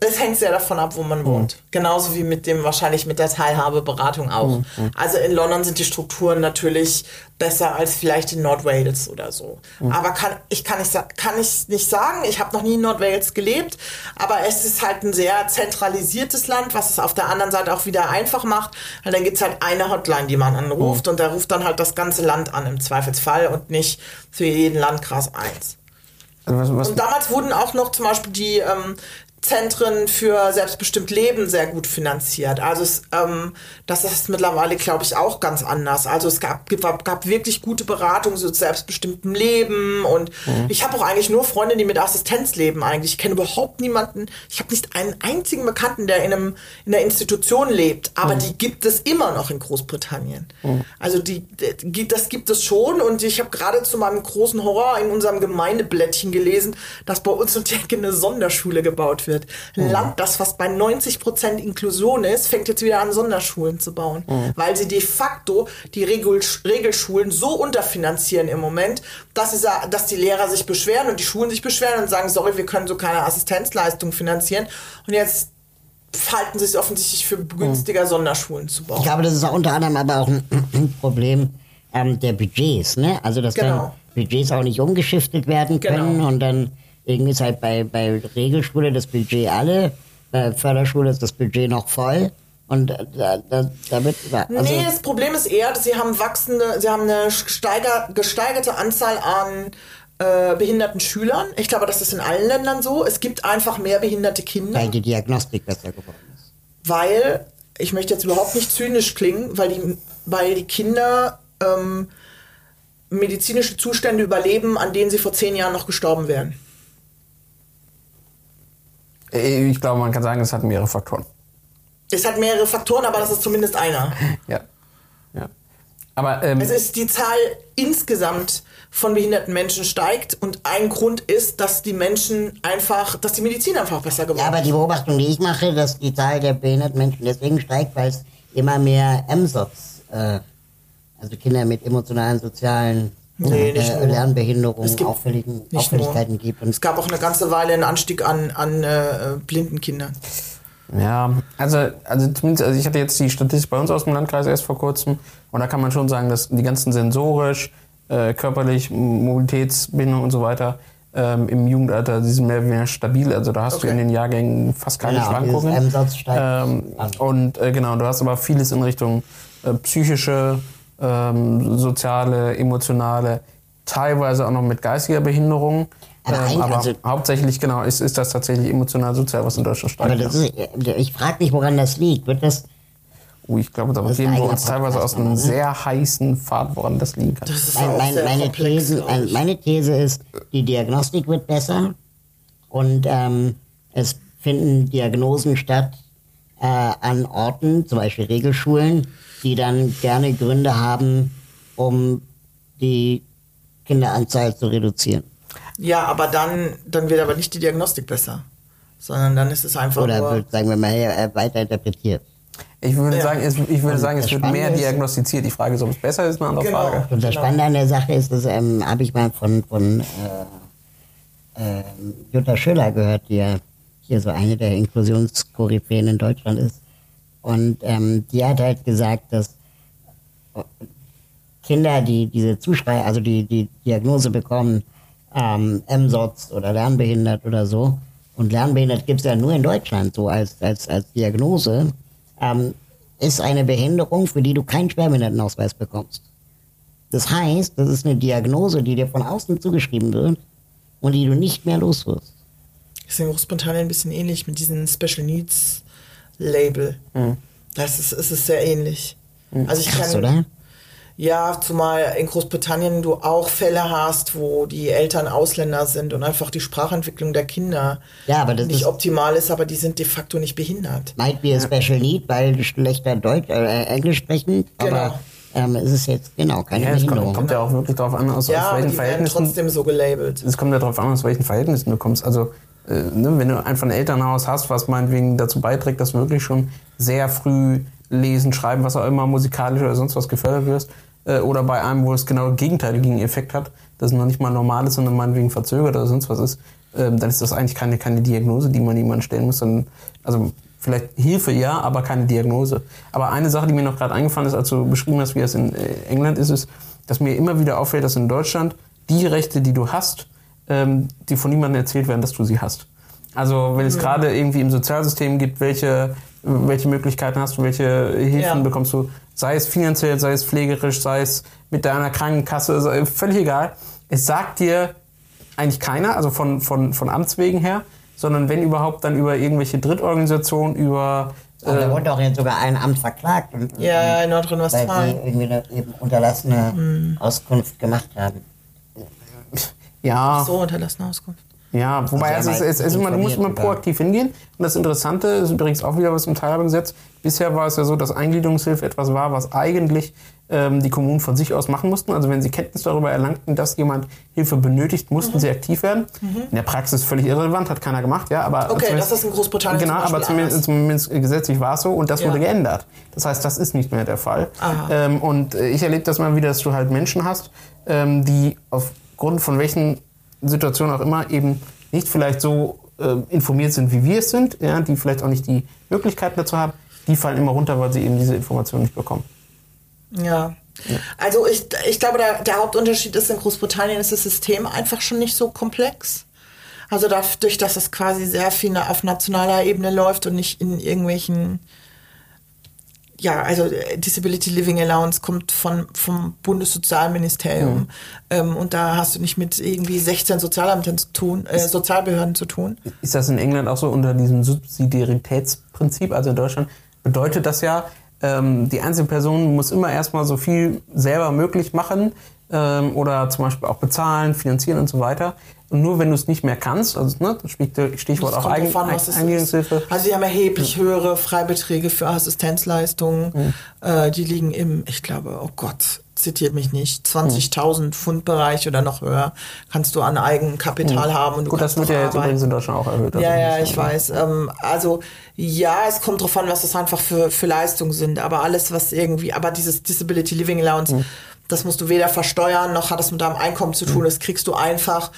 Es hängt sehr davon ab, wo man wohnt. Genauso wie mit dem wahrscheinlich mit der Teilhabeberatung auch. Also in London sind die Strukturen natürlich besser als vielleicht in Nordwales oder so. Aber kann, ich kann nicht, kann ich nicht sagen. Ich habe noch nie in Nordwales gelebt, aber es ist halt ein sehr zentralisiertes Land, was es auf der anderen Seite auch wieder einfach macht. Weil dann gibt's halt eine Hotline, die man anruft und da ruft dann halt das ganze Land an im Zweifelsfall und nicht für jeden Landkreis eins. Also was, was, Und damals wurden auch noch zum Beispiel die ähm, Zentren für selbstbestimmt Leben sehr gut finanziert. Also es, ähm, das ist mittlerweile, glaube ich, auch ganz anders. Also es gab, gab, gab wirklich gute Beratung zu selbstbestimmtem Leben und ich habe auch eigentlich nur Freunde, die mit Assistenz leben eigentlich. Ich kenne überhaupt niemanden, ich habe nicht einen einzigen Bekannten, der in, einem, in einer Institution lebt, aber die gibt es immer noch in Großbritannien. Also die, die, das gibt es schon und ich habe gerade zu meinem großen Horror in unserem Gemeindeblättchen gelesen, dass bei uns um die Ecke eine Sonderschule gebaut wird. Ein Land, das fast bei 90 Prozent Inklusion ist, fängt jetzt wieder an, Sonderschulen zu bauen, weil sie de facto die Regel, Regelschulen so unterfinanzieren im Moment, dass, sie, dass die Lehrer sich beschweren und die Schulen sich beschweren und sagen, sorry, wir können so keine Assistenzleistung finanzieren. Und jetzt halten sie es offensichtlich für günstiger, Sonderschulen zu bauen. Ich glaube, das ist auch unter anderem aber auch ein Problem ähm, der Budgets, ne? Also dass Genau. dann Budgets auch nicht umgeschiftet werden können Genau. und dann irgendwie ist halt bei, bei Regelschule das Budget alle, bei Förderschule ist das Budget noch voll und äh, da, da, damit also, nee, das Problem ist eher, dass sie haben wachsende, sie haben eine gesteiger, gesteigerte Anzahl an äh, behinderten Schülern. Ich glaube, das ist in allen Ländern so. Es gibt einfach mehr behinderte Kinder, weil die Diagnostik besser geworden ist. weil, ich möchte jetzt überhaupt nicht zynisch klingen, weil die, weil die Kinder ähm, medizinische Zustände überleben, an denen sie vor zehn Jahren noch gestorben wären. Äh, ich glaube, man kann sagen, es hat mehrere Faktoren. Es hat mehrere Faktoren, aber das ist zumindest einer. Ja. ja. Aber ähm, Es ist die Zahl insgesamt von behinderten Menschen steigt und ein Grund ist, dass die Menschen einfach, dass die Medizin einfach besser geworden Ja, aber die Beobachtung, die ich mache, dass die Zahl der behinderten Menschen deswegen steigt, weil es immer mehr MSOTs, äh, also Kinder mit emotionalen, sozialen Nee, nicht äh. Lernbehinderungen, Es gibt auffälligen nicht Auffälligkeiten nur. gibt. Und Es gab auch eine ganze Weile einen Anstieg an, an äh, blinden Kindern. Ja, also, also zumindest, also ich hatte jetzt die Statistik bei uns aus dem Landkreis erst vor kurzem und da kann man schon sagen, dass die ganzen sensorisch, äh, körperlich, Mobilitätsbindung und so weiter ähm, im Jugendalter, die sind mehr, mehr stabil. Also da hast Okay. du in den Jahrgängen fast keine Genau, Schwankungen. Ähm, und äh, genau, du hast aber vieles in Richtung äh, psychische, ähm, soziale, emotionale, teilweise auch noch mit geistiger Behinderung. Aber ähm, aber also- hauptsächlich, genau, ist, ist das tatsächlich emotional-sozial, was in Deutschland steigt. aber das ja. ist, äh, ich frage mich, woran das liegt. Wird das, Oh, ich glaube, da gehen wir uns teilweise aus einem ne? sehr heißen Pfad, woran das liegen kann. Das mein, mein, meine, These, ich. meine These ist, die Diagnostik wird besser und ähm, es finden Diagnosen statt äh, an Orten, zum Beispiel Regelschulen, die dann gerne Gründe haben, um die Kinderanzahl zu reduzieren. Ja, aber dann, dann wird aber nicht die Diagnostik besser, sondern dann ist es einfach Oder nur... wird, sagen wir mal, weiter interpretiert. Ich würde Ja. sagen, es, ich würde sagen, es wird mehr ist- diagnostiziert. Die Frage ist, ob es besser ist, eine andere Genau. Frage. Und das. Spannende an der Sache ist, das ähm, habe ich mal von, von äh, äh, Jutta Schüller gehört, die ja hier so eine der Inklusionskoryphäen in Deutschland ist. Und ähm, die hat halt gesagt, dass äh, Kinder, die diese Zuschrei, also die die Diagnose bekommen, ähm, MSOTS oder lernbehindert oder so, und lernbehindert gibt es ja nur in Deutschland so als, als, als Diagnose, ähm, ist eine Behinderung, für die du keinen Schwerbehindertenausweis bekommst. Das heißt, das ist eine Diagnose, die dir von außen zugeschrieben wird und die du nicht mehr los wirst. ist in Großbritannien ein bisschen ähnlich mit diesem Special Needs Label. Mhm. Das ist, es ist sehr ähnlich. Also ich Krass, kann, oder? Ja, zumal in Großbritannien du auch Fälle hast, wo die Eltern Ausländer sind und einfach die Sprachentwicklung der Kinder Ja, aber das nicht ist- optimal ist, aber die sind de facto nicht behindert. Might be a special need, weil die schlechter Deutsch, äh, Englisch sprechen, Genau. aber ähm, es ist jetzt genau keine Ja, es kommt, Behinderung. kommt ja auch wirklich darauf an, aus, aus Ja, aber welchen die Verhältnissen. trotzdem so gelabelt. Es kommt ja darauf an, aus welchen Verhältnissen du kommst. Also, ne, wenn du einfach ein Elternhaus hast, was meinetwegen dazu beiträgt, dass wirklich schon sehr früh lesen, schreiben, was auch immer, musikalisch oder sonst was gefördert wirst, äh, oder bei einem, wo es genau den gegenteiligen Effekt hat, dass es noch nicht mal normal ist, sondern meinetwegen verzögert oder sonst was ist, ähm, dann ist das eigentlich keine, keine Diagnose, die man jemandem stellen muss, sondern, also vielleicht Hilfe ja, aber keine Diagnose. Aber eine Sache, die mir noch gerade eingefallen ist, als du beschrieben hast, wie es in äh, England ist, ist, dass mir immer wieder auffällt, dass in Deutschland die Rechte, die du hast, ähm, die von niemandem erzählt werden, dass du sie hast. Also wenn es gerade irgendwie im Sozialsystem gibt, welche, welche Möglichkeiten hast du, welche Hilfen Ja. bekommst du, sei es finanziell, sei es pflegerisch, sei es mit deiner Krankenkasse, sei, völlig egal. Es sagt dir eigentlich keiner, also von, von, von Amts wegen her, sondern wenn überhaupt dann über irgendwelche Drittorganisationen, über Aber da äh, wurde auch jetzt sogar ein Amt verklagt, und, Ja, ja, in weil sie Nordrhein-Westfalen. irgendwie eine eben unterlassene Hm. Auskunft gemacht haben. Ja, So unterlassene Auskunft. Ja, wobei Also es, es, es du musst immer proaktiv hingehen. Und das Interessante ist übrigens auch wieder was im Teilhabegesetz. Bisher war es ja so, dass Eingliederungshilfe etwas war, was eigentlich ähm, die Kommunen von sich aus machen mussten. Also wenn sie Kenntnis darüber erlangten, dass jemand Hilfe benötigt, mussten Mhm. sie aktiv werden. In der Praxis völlig irrelevant, hat keiner gemacht. Ja, aber Okay, das ist in Großbritannien Genau, aber zumindest, zumindest gesetzlich war es so und das Ja. wurde geändert. Das heißt, das ist nicht mehr der Fall. Ähm, und äh, ich erlebe das mal wieder, dass du halt Menschen hast, ähm, die aufgrund von welchen Situationen auch immer eben nicht vielleicht so äh, informiert sind, wie wir es sind, ja, die vielleicht auch nicht die Möglichkeiten dazu haben, die fallen immer runter, weil sie eben diese Informationen nicht bekommen. Ja. Also ich, ich glaube, der, der Hauptunterschied ist, in Großbritannien ist das System einfach schon nicht so komplex. Also dadurch, dass es quasi sehr viel auf nationaler Ebene läuft und nicht in irgendwelchen, ja, also äh, Disability Living Allowance kommt von, vom Bundessozialministerium. Ähm, und da hast du nicht mit irgendwie 16 Sozialämtern zu tun, äh, Sozialbehörden zu tun. Ist das in England auch so unter diesem Subsidiaritätsprinzip? Also in Deutschland bedeutet das ja, ähm, die einzelne Person muss immer erstmal so viel selber möglich machen ähm, oder zum Beispiel auch bezahlen, finanzieren und so weiter. Und nur wenn du es nicht mehr kannst, also ne, das Stichwort, auch Eigen, ist. Eingliederungshilfe. Also sie haben erheblich höhere Freibeträge für Assistenzleistungen. Äh, die liegen im, ich glaube, oh Gott, zitiert mich nicht, 20.000 Pfund Bereich oder noch höher kannst du an Eigenkapital haben. Und du Gut, das wird ja jetzt übrigens in Deutschland auch erhöht. also Ja, ja, ich weiß. Ähm, also ja, es kommt drauf an, was das einfach für, für Leistungen sind. Aber alles, was irgendwie, aber dieses Disability Living Allowance, das musst du weder versteuern, noch hat es mit deinem Einkommen zu tun. Das kriegst du einfach,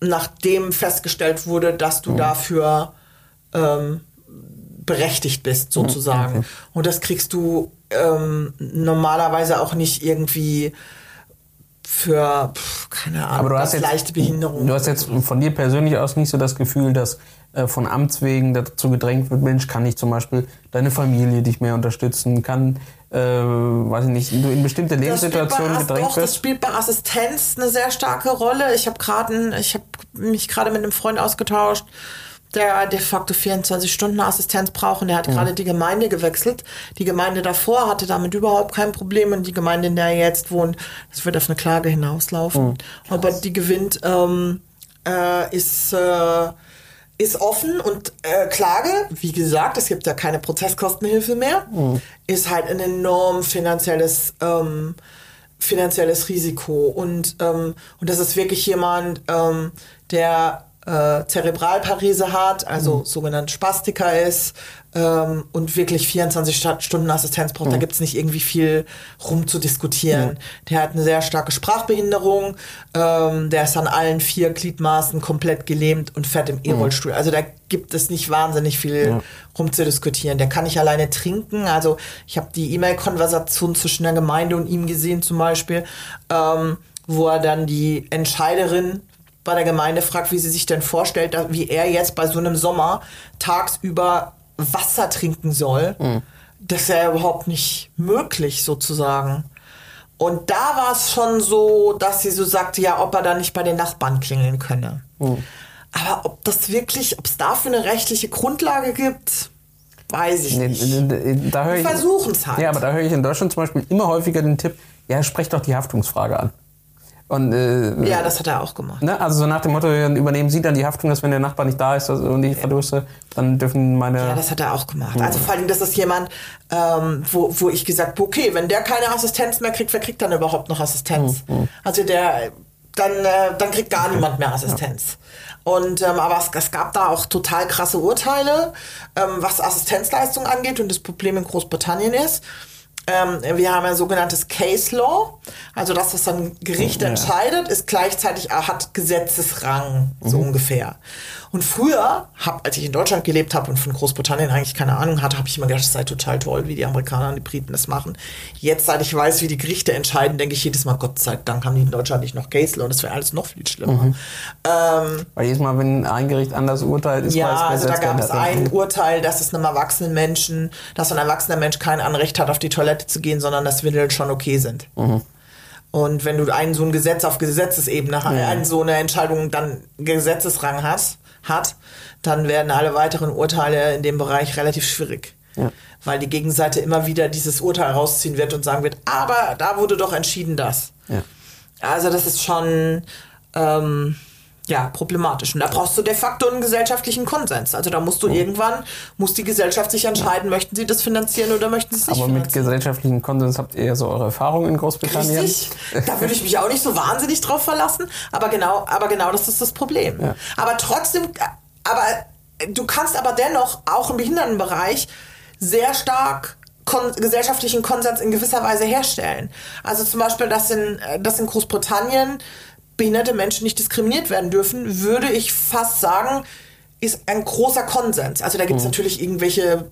nachdem festgestellt wurde, dass du dafür ähm, berechtigt bist, sozusagen. Und das kriegst du ähm, normalerweise auch nicht irgendwie für, pf, keine Ahnung, Aber du hast jetzt, leichte Behinderung. Du hast jetzt von dir persönlich aus nicht so das Gefühl, dass äh, von Amts wegen dazu gedrängt wird, Mensch, kann ich zum Beispiel deine Familie dich mehr unterstützen, kann, äh, weiß ich nicht, du in bestimmte Das Lebenssituationen gedrängt doch, das wirst. spielt bei Assistenz eine sehr starke Rolle. Ich habe gerade, ich habe mich gerade mit einem Freund ausgetauscht, der de facto 24 Stunden Assistenz braucht und der hat gerade die Gemeinde gewechselt. Die Gemeinde davor hatte damit überhaupt kein Problem und die Gemeinde, in der er jetzt wohnt, das wird auf eine Klage hinauslaufen. Aber die gewinnt, ähm, äh, ist äh, ist offen und äh, Klage, wie gesagt, es gibt ja keine Prozesskostenhilfe mehr, ist halt ein enorm finanzielles ähm, finanzielles Risiko. Und und das ist wirklich jemand, ähm, der äh, Zerebralparese hat, also sogenannt Spastiker ist ähm, und wirklich 24 Sta- Stunden Assistenz braucht. Da gibt's nicht irgendwie viel rum zu diskutieren. Der hat eine sehr starke Sprachbehinderung, ähm, der ist an allen vier Gliedmaßen komplett gelähmt und fährt im E-Rollstuhl. Also da gibt es nicht wahnsinnig viel rum zu diskutieren. Der kann nicht alleine trinken. Also ich habe die E-Mail-Konversation zwischen der Gemeinde und ihm gesehen zum Beispiel, ähm, wo er dann die Entscheiderin bei der Gemeinde fragt, wie sie sich denn vorstellt, da- wie er jetzt bei so einem Sommer tagsüber Wasser trinken soll. Das ist ja überhaupt nicht möglich sozusagen. Und da war es schon so, dass sie so sagte, ja, ob er da nicht bei den Nachbarn klingeln könne. Aber ob das wirklich, ob es dafür eine rechtliche Grundlage gibt, Weiß ich nicht. Da höre Die ich, versuchen's halt. Ja, aber da höre ich in Deutschland zum Beispiel immer häufiger den Tipp, ja, sprecht doch die Haftungsfrage an. Und, äh, Ja, das hat er auch gemacht. ne, also so nach dem Motto, übernehmen Sie dann die Haftung, dass wenn der Nachbar nicht da ist also, und ich verdurste, dann dürfen meine... Ja, das hat er auch gemacht. Also vor allem, das ist jemand, ähm, wo, wo ich gesagt habe, okay, wenn der keine Assistenz mehr kriegt, wer kriegt dann überhaupt noch Assistenz? Also der, dann, äh, dann kriegt gar niemand mehr Assistenz. Und ähm, aber es, es gab da auch total krasse Urteile, ähm, was Assistenzleistung angeht und das Problem in Großbritannien ist. Ähm, wir haben ein sogenanntes Case Law, also das, was dann Gericht entscheidet, ist gleichzeitig äh, hat Gesetzesrang, so ungefähr. Und früher, hab, als ich in Deutschland gelebt habe und von Großbritannien eigentlich keine Ahnung hatte, habe ich immer gedacht, das sei total toll, wie die Amerikaner und die Briten das machen. Jetzt, seit ich weiß, wie die Gerichte entscheiden, denke ich jedes Mal, Gott sei Dank haben die in Deutschland nicht noch Law und das wäre alles noch viel schlimmer. Ähm, Weil jedes Mal, wenn ein Gericht anders urteilt, ist ja, weiß, also da gab es ein Urteil, dass es einem erwachsenen Menschen, dass ein erwachsener Mensch kein Anrecht hat, auf die Toilette zu gehen, sondern dass Windeln schon okay sind. Und wenn du einen so ein Gesetz auf Gesetzesebene, ha- einen so eine Entscheidung dann Gesetzesrang hast, hat, dann werden alle weiteren Urteile in dem Bereich relativ schwierig. Ja. Weil die Gegenseite immer wieder dieses Urteil rausziehen wird und sagen wird, aber da wurde doch entschieden das. Ja. Also das ist schon ähm, ja problematisch. Und da brauchst du de facto einen gesellschaftlichen Konsens. Also da musst du irgendwann, muss die Gesellschaft sich entscheiden, möchten sie das finanzieren oder möchten sie es nicht Aber mit finanzieren. gesellschaftlichen Konsens habt ihr ja so eure Erfahrungen in Großbritannien. Richtig. Da würde ich mich auch nicht so wahnsinnig drauf verlassen. Aber genau, aber genau das ist das Problem. Ja. Aber trotzdem, aber du kannst aber dennoch auch im Behindertenbereich sehr stark kon gesellschaftlichen Konsens in gewisser Weise herstellen. Also zum Beispiel, dass in, äh, dass in Großbritannien behinderte Menschen nicht diskriminiert werden dürfen, würde ich fast sagen, ist ein großer Konsens. Also da gibt es natürlich irgendwelche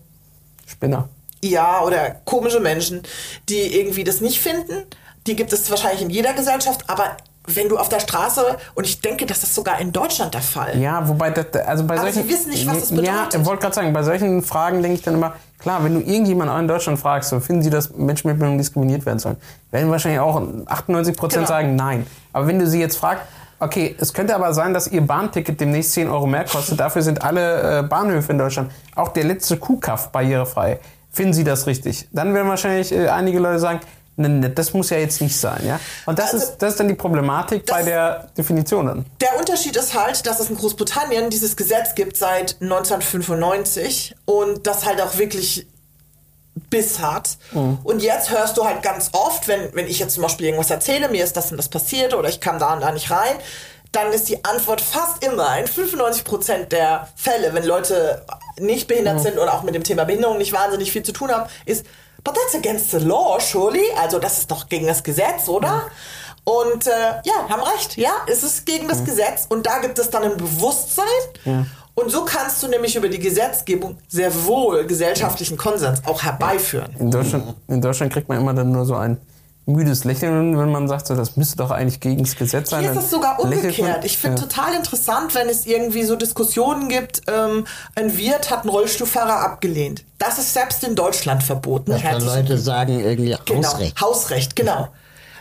Spinner. ja, oder komische Menschen, die irgendwie das nicht finden. Die gibt es wahrscheinlich in jeder Gesellschaft, aber wenn du auf der Straße, und ich denke, das ist sogar in Deutschland der Fall. Ja, wobei, das, also bei Aber solchen. sie wissen nicht, was das Ja, bedeutet. ich wollte gerade sagen, bei solchen Fragen denke ich dann immer, klar, wenn du irgendjemanden auch in Deutschland fragst, so finden sie, dass Menschen mit Behinderung diskriminiert werden sollen, werden wahrscheinlich auch 98 Prozent Genau. sagen nein. Aber wenn du sie jetzt fragst, okay, es könnte aber sein, dass ihr Bahnticket demnächst 10 Euro mehr kostet, dafür sind alle äh, Bahnhöfe in Deutschland, auch der letzte Kuhkaff barrierefrei. Finden sie das richtig? Dann werden wahrscheinlich äh, einige Leute sagen, das muss ja jetzt nicht sein, ja? Und das, Also, ist, das ist dann die Problematik bei der Definition dann. Der Unterschied ist halt, dass es in Großbritannien dieses Gesetz gibt seit 1995 und das halt auch wirklich Biss hat. Und jetzt hörst du halt ganz oft, wenn, wenn ich jetzt zum Beispiel irgendwas erzähle, mir ist das und das passiert oder ich kam da und da nicht rein, dann ist die Antwort fast immer in 95% der Fälle, wenn Leute nicht behindert sind und auch mit dem Thema Behinderung nicht wahnsinnig viel zu tun haben, ist, but that's against the law, surely. Also das ist doch gegen das Gesetz, oder? Und äh, ja, haben recht. Ja, es ist gegen das Gesetz und da gibt es dann ein Bewusstsein. Und so kannst du nämlich über die Gesetzgebung sehr wohl gesellschaftlichen Konsens auch herbeiführen. In Deutschland, in Deutschland kriegt man immer dann nur so ein müdes Lächeln, wenn man sagt, so, das müsste doch eigentlich gegen das Gesetz sein. Hier ist es sogar umgekehrt. Ich finde ja. total interessant, wenn es irgendwie so Diskussionen gibt, ähm, ein Wirt hat einen Rollstuhlfahrer abgelehnt. Das ist selbst in Deutschland verboten. Dass da Leute sagen, irgendwie Genau, Hausrecht. Hausrecht, genau.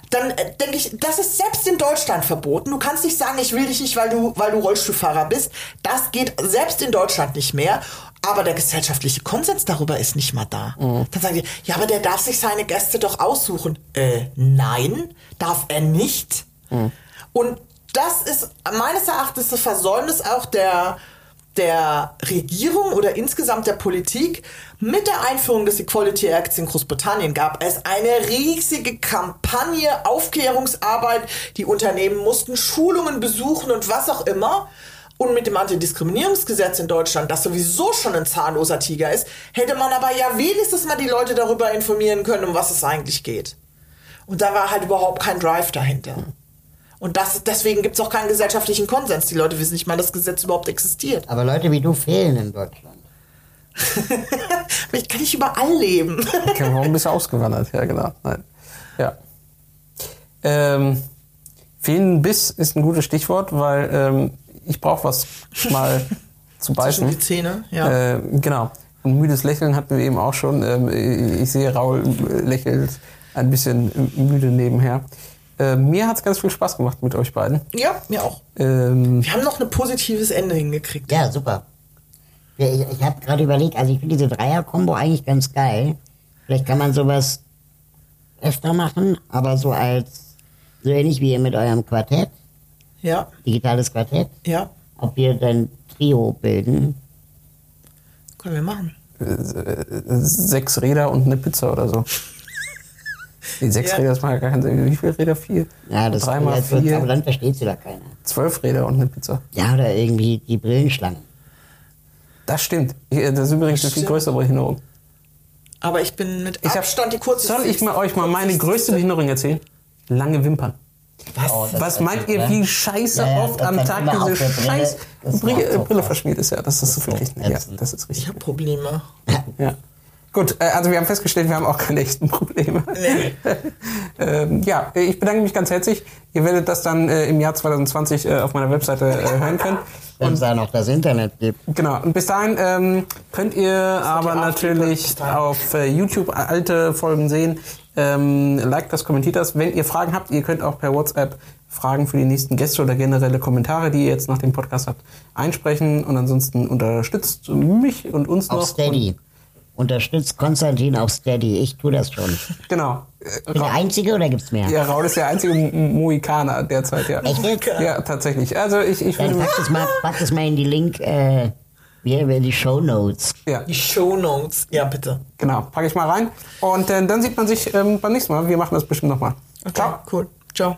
Dann äh, denke ich, das ist selbst in Deutschland verboten. Du kannst nicht sagen, ich will dich nicht, weil du, weil du Rollstuhlfahrer bist. Das geht selbst in Deutschland nicht mehr. Aber der gesellschaftliche Konsens darüber ist nicht mal da. Mhm. Dann sagen die, ja, aber der darf sich seine Gäste doch aussuchen. Äh, nein, darf er nicht. Mhm. Und das ist meines Erachtens das Versäumnis auch der, der Regierung oder insgesamt der Politik. Mit der Einführung des Equality Acts in Großbritannien gab es eine riesige Kampagne, Aufklärungsarbeit. Die Unternehmen mussten Schulungen besuchen und was auch immer. Und mit dem Antidiskriminierungsgesetz in Deutschland, das sowieso schon ein zahnloser Tiger ist, hätte man aber ja wenigstens mal die Leute darüber informieren können, um was es eigentlich geht. Und da war halt überhaupt kein Drive dahinter. Und das, deswegen gibt es auch keinen gesellschaftlichen Konsens. Die Leute wissen nicht mal, dass das Gesetz überhaupt existiert. Aber Leute wie du fehlen in Deutschland. Ich kann nicht überall leben. Okay, warum bist du ausgewandert? Ja, genau. Nein. Ja. Ähm, fehlenden Biss ist ein gutes Stichwort, weil ähm, ich brauche was mal zu Zwischen beißen. die Zähne, ja. Äh, genau. Und müdes Lächeln hatten wir eben auch schon. Ähm, ich sehe, Raul lächelt ein bisschen müde nebenher. Äh, mir hat es ganz viel Spaß gemacht mit euch beiden. ja, mir auch. Ähm, Wir haben noch ein positives Ende hingekriegt. Ja, super. Ich, ich habe gerade überlegt, also ich finde diese Dreier-Kombo eigentlich ganz geil. Vielleicht kann man sowas öfter machen, aber so als, so ähnlich wie ihr mit eurem Quartett, Ja, digitales Quartett, ja, ob wir dann Trio bilden. können wir machen. Sechs Räder und eine Pizza oder so. Die sechs Ja. Räder, das macht ja gar keinen Sinn. Wie viele Räder? Vier? Ja, das Dreimal das wird- aber vier. dann versteht sie da keiner. Zwölf Räder und eine Pizza. Ja, oder irgendwie die Brillenschlangen. Das stimmt. Ich- Das ist übrigens eine viel größere Behinderung. Aber ich bin mit Ich hab- Abstand die kurze. Soll ich mal euch mal meine größte Behinderung erzählen? Lange Wimpern. Was? Oh, das- Was meint ihr, ne? wie scheiße Ja, ja, oft das am Tag diese scheiß Das Brille, Brille verschmiert ist? Ja, das ist wirklich, so ja, ätzend. das ist Ich richtig. habe Probleme. Ja. Gut, äh, also wir haben festgestellt, wir haben auch keine echten Probleme. Nee. ähm, ja, ich bedanke mich ganz herzlich. Ihr werdet das dann äh, im Jahr 2020 äh, auf meiner Webseite äh, hören können. Wenn es da noch das Internet gibt. Genau, und bis dahin ähm, könnt ihr aber natürlich auf äh, YouTube alte Folgen sehen. Ähm, liked das, kommentiert das. Wenn ihr Fragen habt, ihr könnt auch per WhatsApp Fragen für die nächsten Gäste oder generelle Kommentare, die ihr jetzt nach dem Podcast habt, einsprechen. Und ansonsten unterstützt mich und uns Auf noch. Steady. Unterstützt Konstantin auf Steady. Ich tue das schon. Genau. Bin der Einzige oder gibt's mehr? Ja, Raul ist der einzige M- Mohikaner derzeit, ja. Echt jetzt? Ja, tatsächlich. Also ich, ich Dann pack das mal, pack das mal in die Link, äh, wie in die Show Notes. ja, Die Shownotes. Ja, bitte. genau, packe ich mal rein. Und äh, dann sieht man sich ähm, beim nächsten Mal. Wir machen das bestimmt nochmal. Okay, Ciao. cool. Ciao.